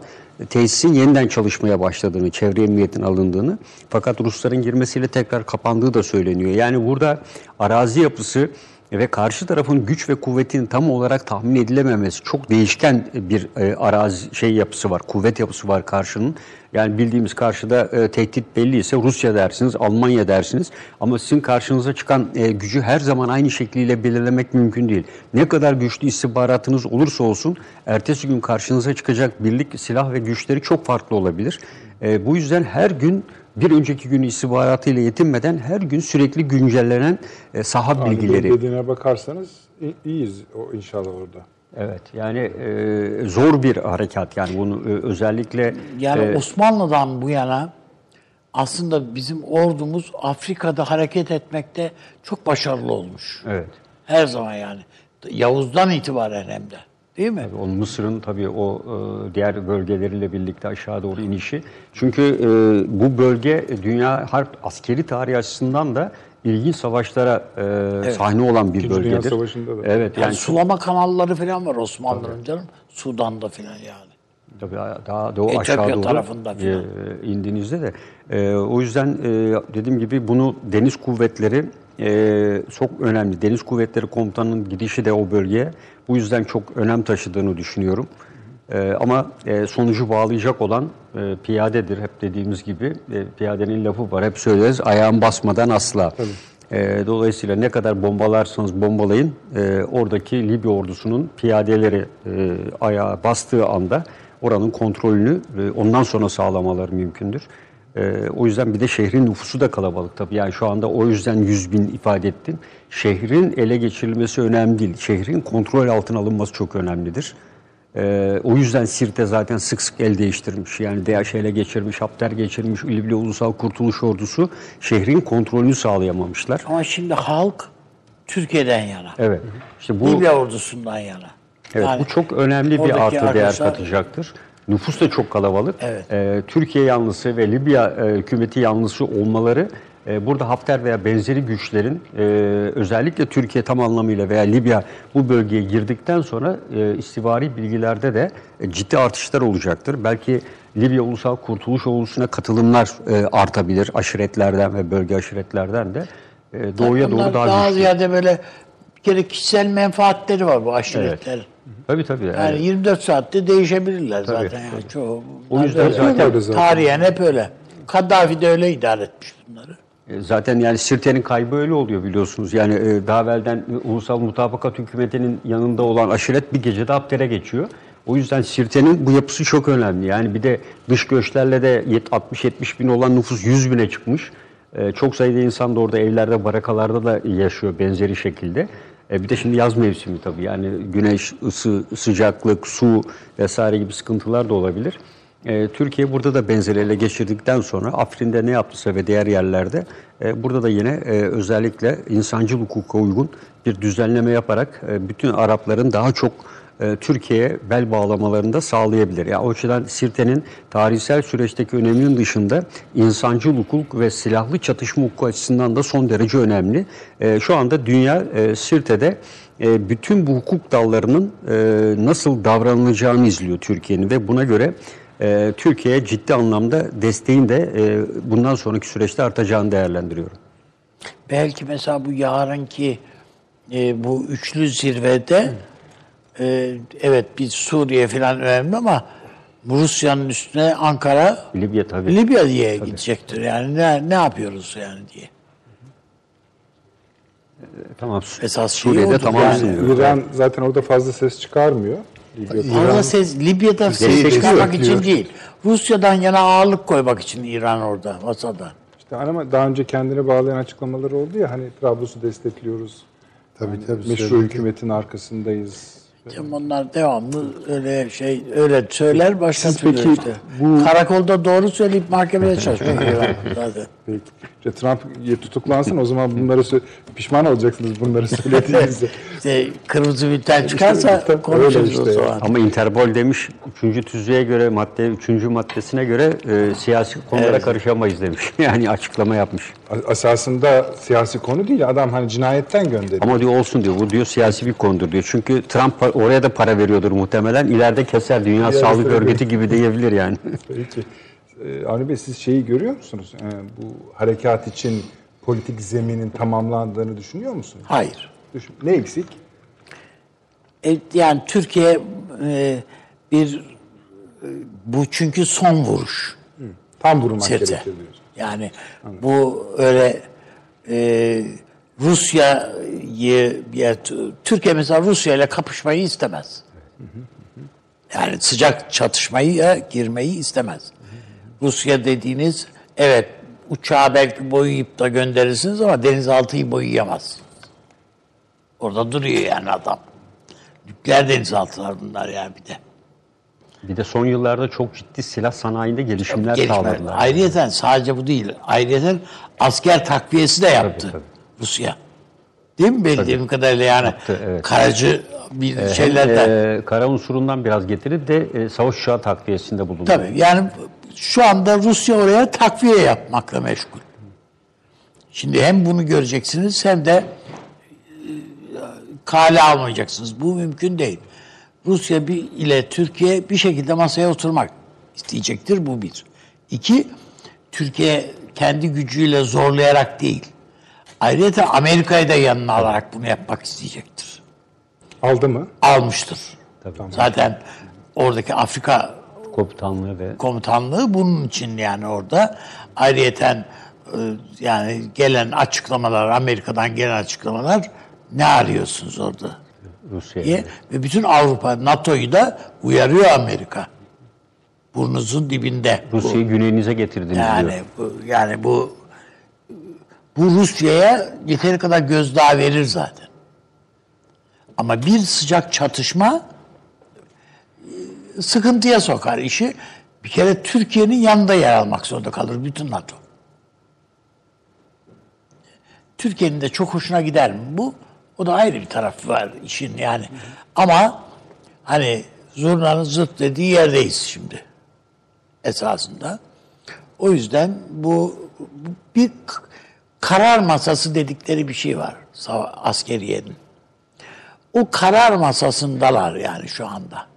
tesisin yeniden çalışmaya başladığını, çevre emniyetin alındığını fakat Rusların girmesiyle tekrar kapandığı da söyleniyor. Yani burada arazi yapısı ve karşı tarafın güç ve kuvvetinin tam olarak tahmin edilememesi çok değişken bir e, arazi şey yapısı var, kuvvet yapısı var karşının. Yani bildiğimiz karşıda e, tehdit belli ise Rusya dersiniz, Almanya dersiniz ama sizin karşınıza çıkan e, gücü her zaman aynı şekliyle belirlemek mümkün değil. Ne kadar güçlü istihbaratınız olursa olsun ertesi gün karşınıza çıkacak birlik, silah ve güçleri çok farklı olabilir. E, bu yüzden her gün bir önceki gün istihbaratıyla yetinmeden her gün sürekli güncellenen e, saha Yani bilgileri. dediğine bakarsanız iyiyiz o inşallah orada. Evet yani e, zor bir harekat yani bunu e, özellikle Yani e, Osmanlı'dan bu yana aslında bizim ordumuz Afrika'da hareket etmekte çok başarılı olmuş. evet. Her zaman yani. Yavuz'dan itibaren hem de. Değil mi? O Mısır'ın tabii o e, diğer bölgeleriyle birlikte aşağı doğru inişi. Çünkü e, bu bölge dünya harp askeri tarihi açısından da ilginç savaşlara e, sahne olan bir İkinci Dünya bölgedir. Savaşı'nda da. Evet Yani yani sulama kanalları falan var Osmanlı'nın canım. Sudan'da falan yani. Tabii daha doğu Etiyopya aşağı doğru tarafında filan. e, indiğinizde de e, o yüzden e, dediğim gibi bunu deniz kuvvetleri e, çok önemli. Deniz kuvvetleri komutanının gidişi de o bölgeye bu yüzden çok önem taşıdığını düşünüyorum. E, ama e, sonucu bağlayacak olan e, piyadedir hep dediğimiz gibi. E, piyadenin lafı var hep söyleriz ayağın basmadan asla. E, dolayısıyla ne kadar bombalarsanız bombalayın e, oradaki Libya ordusunun piyadeleri e, ayağa bastığı anda oranın kontrolünü e, ondan sonra sağlamaları mümkündür. E, o yüzden bir de şehrin nüfusu da kalabalık tabii. Yani şu anda o yüzden 100 bin ifade ettim. Şehrin ele geçirilmesi önemli değil. Şehrin kontrol altına alınması çok önemlidir. Ee, o yüzden Sirte zaten sık sık el değiştirmiş. Yani DAEŞ ele geçirmiş, Hapter geçirmiş, Libya Ulusal Kurtuluş Ordusu şehrin kontrolünü sağlayamamışlar. Ama şimdi halk Türkiye'den yana. Evet. İşte bu Libya ordusundan yana. Evet, Yani bu çok önemli bir artı değer katacaktır. Nüfus da çok kalabalık. Evet. Ee, Türkiye yanlısı ve Libya e, hükümeti yanlısı olmaları e, burada Hafter veya benzeri güçlerin e, özellikle Türkiye tam anlamıyla veya Libya bu bölgeye girdikten sonra e, istivari bilgilerde de e, ciddi artışlar olacaktır. Belki Libya Ulusal Kurtuluş Ordusu'na katılımlar e, artabilir aşiretlerden ve bölge aşiretlerden de. E, doğuya doğru daha, daha güçlü. ziyade böyle kere kişisel menfaatleri var bu aşiretlerin. Tabii tabii. Yani Yani, 24 saatte değişebilirler zaten. Yani. Çoğu, O yüzden bunlar zaten- öyle. Tarihen hep öyle. Kaddafi de öyle idare etmiş bunları. E, Zaten yani Sirte'nin kaybı öyle oluyor biliyorsunuz. Yani e, daha evvelden e, Ulusal Mutabakat Hükümeti'nin yanında olan aşiret bir gecede Hapter'e geçiyor. O yüzden Sirte'nin bu yapısı çok önemli. Yani bir de dış göçlerle de yet- 60-70 bin olan nüfus 100 bine çıkmış. Çok sayıda insan da orada evlerde, barakalarda da yaşıyor benzeri şekilde. E, Bir de şimdi yaz mevsimi tabii. Yani güneş, ısı, sıcaklık, su vesaire gibi sıkıntılar da olabilir. E, Türkiye burada da benzer ele geçirdikten sonra Afrin'de ne yaptıysa ve diğer yerlerde e, burada da yine e, özellikle insancıl hukuka uygun bir düzenleme yaparak e, bütün Arapların daha çok e, Türkiye'ye bel bağlamalarını da sağlayabilir. Yani o açıdan Sirte'nin tarihsel süreçteki öneminin dışında insancıl hukuk ve silahlı çatışma hukuku açısından da son derece önemli. E, şu anda dünya e, Sirte'de e, bütün bu hukuk dallarının e, nasıl davranılacağını izliyor Türkiye'nin ve buna göre e, Türkiye'ye ciddi anlamda desteğin de e, bundan sonraki süreçte artacağını değerlendiriyorum. Belki mesela bu yarınki e, bu üçlü zirvede e, evet bir Suriye falan önemli ama bu Rusya'nın üstüne Ankara Libya tabii. Libya diye gidecektir. Yani ne, ne yapıyoruz yani diye. Tamam. Esas Suriye'de tamamsın yani. İran zaten orada fazla ses çıkarmıyor. Libya- Ama ses, Libya'da ses çıkarmak için değil. Rusya'dan yana ağırlık koymak için İran orada masada. İşte ama daha önce kendini bağlayan açıklamaları oldu ya hani Trablus'u destekliyoruz. Tabii tabii. Meşru hükümetin arkasındayız. Canım onlar devamlı öyle şey öyle söyler başka Siz türlü peki işte. bu- Karakolda doğru söyleyip mahkemede çalışıyor İran zaten. Peki. İşte Trump tutuklansın o zaman bunları pişman olacaksınız bunları söylediğinizde. İşte kırmızı bülten çıkarsa Tabii, konuşuruz işte o zaman. Ama Interpol demiş 3. tüzüğe göre madde 3. maddesine göre e, siyasi konulara Evet. karışamayız demiş. Yani açıklama yapmış. A- Esasında siyasi konu değil adam hani cinayetten gönderiyor. Ama diyor olsun diyor. Bu diyor siyasi bir konudur diyor. Çünkü Trump oraya da para veriyordur muhtemelen. İleride keser Dünya İleride Sağlık. Örgütü gibi diyebilir yani. Peki. Ee, Avni Bey siz şeyi görüyor musunuz? Ee, bu harekat için politik zeminin tamamlandığını düşünüyor musunuz? Hayır. Düşün- Ne eksik? E, yani Türkiye e, bir e, bu çünkü son vuruş. Tam vurmak gerekiyor diyorsun. Yani bu öyle e, Rusya'yı ya, T- Türkiye mesela Rusya ile kapışmayı istemez. Yani sıcak çatışmayı girmeyi istemez. Rusya dediğiniz evet uçağı belki boyayıp da gönderirsiniz ama denizaltıyı boyayamaz. Orada duruyor yani adam. Nükleer denizaltılar bunlar yani bir de. Bir de son yıllarda çok ciddi silah sanayinde gelişimler Gelişme. sağladılar. Ayrıyeten sadece bu değil. Ayrıyeten asker takviyesi de yaptı tabii. Rusya. Değil mi bildiğim kadarıyla yani evet. karacı bir Hem, şeylerden. e, kara unsurundan biraz getirip de e, savaş uçağı takviyesinde bulundu. Tabii yani şu anda Rusya oraya takviye yapmakla meşgul. Şimdi hem bunu göreceksiniz hem de e, kale almayacaksınız. Bu mümkün değil. Rusya bir ile Türkiye bir şekilde masaya oturmak isteyecektir. Bu bir. İki, Türkiye kendi gücüyle zorlayarak değil. Ayrıca Amerika'yı da yanına alarak bunu yapmak isteyecektir. Aldı mı? Almıştır. Zaten oradaki Afrika Komutanlığı ve komutanlığı bunun için yani orada ayrıyeten yani gelen açıklamalar Amerika'dan gelen açıklamalar ne arıyorsunuz orada Rusya'ya. diye ve bütün Avrupa NATO'yu da uyarıyor Amerika. Burnunuzun dibinde. bu. Rusya'yı güneyinize getirdiniz Yani diyor. bu, yani bu bu Rusya'ya yeteri kadar gözdağı verir zaten. Ama bir sıcak çatışma e, sıkıntıya sokar işi. Bir kere Türkiye'nin yanında yer almak zorunda kalır bütün NATO. Türkiye'nin de çok hoşuna gider mi bu? O da ayrı bir tarafı var işin yani. Ama hani zurnanın zırt dediği yerdeyiz şimdi esasında. O yüzden bu, bir karar masası dedikleri bir şey var askeriyenin. O karar masasındalar yani şu anda.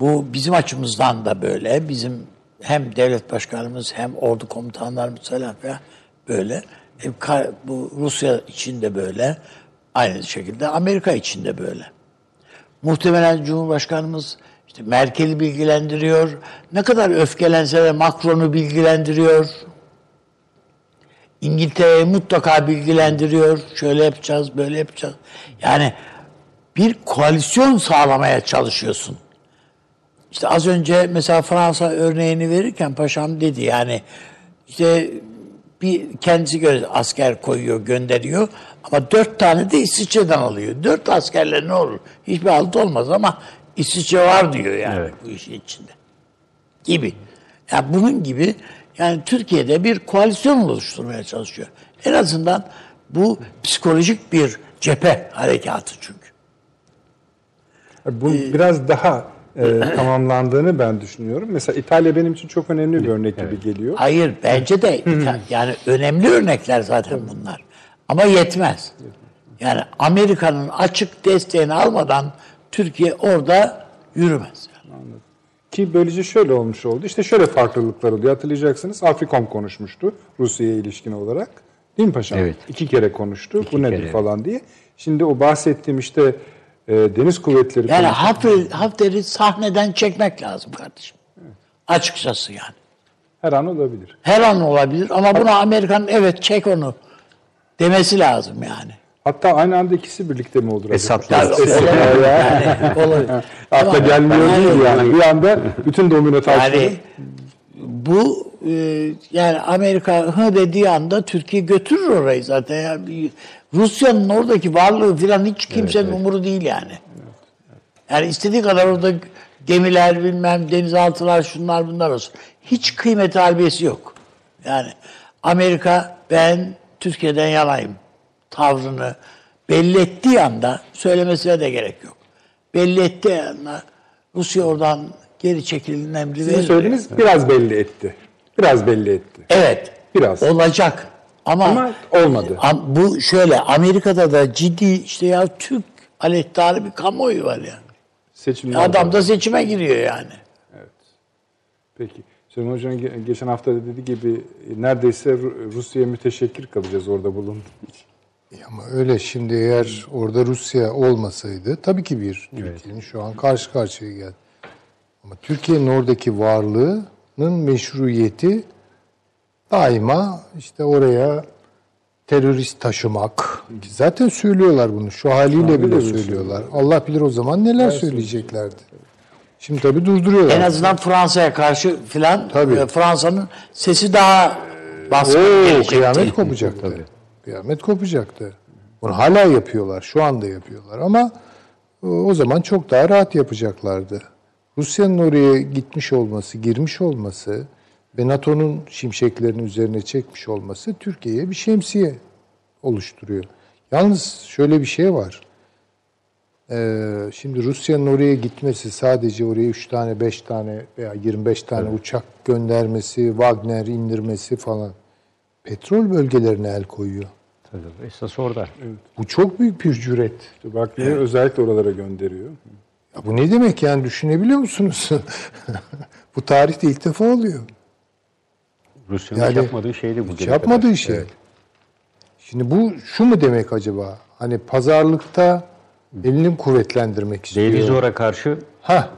Bu bizim açımızdan da böyle. Bizim hem devlet başkanımız hem ordu komutanlarımız falan filan böyle. E, bu Rusya için de böyle. Aynı şekilde Amerika için de böyle. Muhtemelen Cumhurbaşkanımız işte Merkel'i bilgilendiriyor. Ne kadar öfkelense de Macron'u bilgilendiriyor. İngiltere'yi mutlaka bilgilendiriyor. Şöyle yapacağız, böyle yapacağız. Yani bir koalisyon sağlamaya çalışıyorsun. İşte az önce mesela Fransa örneğini verirken paşam dedi yani işte bir kendisi göre asker koyuyor, gönderiyor ama dört tane de İsviçre'den alıyor. Dört askerle ne olur? Hiçbir alt olmaz ama İsviçre var diyor yani bu işin içinde. Gibi. Yani bunun gibi yani Türkiye'de bir koalisyon oluşturmaya çalışıyor. En azından bu psikolojik bir cephe harekatı çünkü. Bu biraz daha e, tamamlandığını ben düşünüyorum. Mesela İtalya benim için çok önemli bir örnek gibi geliyor. Hayır bence de yani önemli örnekler zaten bunlar. Ama yetmez. Yani Amerika'nın açık desteğini almadan Türkiye orada yürümez. Ki böylece şöyle olmuş oldu. İşte şöyle farklılıklar oluyor. Hatırlayacaksınız Afrikom konuşmuştu Rusya'ya ilişkin olarak. Değil mi paşam? Evet. İki kere konuştu. Bu nedir kere. falan diye. Şimdi o bahsettiğim işte e, deniz kuvvetleri Yani konusu- Hafter, Hafter'i sahneden çekmek lazım kardeşim. Açıkçası yani. her an olabilir. Her an olabilir ama buna Amerika'nın evet çek onu demesi lazım yani. Hatta aynı anda ikisi birlikte mi olur? acaba? Esad'la Yani olabilir. Akla gelmiyor değil yani. Bir anda bütün domino taşları. Yani bu e, yani Amerika hı dediği anda Türkiye götürür orayı zaten. Yani Rusya'nın oradaki varlığı falan hiç kimsenin umuru değil yani. Yani istediği kadar orada gemiler bilmem denizaltılar şunlar bunlar olsun. Hiç kıymeti harbiyesi yok. Yani Amerika ben Türkiye'den yanayım tavrını belli ettiği anda söylemesine de gerek yok. Belli ettiği anda Rusya oradan geri çekilin emri Sizin verir. söylediğiniz biraz belli etti. Biraz belli etti. Evet. Biraz. Olacak. Ama, Ama olmadı. Bu şöyle Amerika'da da ciddi işte ya Türk aleyhtarı bir kamuoyu var ya. Seçimler Adam var. da seçime giriyor yani. Peki. Süleyman Hoca'nın ge- geçen hafta dediği gibi neredeyse Ru- Rusya'ya müteşekkir kalacağız orada bulunduğu için. Ama öyle şimdi eğer orada Rusya olmasaydı tabii ki bir Türkiye'nin şu an karşı karşıya geldi. Ama Türkiye'nin oradaki varlığının meşruiyeti daima işte oraya terörist taşımak. Ki Zaten söylüyorlar bunu. Şu haliyle bile söylüyorlar. Allah bilir o zaman neler söyleyeceklerdi. Şimdi tabii durduruyorlar. En azından Fransa'ya karşı filan Tabii. e, Fransa'nın sesi daha baskın Oo, gelecekti. kıyamet kopacaktı. Kıyamet kopacaktı. Bunu hala yapıyorlar. Şu anda yapıyorlar. Ama e, o zaman çok daha rahat yapacaklardı. Rusya'nın oraya gitmiş olması, girmiş olması ve NATO'nun şimşeklerini üzerine çekmiş olması Türkiye'ye bir şemsiye oluşturuyor. Yalnız şöyle bir şey var. Ee, şimdi Rusya'nın oraya gitmesi sadece oraya 3 tane, 5 tane veya 25 tane uçak göndermesi, Wagner indirmesi falan petrol bölgelerine el koyuyor. Tabii, Esas orada. Bu çok büyük bir cüret. İşte bak niye özellikle oralara gönderiyor. Ya bu ne demek yani düşünebiliyor musunuz? bu tarihte ilk defa oluyor. Rusya'nın Yani yapmadığı şeydi bu. Hiç yapmadığı kadar. şey. Şimdi bu şu mu demek acaba? Hani pazarlıkta elini kuvvetlendirmek istiyor. Deirizor'a karşı Ha.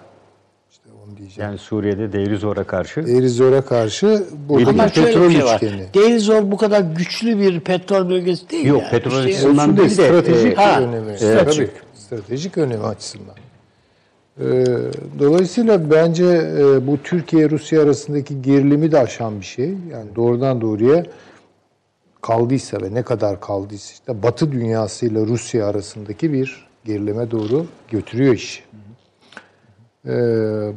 Diyeceğim. yani Suriye'de Deirizor'a karşı Deirizor'a karşı burada Ama şöyle petrol bir şey var. üçgeni. Deirizor bu kadar güçlü bir petrol bölgesi değil. Yok, yani. petrol İşte- açısından değil de, stratejik e, önemi. stratejik. Tabii, stratejik önemi açısından. Ee, dolayısıyla bence e, bu Türkiye-Rusya arasındaki gerilimi de aşan bir şey. Yani doğrudan doğruya kaldıysa ve ne kadar kaldıysa işte Batı dünyasıyla Rusya arasındaki bir gerilime doğru götürüyor işi. Ee,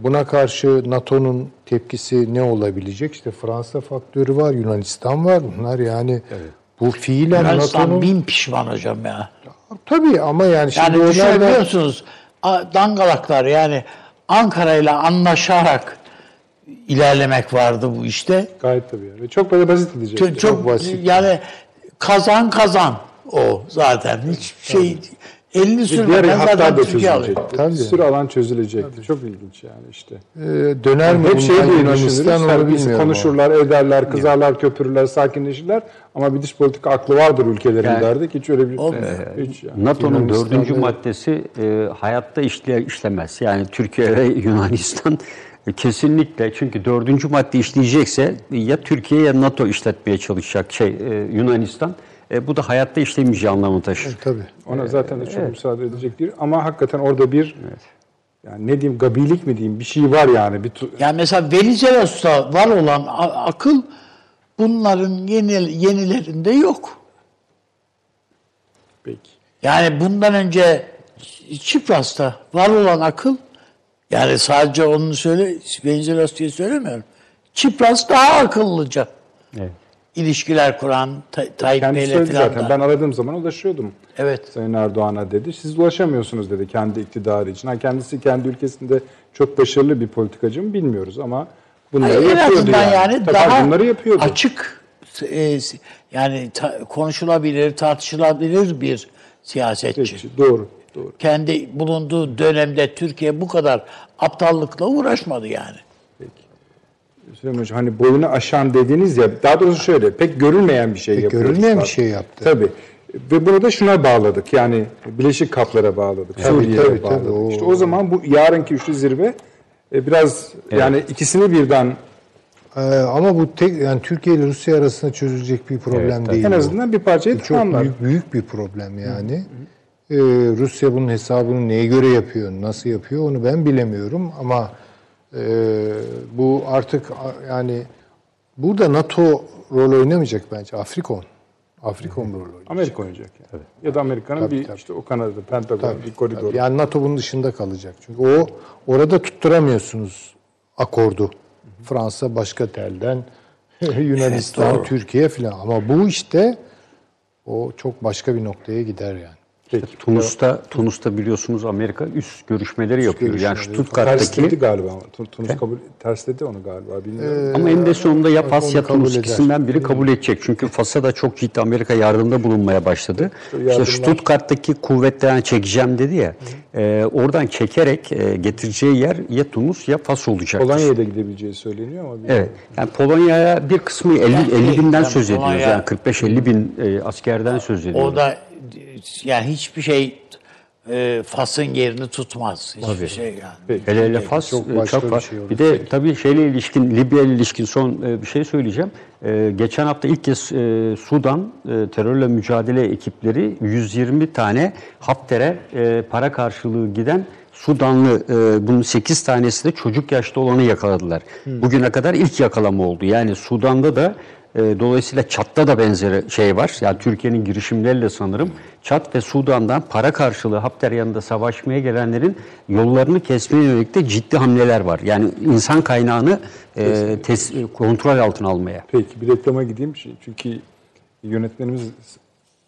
buna karşı NATO'nun tepkisi ne olabilecek? İşte Fransa faktörü var, Yunanistan var. Bunlar yani bu fiilen Yunanistan NATO'nun... bin pişman hocam ya. Tabii ama yani şimdi Yani da- düşünebiliyorsunuz a- dangalaklar yani Ankara ile anlaşarak ilerlemek vardı bu işte. Gayet tabii. Yani. Çok böyle basit gidecek. Çok, çok basit. yani kazan kazan o zaten. Hiç şey elini sürmeden zaten Türkiye. Tabii. Bir sürü alan çözülecekti. Çok ilginç yani işte. Ee, döner mi Hep şey diye Yunanistan düşünürüz. onu bilmiyorum. konuşurlar, ederler, kızarlar, köpürürler, sakinleşirler. Ama bir dış politika aklı vardır ülkelerin Yani- derdik. Hiç öyle bir... Olmuyor. Hiç yani. NATO'nun dördüncü maddesi e, hayatta işle, işlemez. Yani Türkiye ve Yunanistan e, kesinlikle çünkü dördüncü madde işleyecekse ya Türkiye ya NATO işletmeye çalışacak şey e, Yunanistan. E, bu da hayatta işlemeyeceği anlamı taşır. Tabii. Ona zaten de çok müsaade edecek değil. Ama hakikaten orada bir yani ne diyeyim gabilik mi diyeyim bir şey var yani. Bir tu- Yani mesela Venizelos'ta var olan a- akıl bunların yeni, yenilerinde yok. Peki. Yani bundan önce Çipras'ta var olan akıl yani sadece onu söyle Venizelos diye söylemiyorum. Çipras daha akıllıca Evet. İlişkiler kuran Ta- Tayyip Kendisi Bey'le söyledi falan zaten. da. Ben aradığım zaman ulaşıyordum. Evet. Sayın Erdoğan'a dedi. Siz ulaşamıyorsunuz dedi kendi iktidarı için. Ha, kendisi kendi ülkesinde çok başarılı bir politikacı mı bilmiyoruz ama bunları Hayır, yapıyordu azından yani, Tabii daha bunları yapıyordu. açık e, yani ta- konuşulabilir, tartışılabilir bir siyasetçi. Peki, doğru, doğru. Kendi bulunduğu dönemde Türkiye bu kadar aptallıkla uğraşmadı yani. Süleyman Hocam hani boyunu aşan dediğiniz ya daha doğrusu şöyle pek görülmeyen bir şey Pek yapıyoruz. görülmeyen bir şey yaptı. Tabii. Ve bunu da şuna bağladık. Yani Bileşik Kaplara bağladık. Tabii, Suriye'ye tabii, bağladık. tabii. O- İşte o zaman bu yarınki üçlü zirve e, biraz yani ikisini birden Ee, ama bu tek yani Türkiye ile Rusya arasında çözülecek bir problem Evet, değil. en bu. azından bir parçayı çok tamamlar. büyük büyük bir problem yani. Ee, Rusya bunun hesabını neye göre yapıyor, nasıl yapıyor onu ben bilemiyorum ama e, bu artık yani burada NATO rol oynamayacak bence. Afrikon. Afrikon rol oynayacak. Amerika oynayacak yani. Ya da Amerika'nın bir tabii. işte o Kanada, Pentagon bir koridor. Tabii. Yani NATO bunun dışında kalacak. Çünkü o orada tutturamıyorsunuz akordu. Fransa başka telden, Yunanistan, Türkiye falan. Ama bu işte o çok başka bir noktaya gider yani. Peki. Tunus'ta Tunus'ta biliyorsunuz Amerika üst görüşmeleri yapıyor. Yani görüşmeleri. Tersledi Stuttgart'taki galiba ama. Tun- Tunus kabul tersledi onu galiba bilmiyorum. ama eninde sonunda ya Fas ya Tunus eder. ikisinden biri kabul edecek. Çünkü Fas'a da çok ciddi Amerika yardımda bulunmaya başladı. İşte yardımlar- Stuttgart'taki kuvvetlerden çekeceğim dedi ya. e, oradan çekerek e, getireceği yer ya Tunus ya Fas olacaktır. Polonya'ya da gidebileceği söyleniyor ama bilmiyorum. Evet. Yani Polonya'ya bir kısmı 50, Yani 50 binden yani söz ediyoruz. Polonya- Yani 45-50 bin e, askerden söz ediyoruz. O da yani hiçbir şey e, Fas'ın yerini tutmaz. Hiçbir Tabii. şey yani. Peki. Hele hele Fas Çok e, başka çok bir şey olur. Bir de tabii şeyle ilişkin, Libya ile ilişkin son e, bir şey söyleyeceğim. E, geçen hafta ilk kez e, Sudan e, terörle mücadele ekipleri 120 tane Hafter'e e, para karşılığı giden Sudanlı e, bunun 8 tanesi de çocuk yaşta olanı yakaladılar. Bugüne kadar ilk yakalama oldu. Yani Sudan'da da e, dolayısıyla Çat'ta da benzeri şey var. Yani Türkiye'nin girişimleriyle sanırım Çat ve Sudan'dan para karşılığı Hafter yanında savaşmaya gelenlerin yollarını kesmeye yönelik de ciddi hamleler var. Yani insan kaynağını e, tes- kontrol altına almaya. Peki bir reklama gideyim. Çünkü yönetmenimiz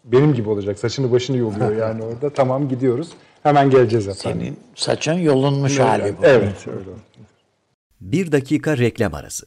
benim gibi olacak. Saçını başını yoluyor yani orada. Tamam gidiyoruz. Hemen geleceğiz efendim. Senin saçın yolunmuş hali bu. Evet öyle. Bir dakika reklam arası.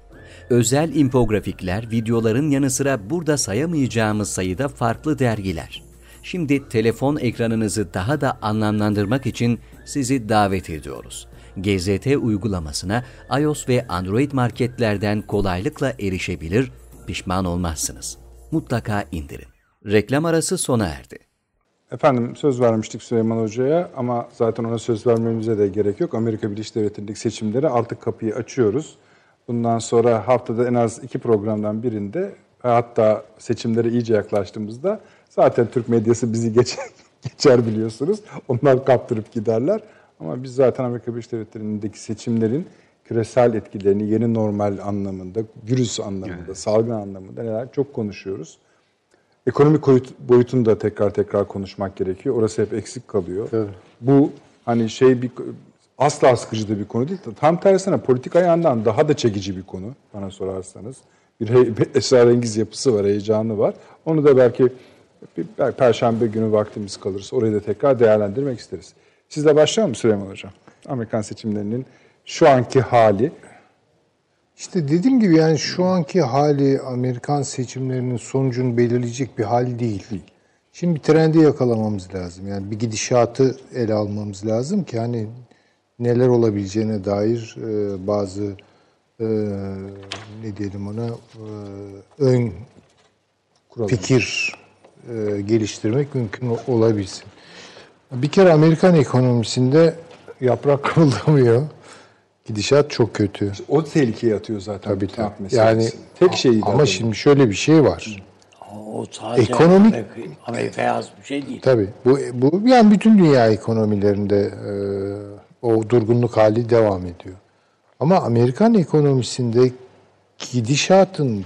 Özel infografikler, videoların yanı sıra burada sayamayacağımız sayıda farklı dergiler. Şimdi telefon ekranınızı daha da anlamlandırmak için sizi davet ediyoruz. GZT uygulamasına iOS ve Android marketlerden kolaylıkla erişebilir, pişman olmazsınız. Mutlaka indirin. Reklam arası sona erdi. Efendim söz vermiştik Süleyman Hoca'ya ama zaten ona söz vermemize de gerek yok. Amerika Birleşik Devletleri'ndeki seçimlere artık kapıyı açıyoruz. Bundan sonra haftada en az iki programdan birinde hatta seçimlere iyice yaklaştığımızda zaten Türk medyası bizi geçer, geçer biliyorsunuz. Onlar kaptırıp giderler. Ama biz zaten Amerika Birleşik Devletleri'ndeki seçimlerin küresel etkilerini yeni normal anlamında, virüs anlamında, evet. salgın anlamında neler çok konuşuyoruz. Ekonomik boyutunu da tekrar tekrar konuşmak gerekiyor. Orası hep eksik kalıyor. Evet. Bu hani şey bir asla sıkıcı da bir konu değil. Tam tersine politik ayağından daha da çekici bir konu bana sorarsanız. Bir, bir esrarengiz yapısı var, heyecanı var. Onu da belki bir, belki Perşembe günü vaktimiz kalırsa orayı da tekrar değerlendirmek isteriz. Sizle başlayalım mı Süleyman Hocam? Amerikan seçimlerinin şu anki hali. İşte dediğim gibi yani şu anki hali Amerikan seçimlerinin sonucunu belirleyecek bir hal değil. değil. Şimdi bir trendi yakalamamız lazım. Yani bir gidişatı ele almamız lazım ki hani neler olabileceğine dair e, bazı e, ne diyelim ona e, ön Kuralım. fikir e, geliştirmek mümkün olabilsin. Bir kere Amerikan ekonomisinde yaprak kımıldamıyor. Gidişat çok kötü. O tehlikeye atıyor zaten. Tabii tabii. Yani tek şey ama şimdi şöyle bir şey var. O sadece ekonomik Amerika'ya az bir şey değil. Tabii. Bu bu yani bütün dünya ekonomilerinde e, o durgunluk hali devam ediyor. Ama Amerikan ekonomisinde gidişatın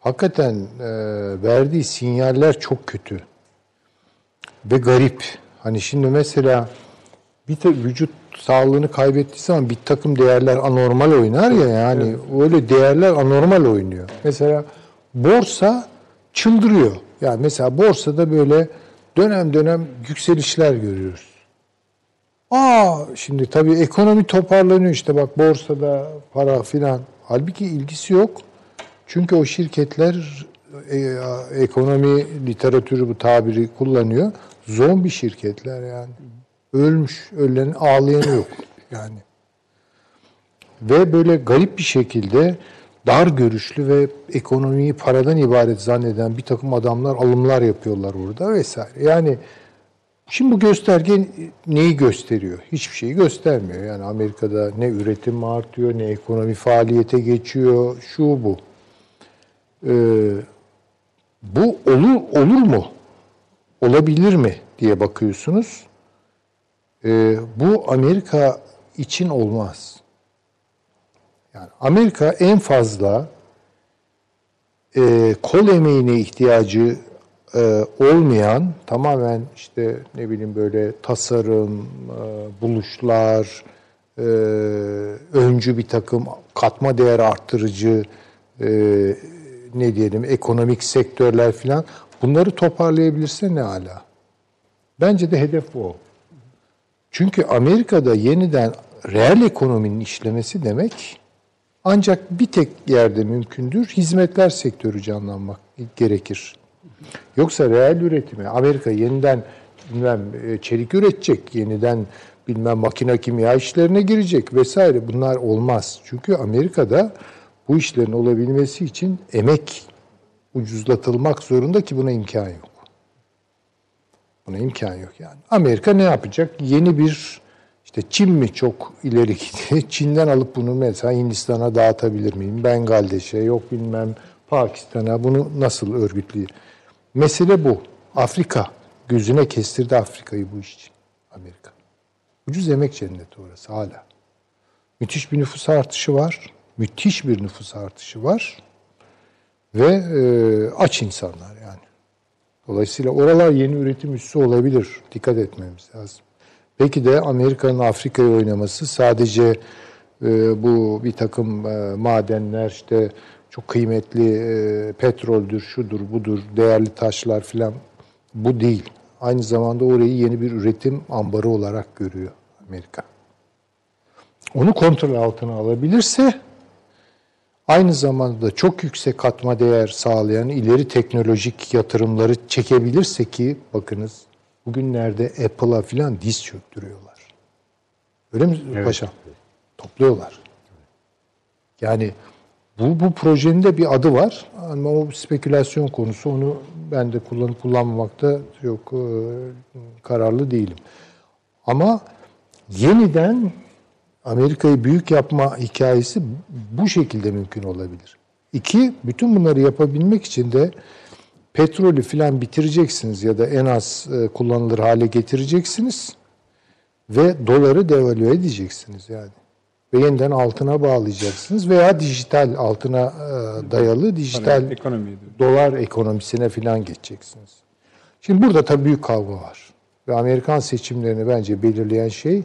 hakikaten e, verdiği sinyaller çok kötü. Ve garip. Hani şimdi mesela bir de vücut sağlığını kaybettiği zaman bir takım değerler anormal oynar ya yani evet. öyle değerler anormal oynuyor. Mesela borsa çıldırıyor. Yani mesela borsada böyle dönem dönem yükselişler görüyoruz. Aa şimdi tabii ekonomi toparlanıyor işte bak borsada para filan. Halbuki ilgisi yok. Çünkü o şirketler e, ekonomi literatürü bu tabiri kullanıyor. Zombi şirketler yani. Ölmüş, ölen ağlayanı yok yani. Ve böyle garip bir şekilde dar görüşlü ve ekonomiyi paradan ibaret zanneden bir takım adamlar alımlar yapıyorlar orada vesaire. Yani Şimdi bu gösterge neyi gösteriyor? Hiçbir şeyi göstermiyor. Yani Amerika'da ne üretim artıyor, ne ekonomi faaliyete geçiyor, şu bu. Ee, bu olur olur mu? Olabilir mi diye bakıyorsunuz. Ee, bu Amerika için olmaz. Yani Amerika en fazla e, kol emeğine ihtiyacı e, olmayan tamamen işte ne bileyim böyle tasarım, e, buluşlar, e, öncü bir takım katma değer arttırıcı ne diyelim ekonomik sektörler filan bunları toparlayabilirse ne ala. Bence de hedef o. Çünkü Amerika'da yeniden reel ekonominin işlemesi demek ancak bir tek yerde mümkündür. Hizmetler sektörü canlanmak gerekir. Yoksa reel üretimi Amerika yeniden bilmem e, çelik üretecek, yeniden bilmem makine kimya işlerine girecek vesaire bunlar olmaz. Çünkü Amerika'da bu işlerin olabilmesi için emek ucuzlatılmak zorunda ki buna imkan yok. Buna imkan yok yani. Amerika ne yapacak? Yeni bir işte Çin mi çok ileri gitti? Çin'den alıp bunu mesela Hindistan'a dağıtabilir miyim? Bengaldeş'e yok bilmem Pakistan'a bunu nasıl örgütleyir? Mesele bu. Afrika. Gözüne kestirdi Afrika'yı bu iş için. Amerika. Ucuz emek cenneti orası hala. Müthiş bir nüfus artışı var. Müthiş bir nüfus artışı var. Ve e, aç insanlar yani. Dolayısıyla oralar yeni üretim üssü olabilir. Dikkat etmemiz lazım. Peki de Amerika'nın Afrika'ya oynaması sadece e, bu bir takım e, madenler işte çok kıymetli e, petroldür, şudur, budur, değerli taşlar filan bu değil. Aynı zamanda orayı yeni bir üretim ambarı olarak görüyor Amerika. Onu kontrol altına alabilirse aynı zamanda da çok yüksek katma değer sağlayan ileri teknolojik yatırımları çekebilirse ki bakınız bugünlerde Apple'a filan diz çöktürüyorlar. Öyle mi paşam? Topluyorlar. Yani bu, bu projenin de bir adı var. Ama o spekülasyon konusu. Onu ben de kullanıp kullanmamakta çok e, kararlı değilim. Ama yeniden Amerika'yı büyük yapma hikayesi bu şekilde mümkün olabilir. İki, bütün bunları yapabilmek için de petrolü filan bitireceksiniz ya da en az e, kullanılır hale getireceksiniz ve doları devalüe edeceksiniz yani. Ve yeniden altına bağlayacaksınız veya dijital altına e, dayalı dijital Ekonomi dolar ekonomisine filan geçeceksiniz. Şimdi burada tabii büyük kavga var. Ve Amerikan seçimlerini bence belirleyen şey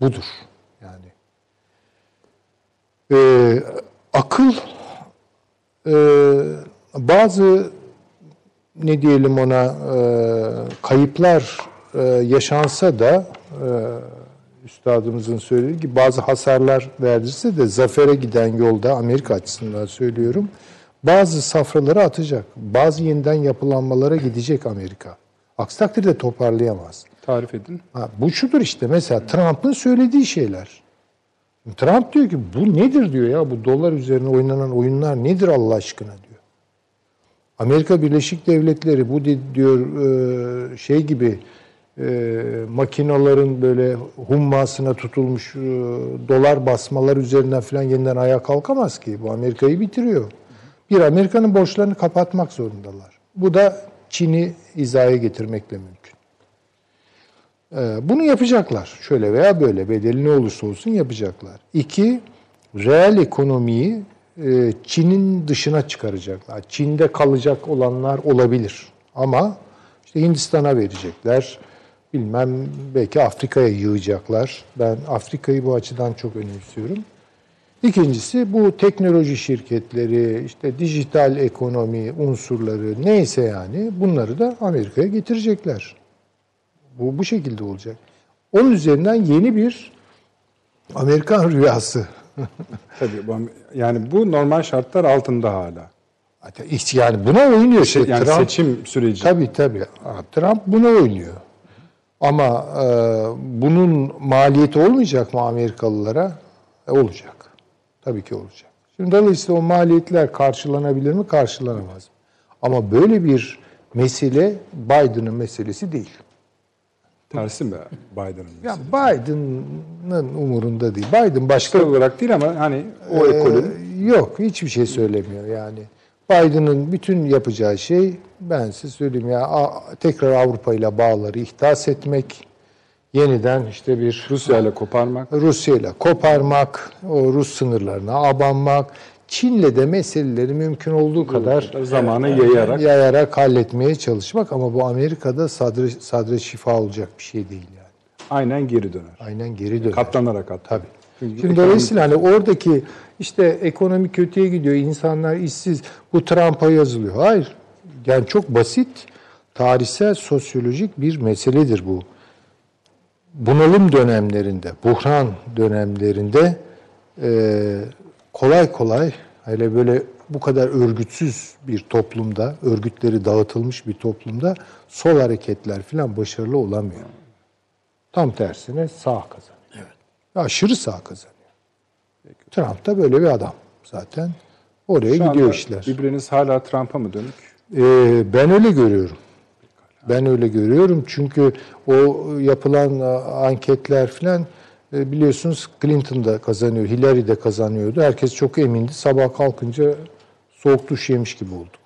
budur. Yani Ee, akıl e, bazı ne diyelim ona e, kayıplar e, yaşansa da e, üstadımızın söylediği gibi bazı hasarlar verdirse de zafere giden yolda Amerika açısından söylüyorum bazı safraları atacak. Bazı yeniden yapılanmalara gidecek Amerika. Aksi takdirde toparlayamaz. Tarif edin. Ha, bu şudur işte mesela Trump'ın söylediği şeyler. Trump diyor ki bu nedir diyor ya bu dolar üzerine oynanan oyunlar nedir Allah aşkına diyor. Amerika Birleşik Devletleri bu di- diyor e, şey gibi e, makinaların böyle hummasına tutulmuş e, dolar basmalar üzerinden falan yeniden ayağa kalkamaz ki. Bu Amerika'yı bitiriyor. Bir Amerika'nın borçlarını kapatmak zorundalar. Bu da Çin'i hizaya getirmekle mümkün. Ee, Bunu yapacaklar. Şöyle veya böyle bedeli ne olursa olsun yapacaklar. İki, reel ekonomiyi e, Çin'in dışına çıkaracaklar. Çin'de kalacak olanlar olabilir. Ama işte Hindistan'a verecekler. Bilmem belki Afrika'ya yığacaklar. Ben Afrika'yı bu açıdan çok önemsiyorum. İkincisi bu teknoloji şirketleri, işte dijital ekonomi unsurları neyse yani bunları da Amerika'ya getirecekler. Bu bu şekilde olacak. Onun üzerinden yeni bir Amerikan rüyası. Tabii yani bu normal şartlar altında hala. Yani buna oynuyor. Şey, yani Trump. seçim süreci. Tabii tabii. Trump buna oynuyor. Ama e, bunun maliyeti olmayacak mı Amerikalılara? E, olacak. Tabii ki olacak. Şimdi dolayısıyla o maliyetler karşılanabilir mi? Karşılanamaz. mı? Ama böyle bir mesele Biden'ın meselesi değil. Tersi mi Biden'ın? Ya Biden'ın umurunda değil. Biden başka Kişisel olarak değil ama hani o ekolün Ee, yok hiçbir şey söylemiyor yani. Biden'ın bütün yapacağı şey ben size söyleyeyim ya tekrar Avrupa ile bağları ihdas etmek, yeniden işte bir Rusya ile koparmak. Rusya ile koparmak, o Rus sınırlarına abanmak, Çin'le de meseleleri mümkün olduğu kadar zamanı yayarak yayarak halletmeye çalışmak ama bu Amerika'da sadre, sadre şifa olacak bir şey değil yani. aynen geri döner. Aynen geri döner. Katlanarak hatta. Tabii. Çünkü Şimdi dolayısıyla hani oradaki işte ekonomi kötüye gidiyor, insanlar işsiz, bu Trump'a yazılıyor. Hayır. Yani çok basit, tarihsel, sosyolojik bir meseledir bu. Bunalım dönemlerinde, buhran dönemlerinde e, kolay kolay, hele böyle bu kadar örgütsüz bir toplumda, örgütleri dağıtılmış bir toplumda sol hareketler falan başarılı olamıyor. Tam tersine sağ kazanıyor. Aşırı sağ kazanıyor. Trump da böyle bir adam zaten. Oraya Şu gidiyor işler. Birbiriniz hala Trump'a mı dönük? Ee, ben öyle görüyorum. Ben öyle görüyorum çünkü o yapılan anketler filan e, biliyorsunuz Clinton da kazanıyor, Hillary de kazanıyordu. Herkes çok emindi. Sabah kalkınca soğuk duş yemiş gibi olduk.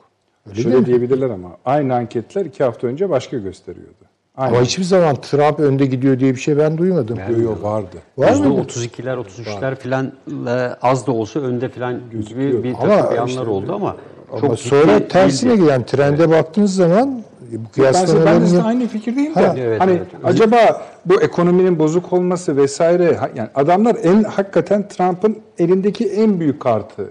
Öyle Şöyle diyebilirler ama aynı anketler iki hafta önce başka gösteriyordu. Aynı. Ama hiçbir zaman Trump önde gidiyor diye bir şey ben duymadım. Yo, yo, vardı. Var mı? %32'ler, 33'ler falan e, az da olsa önde falan gibi bir Ama takım beyanlar işte- oldu ama Ama çok sonra ciddi tersine değildi. giden trende baktığınız zaman Bu Ben, kıyaslamaların ben de size yap- aynı fikirdeyim de. Ha, evet, hani evet. acaba bu ekonominin bozuk olması vesaire yani adamlar en hakikaten Trump'ın elindeki en büyük kartı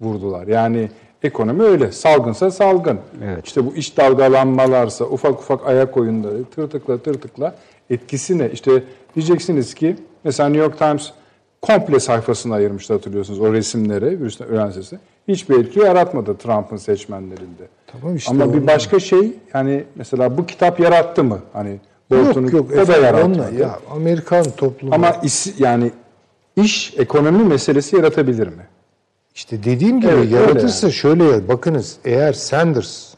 vurdular. Yani ekonomi öyle. Salgınsa salgın. Evet. İşte bu iş dalgalanmalarsa, ufak ufak ayak oyunları, tırtıkla tırtıkla etkisi ne? İşte diyeceksiniz ki mesela New York Times komple sayfasını ayırmıştı hatırlıyorsunuz o resimlere, virüsten ölen sesi. Hiçbir etki yaratmadı Trump'ın seçmenlerinde. Tamam işte Ama bir başka şey yani mesela bu kitap yarattı mı? Hani Bolton'un Yok yok o da yaratmadı. ya Amerikan toplumu Ama is, yani iş ekonomi meselesi yaratabilir mi? işte dediğim gibi Evet, yaratırsa şöyle ya bakınız eğer Sanders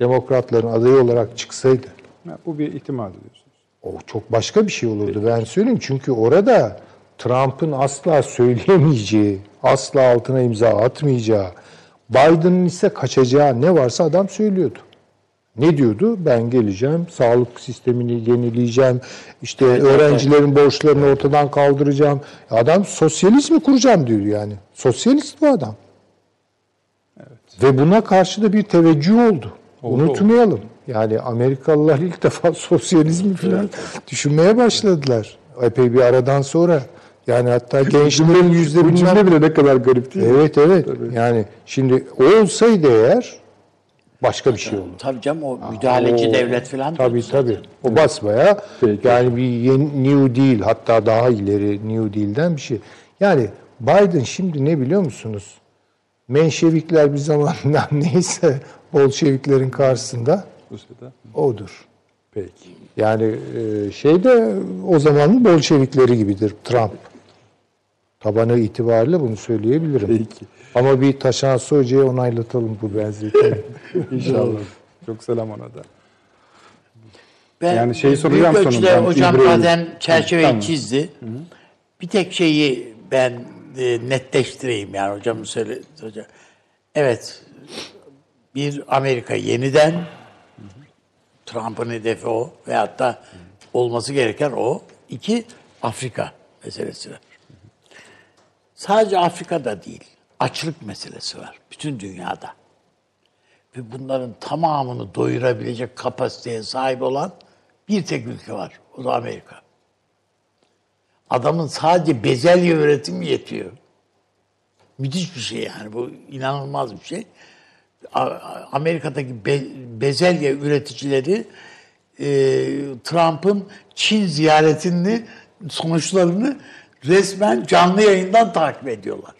demokratların adayı olarak çıksaydı Ha, bu bir ihtimal diyorsunuz. O çok başka bir şey olurdu ben söyleyeyim. Çünkü orada Trump'ın asla söyleyemeyeceği, asla altına imza atmayacağı, Biden'ın ise kaçacağı ne varsa adam söylüyordu. Ne diyordu? Ben geleceğim, sağlık sistemini yenileyeceğim, işte öğrencilerin borçlarını ortadan kaldıracağım. Adam sosyalizmi kuracağım diyor yani. Sosyalist bu adam. Ve buna karşı da bir teveccüh oldu. Unutmayalım. Yani Amerikalılar ilk defa sosyalizmi falan düşünmeye başladılar. Epey bir aradan sonra. Yani hatta gençlerin yüzde Bu cümle bile ne kadar garip değil mi? Evet evet. Yani şimdi o olsaydı eğer başka bir şey olurdu. Tabii canım o müdahaleci O- devlet falan. Tabii diyorsun tabii. zaten. O basbaya Peki. yani bir yeni New Deal hatta daha ileri New Deal'den bir şey. Yani Biden şimdi ne biliyor musunuz? Menşevikler bir zamanlar neyse Bolşeviklerin karşısında Rusya'da. odur. Peki. Yani e, şey de o zamanın Bolşevikleri gibidir Trump. Tabanı itibariyle bunu söyleyebilirim. Peki. Ama bir Taşansı Hoca'ya onaylatalım bu benzetmeyi. İnşallah. Çok selam ona da. Ben Yani şeyi büyük soracağım ölçüde sonunda. hocam İbre'yi. zaten çerçeveyi Tamam. çizdi. Bir tek şeyi ben e, netleştireyim yani hocam söyle hocam. Evet. Bir Amerika yeniden Trump'ın hedefi o veyahut da olması gereken o. İki Afrika meselesi var. Sadece Afrika'da değil. Açlık meselesi var. Bütün dünyada. Ve bunların tamamını doyurabilecek kapasiteye sahip olan bir tek ülke var. O da Amerika. Adamın sadece bezelye üretimi yetiyor. Müthiş bir şey yani. Bu inanılmaz bir şey. Amerika'daki be- bezelye üreticileri e, Trump'ın Çin ziyaretini sonuçlarını resmen canlı yayından takip ediyorlar.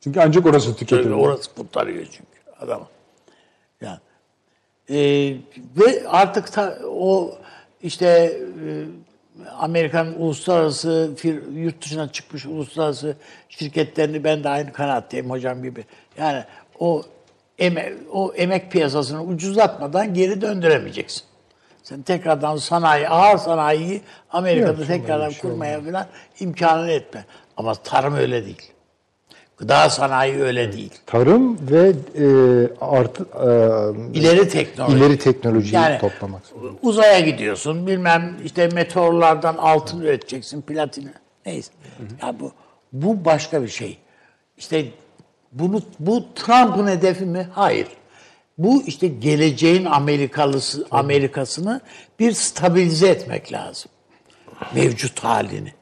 Çünkü ancak orası tüketilir. Orası kurtarıyor çünkü adamı. Yani. Ee, ve artık ta- o işte e, Amerikan uluslararası fir, yurt dışına çıkmış uluslararası şirketlerini ben de aynı kanaatteyim hocam gibi. Yani o eme, o emek piyasasını ucuzlatmadan geri döndüremeyeceksin. Sen tekrardan sanayi, ağır sanayiyi Amerika'da tekrardan kurmaya falan imkanını etme. Ama tarım öyle değil. Gıda sanayi öyle değil. Tarım ve e, artı e, İleri teknoloji. ileri teknolojiyi Yani toplamak. uzaya gidiyorsun bilmem işte meteorlardan altın üreteceksin platini neyse. Ya bu bu başka bir şey. İşte bunu bu Trump'ın hedefi mi? Hayır. Bu işte geleceğin Amerikalısı Amerikasını bir stabilize etmek lazım. Mevcut halini.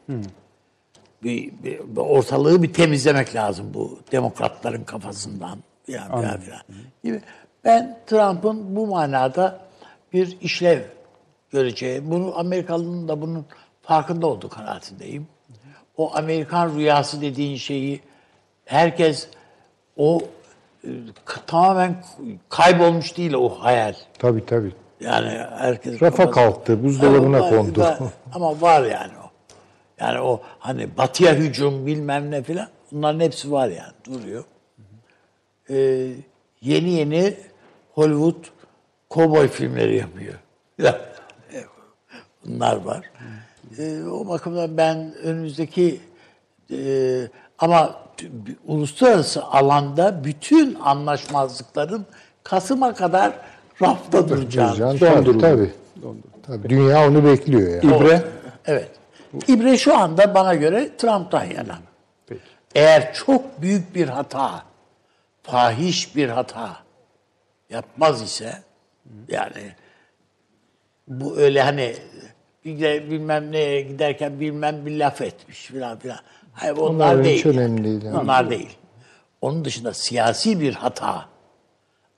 Bir, bir- bir ortalığı bir temizlemek lazım bu demokratların kafasından filan filan filan. Gibi. Ben Trump'ın bu manada bir işlev göreceği, bunu Amerikalı'nın da bunun farkında olduğu kanaatindeyim. O Amerikan rüyası dediğin şeyi herkes o e, tamamen kaybolmuş değil o hayal. Tabii tabii. Yani herkes Rafa kafası- kalktı, buzdolabına Ama kondu. var- Ama var yani o. Yani o hani batıya hücum bilmem ne filan bunların hepsi var yani duruyor. Ee, yeni yeni Hollywood kovboy filmleri yapıyor. Bunlar var. Ee, o bakımdan ben önümüzdeki e, ama uluslararası alanda bütün anlaşmazlıkların Kasım'a kadar rafta duracağını Can, tabii, tabii. Tabii. Dünya onu bekliyor yani. İbre. Evet. İbre şu anda bana göre Trump'tan yana. Eğer çok büyük bir hata, fahiş bir hata yapmaz ise Yani bu öyle hani bilmem neye giderken bilmem bir laf etmiş filan filan. Hayır onlar, Onlar değil. hiç önemli değil yani. Onlar değil. Onun dışında siyasi bir hata.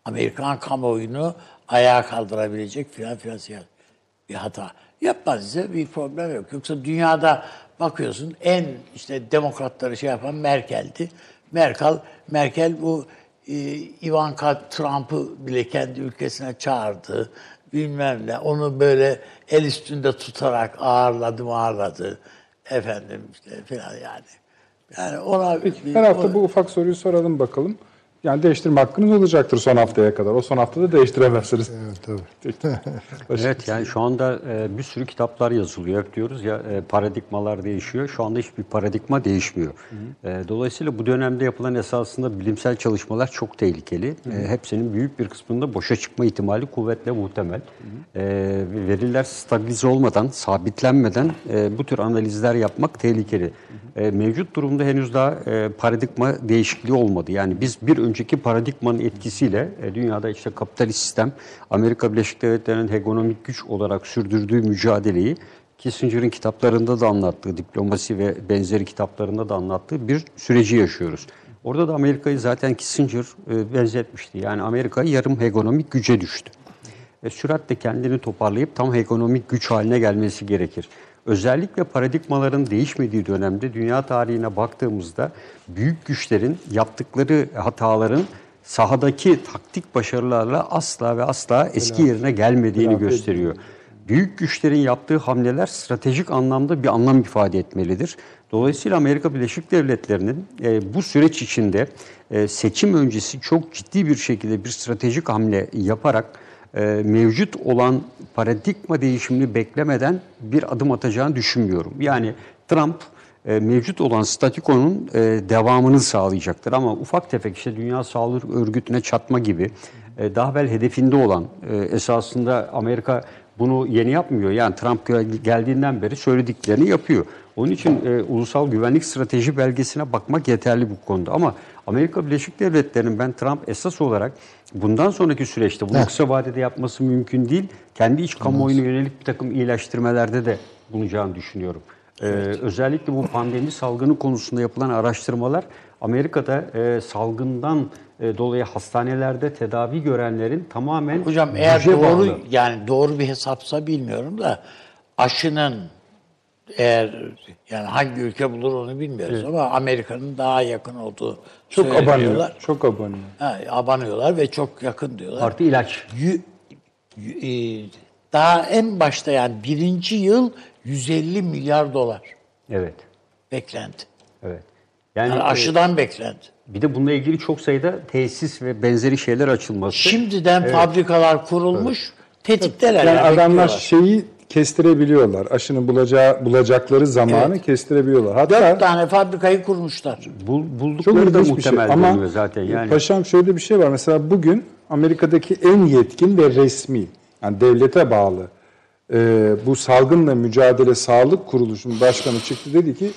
Amerikan kamuoyunu ayağa kaldırabilecek filan filan siyasi bir hata. Yapmaz ise bir problem yok. Yoksa dünyada bakıyorsun en işte demokratları şey yapan Merkel'di. Merkel, Merkel bu e, Ivanka Trump'ı bile kendi ülkesine çağırdı. Bilmem ne. Onu böyle el üstünde tutarak ağırladı ağırladı. Efendim işte filan yani. Yani ona bir- Her hafta bu ufak soruyu soralım bakalım. Yani değiştirme hakkınız olacaktır son haftaya kadar. O son haftada değiştiremezsiniz. Evet, tabii. Evet yani şu anda e, bir sürü kitaplar yazılıyor. Hep diyoruz ya e, paradigmalar değişiyor. Şu anda hiçbir paradigma değişmiyor. E, dolayısıyla bu dönemde yapılan esasında bilimsel çalışmalar çok tehlikeli. E, hepsinin büyük bir kısmında boşa çıkma ihtimali kuvvetle muhtemel. E, veriler stabilize olmadan, sabitlenmeden e, bu tür analizler yapmak tehlikeli. E, mevcut durumda henüz daha e, paradigma değişikliği olmadı. Yani biz bir önceki paradigmanın etkisiyle e, dünyada işte kapitalist sistem, Amerika Birleşik Devletleri'nin hegemonik güç olarak sürdürdüğü mücadeleyi Kissinger'ın kitaplarında da anlattığı, diplomasi ve benzeri kitaplarında da anlattığı bir süreci yaşıyoruz. Orada da Amerika'yı zaten Kissinger e, benzetmişti. Yani Amerika yarım hegemonik güce düştü ve süratle kendini toparlayıp tam ekonomik güç haline gelmesi gerekir. Özellikle paradigmaların değişmediği dönemde dünya tarihine baktığımızda büyük güçlerin yaptıkları hataların sahadaki taktik başarılarla asla ve asla eski yerine gelmediğini gösteriyor. Büyük güçlerin yaptığı hamleler stratejik anlamda bir anlam ifade etmelidir. Dolayısıyla Amerika Birleşik Devletleri'nin e, bu süreç içinde e, seçim öncesi çok ciddi bir şekilde bir stratejik hamle yaparak e, mevcut olan paradigma değişimini beklemeden bir adım atacağını düşünmüyorum. Yani Trump e, mevcut olan statükonun e, devamını sağlayacaktır ama ufak tefek işte Dünya Sağlık Örgütü'ne çatma gibi e, daha evvel hedefinde olan esasında Amerika bunu yeni yapmıyor. Yani Trump gel- geldiğinden beri söylediklerini yapıyor. Onun için e, ulusal güvenlik strateji belgesine bakmak yeterli bu konuda. Ama Amerika Birleşik Devletleri'nin ben Trump esas olarak bundan sonraki süreçte bunu kısa vadede yapması mümkün değil. Kendi iç kamuoyuna yönelik bir takım iyileştirmelerde de bulunacağını düşünüyorum. Ee, özellikle bu pandemi salgını konusunda yapılan araştırmalar Amerika'da e, salgından e, dolayı hastanelerde tedavi görenlerin tamamen Hocam eğer doğru bağlı. yani doğru bir hesapsa bilmiyorum da aşının eğer yani hangi ülke bulur onu bilmiyoruz ama Amerika'nın daha yakın olduğu Çok abanıyor. söyleniyorlar. Çok abanıyor. Ha, abanıyorlar ve çok yakın diyorlar. Artı ilaç. Yü- y- e, daha en başta yani birinci yıl 150 milyar dolar Evet. beklenti. Evet. Yani, Yani e, aşıdan beklenti. bir de bununla ilgili çok sayıda tesis ve benzeri şeyler açılması. Şimdiden fabrikalar kurulmuş, tetikteler. Yani yani adamlar bekliyorlar. şeyi kestirebiliyorlar. Aşının bulacağı, bulacakları zamanı Evet. kestirebiliyorlar. Hatta Dört tane fabrikayı kurmuşlar. Bul, buldukları da şey. muhtemel Ama görünüyor zaten. Yani paşam şöyle bir şey var. Mesela bugün Amerika'daki en yetkin ve resmi, yani devlete bağlı e, bu salgınla mücadele sağlık kuruluşunun başkanı çıktı dedi ki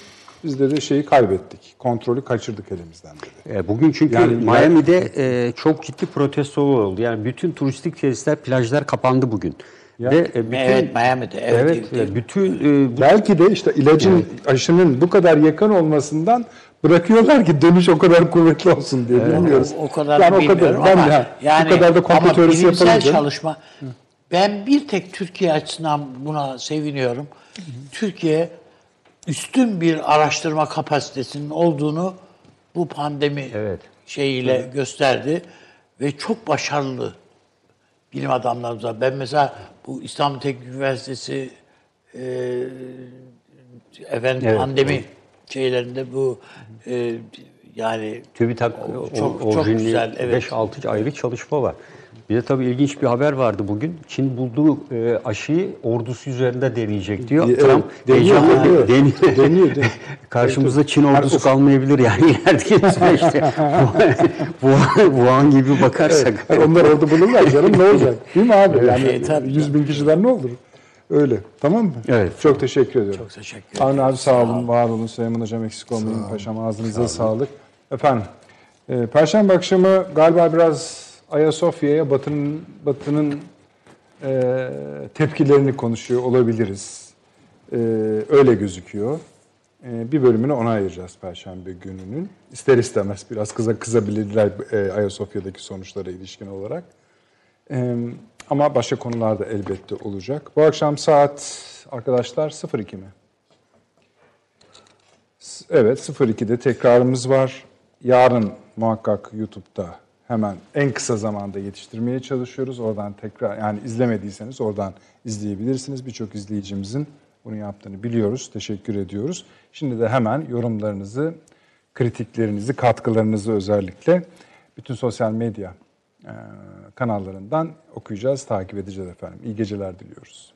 biz de şeyi kaybettik. Kontrolü kaçırdık elimizden dedi. E, Bugün çünkü Yani- Miami'de e, çok ciddi protestolar oldu. Yani bütün turistik tesisler, plajlar kapandı bugün. Ve e, bütün, Evet, Miami'de, evet, Evet, evet. e, bütün e, bu Belki de işte ilacın, aşının bu kadar yakın olmasından bırakıyorlar ki dönüş o kadar kuvvetli olsun diye bilmiyoruz. O, o kadar yani o bilmiyorum kadar, ben ama de- yani bu kadar da yapalım canım. çalışma ben bir tek Türkiye açısından buna seviniyorum. Türkiye üstün bir araştırma kapasitesinin olduğunu bu pandemi Evet. şeyiyle gösterdi ve çok başarılı bilim adamlarımız var. Ben mesela bu İstanbul Teknik Üniversitesi e, efendim Evet, pandemi şeylerinde bu e, yani TÜBİTAK çok- çok, çok güzel, evet. 5-6 ayrı çalışma var. Bir de tabii ilginç bir haber vardı bugün. Çin bulduğu e, aşıyı ordusu üzerinde deneyecek diyor. Evet, Trump deniyor, heyecanla deniyor. deniyor. Deniyor, deniyor. Karşımızda Çin ordusu kalmayabilir yani ilerideki süreçte. Wuhan, gibi bakarsak. Yani onlar orada bulurlar canım ne olacak? Değil mi abi? Yani E, tabii, 100 bin kişiden ne olur? Öyle. Tamam mı? Evet. Çok teşekkür ediyorum. Çok teşekkür ederim. Avni abi sağ olun, var olun. Süleyman Hocam eksik olmayın. Paşam ağzınıza sağlık. Efendim, e, Perşembe akşamı galiba biraz Ayasofya'ya Batı'nın Batı'nın e, tepkilerini konuşuyor olabiliriz. E, öyle gözüküyor. E, bir bölümünü ona ayıracağız Perşembe gününün. İster istemez biraz kıza kızabilirler e, Ayasofya'daki sonuçlara ilişkin olarak. E, ama başka konular da elbette olacak. Bu akşam saat arkadaşlar 02 mi? Evet 02'de tekrarımız var. Yarın muhakkak YouTube'da hemen en kısa zamanda yetiştirmeye çalışıyoruz. Oradan tekrar yani izlemediyseniz oradan izleyebilirsiniz. Birçok izleyicimizin bunu yaptığını biliyoruz. Teşekkür ediyoruz. Şimdi de hemen yorumlarınızı, kritiklerinizi, katkılarınızı özellikle bütün sosyal medya kanallarından okuyacağız, takip edeceğiz efendim. İyi geceler diliyoruz.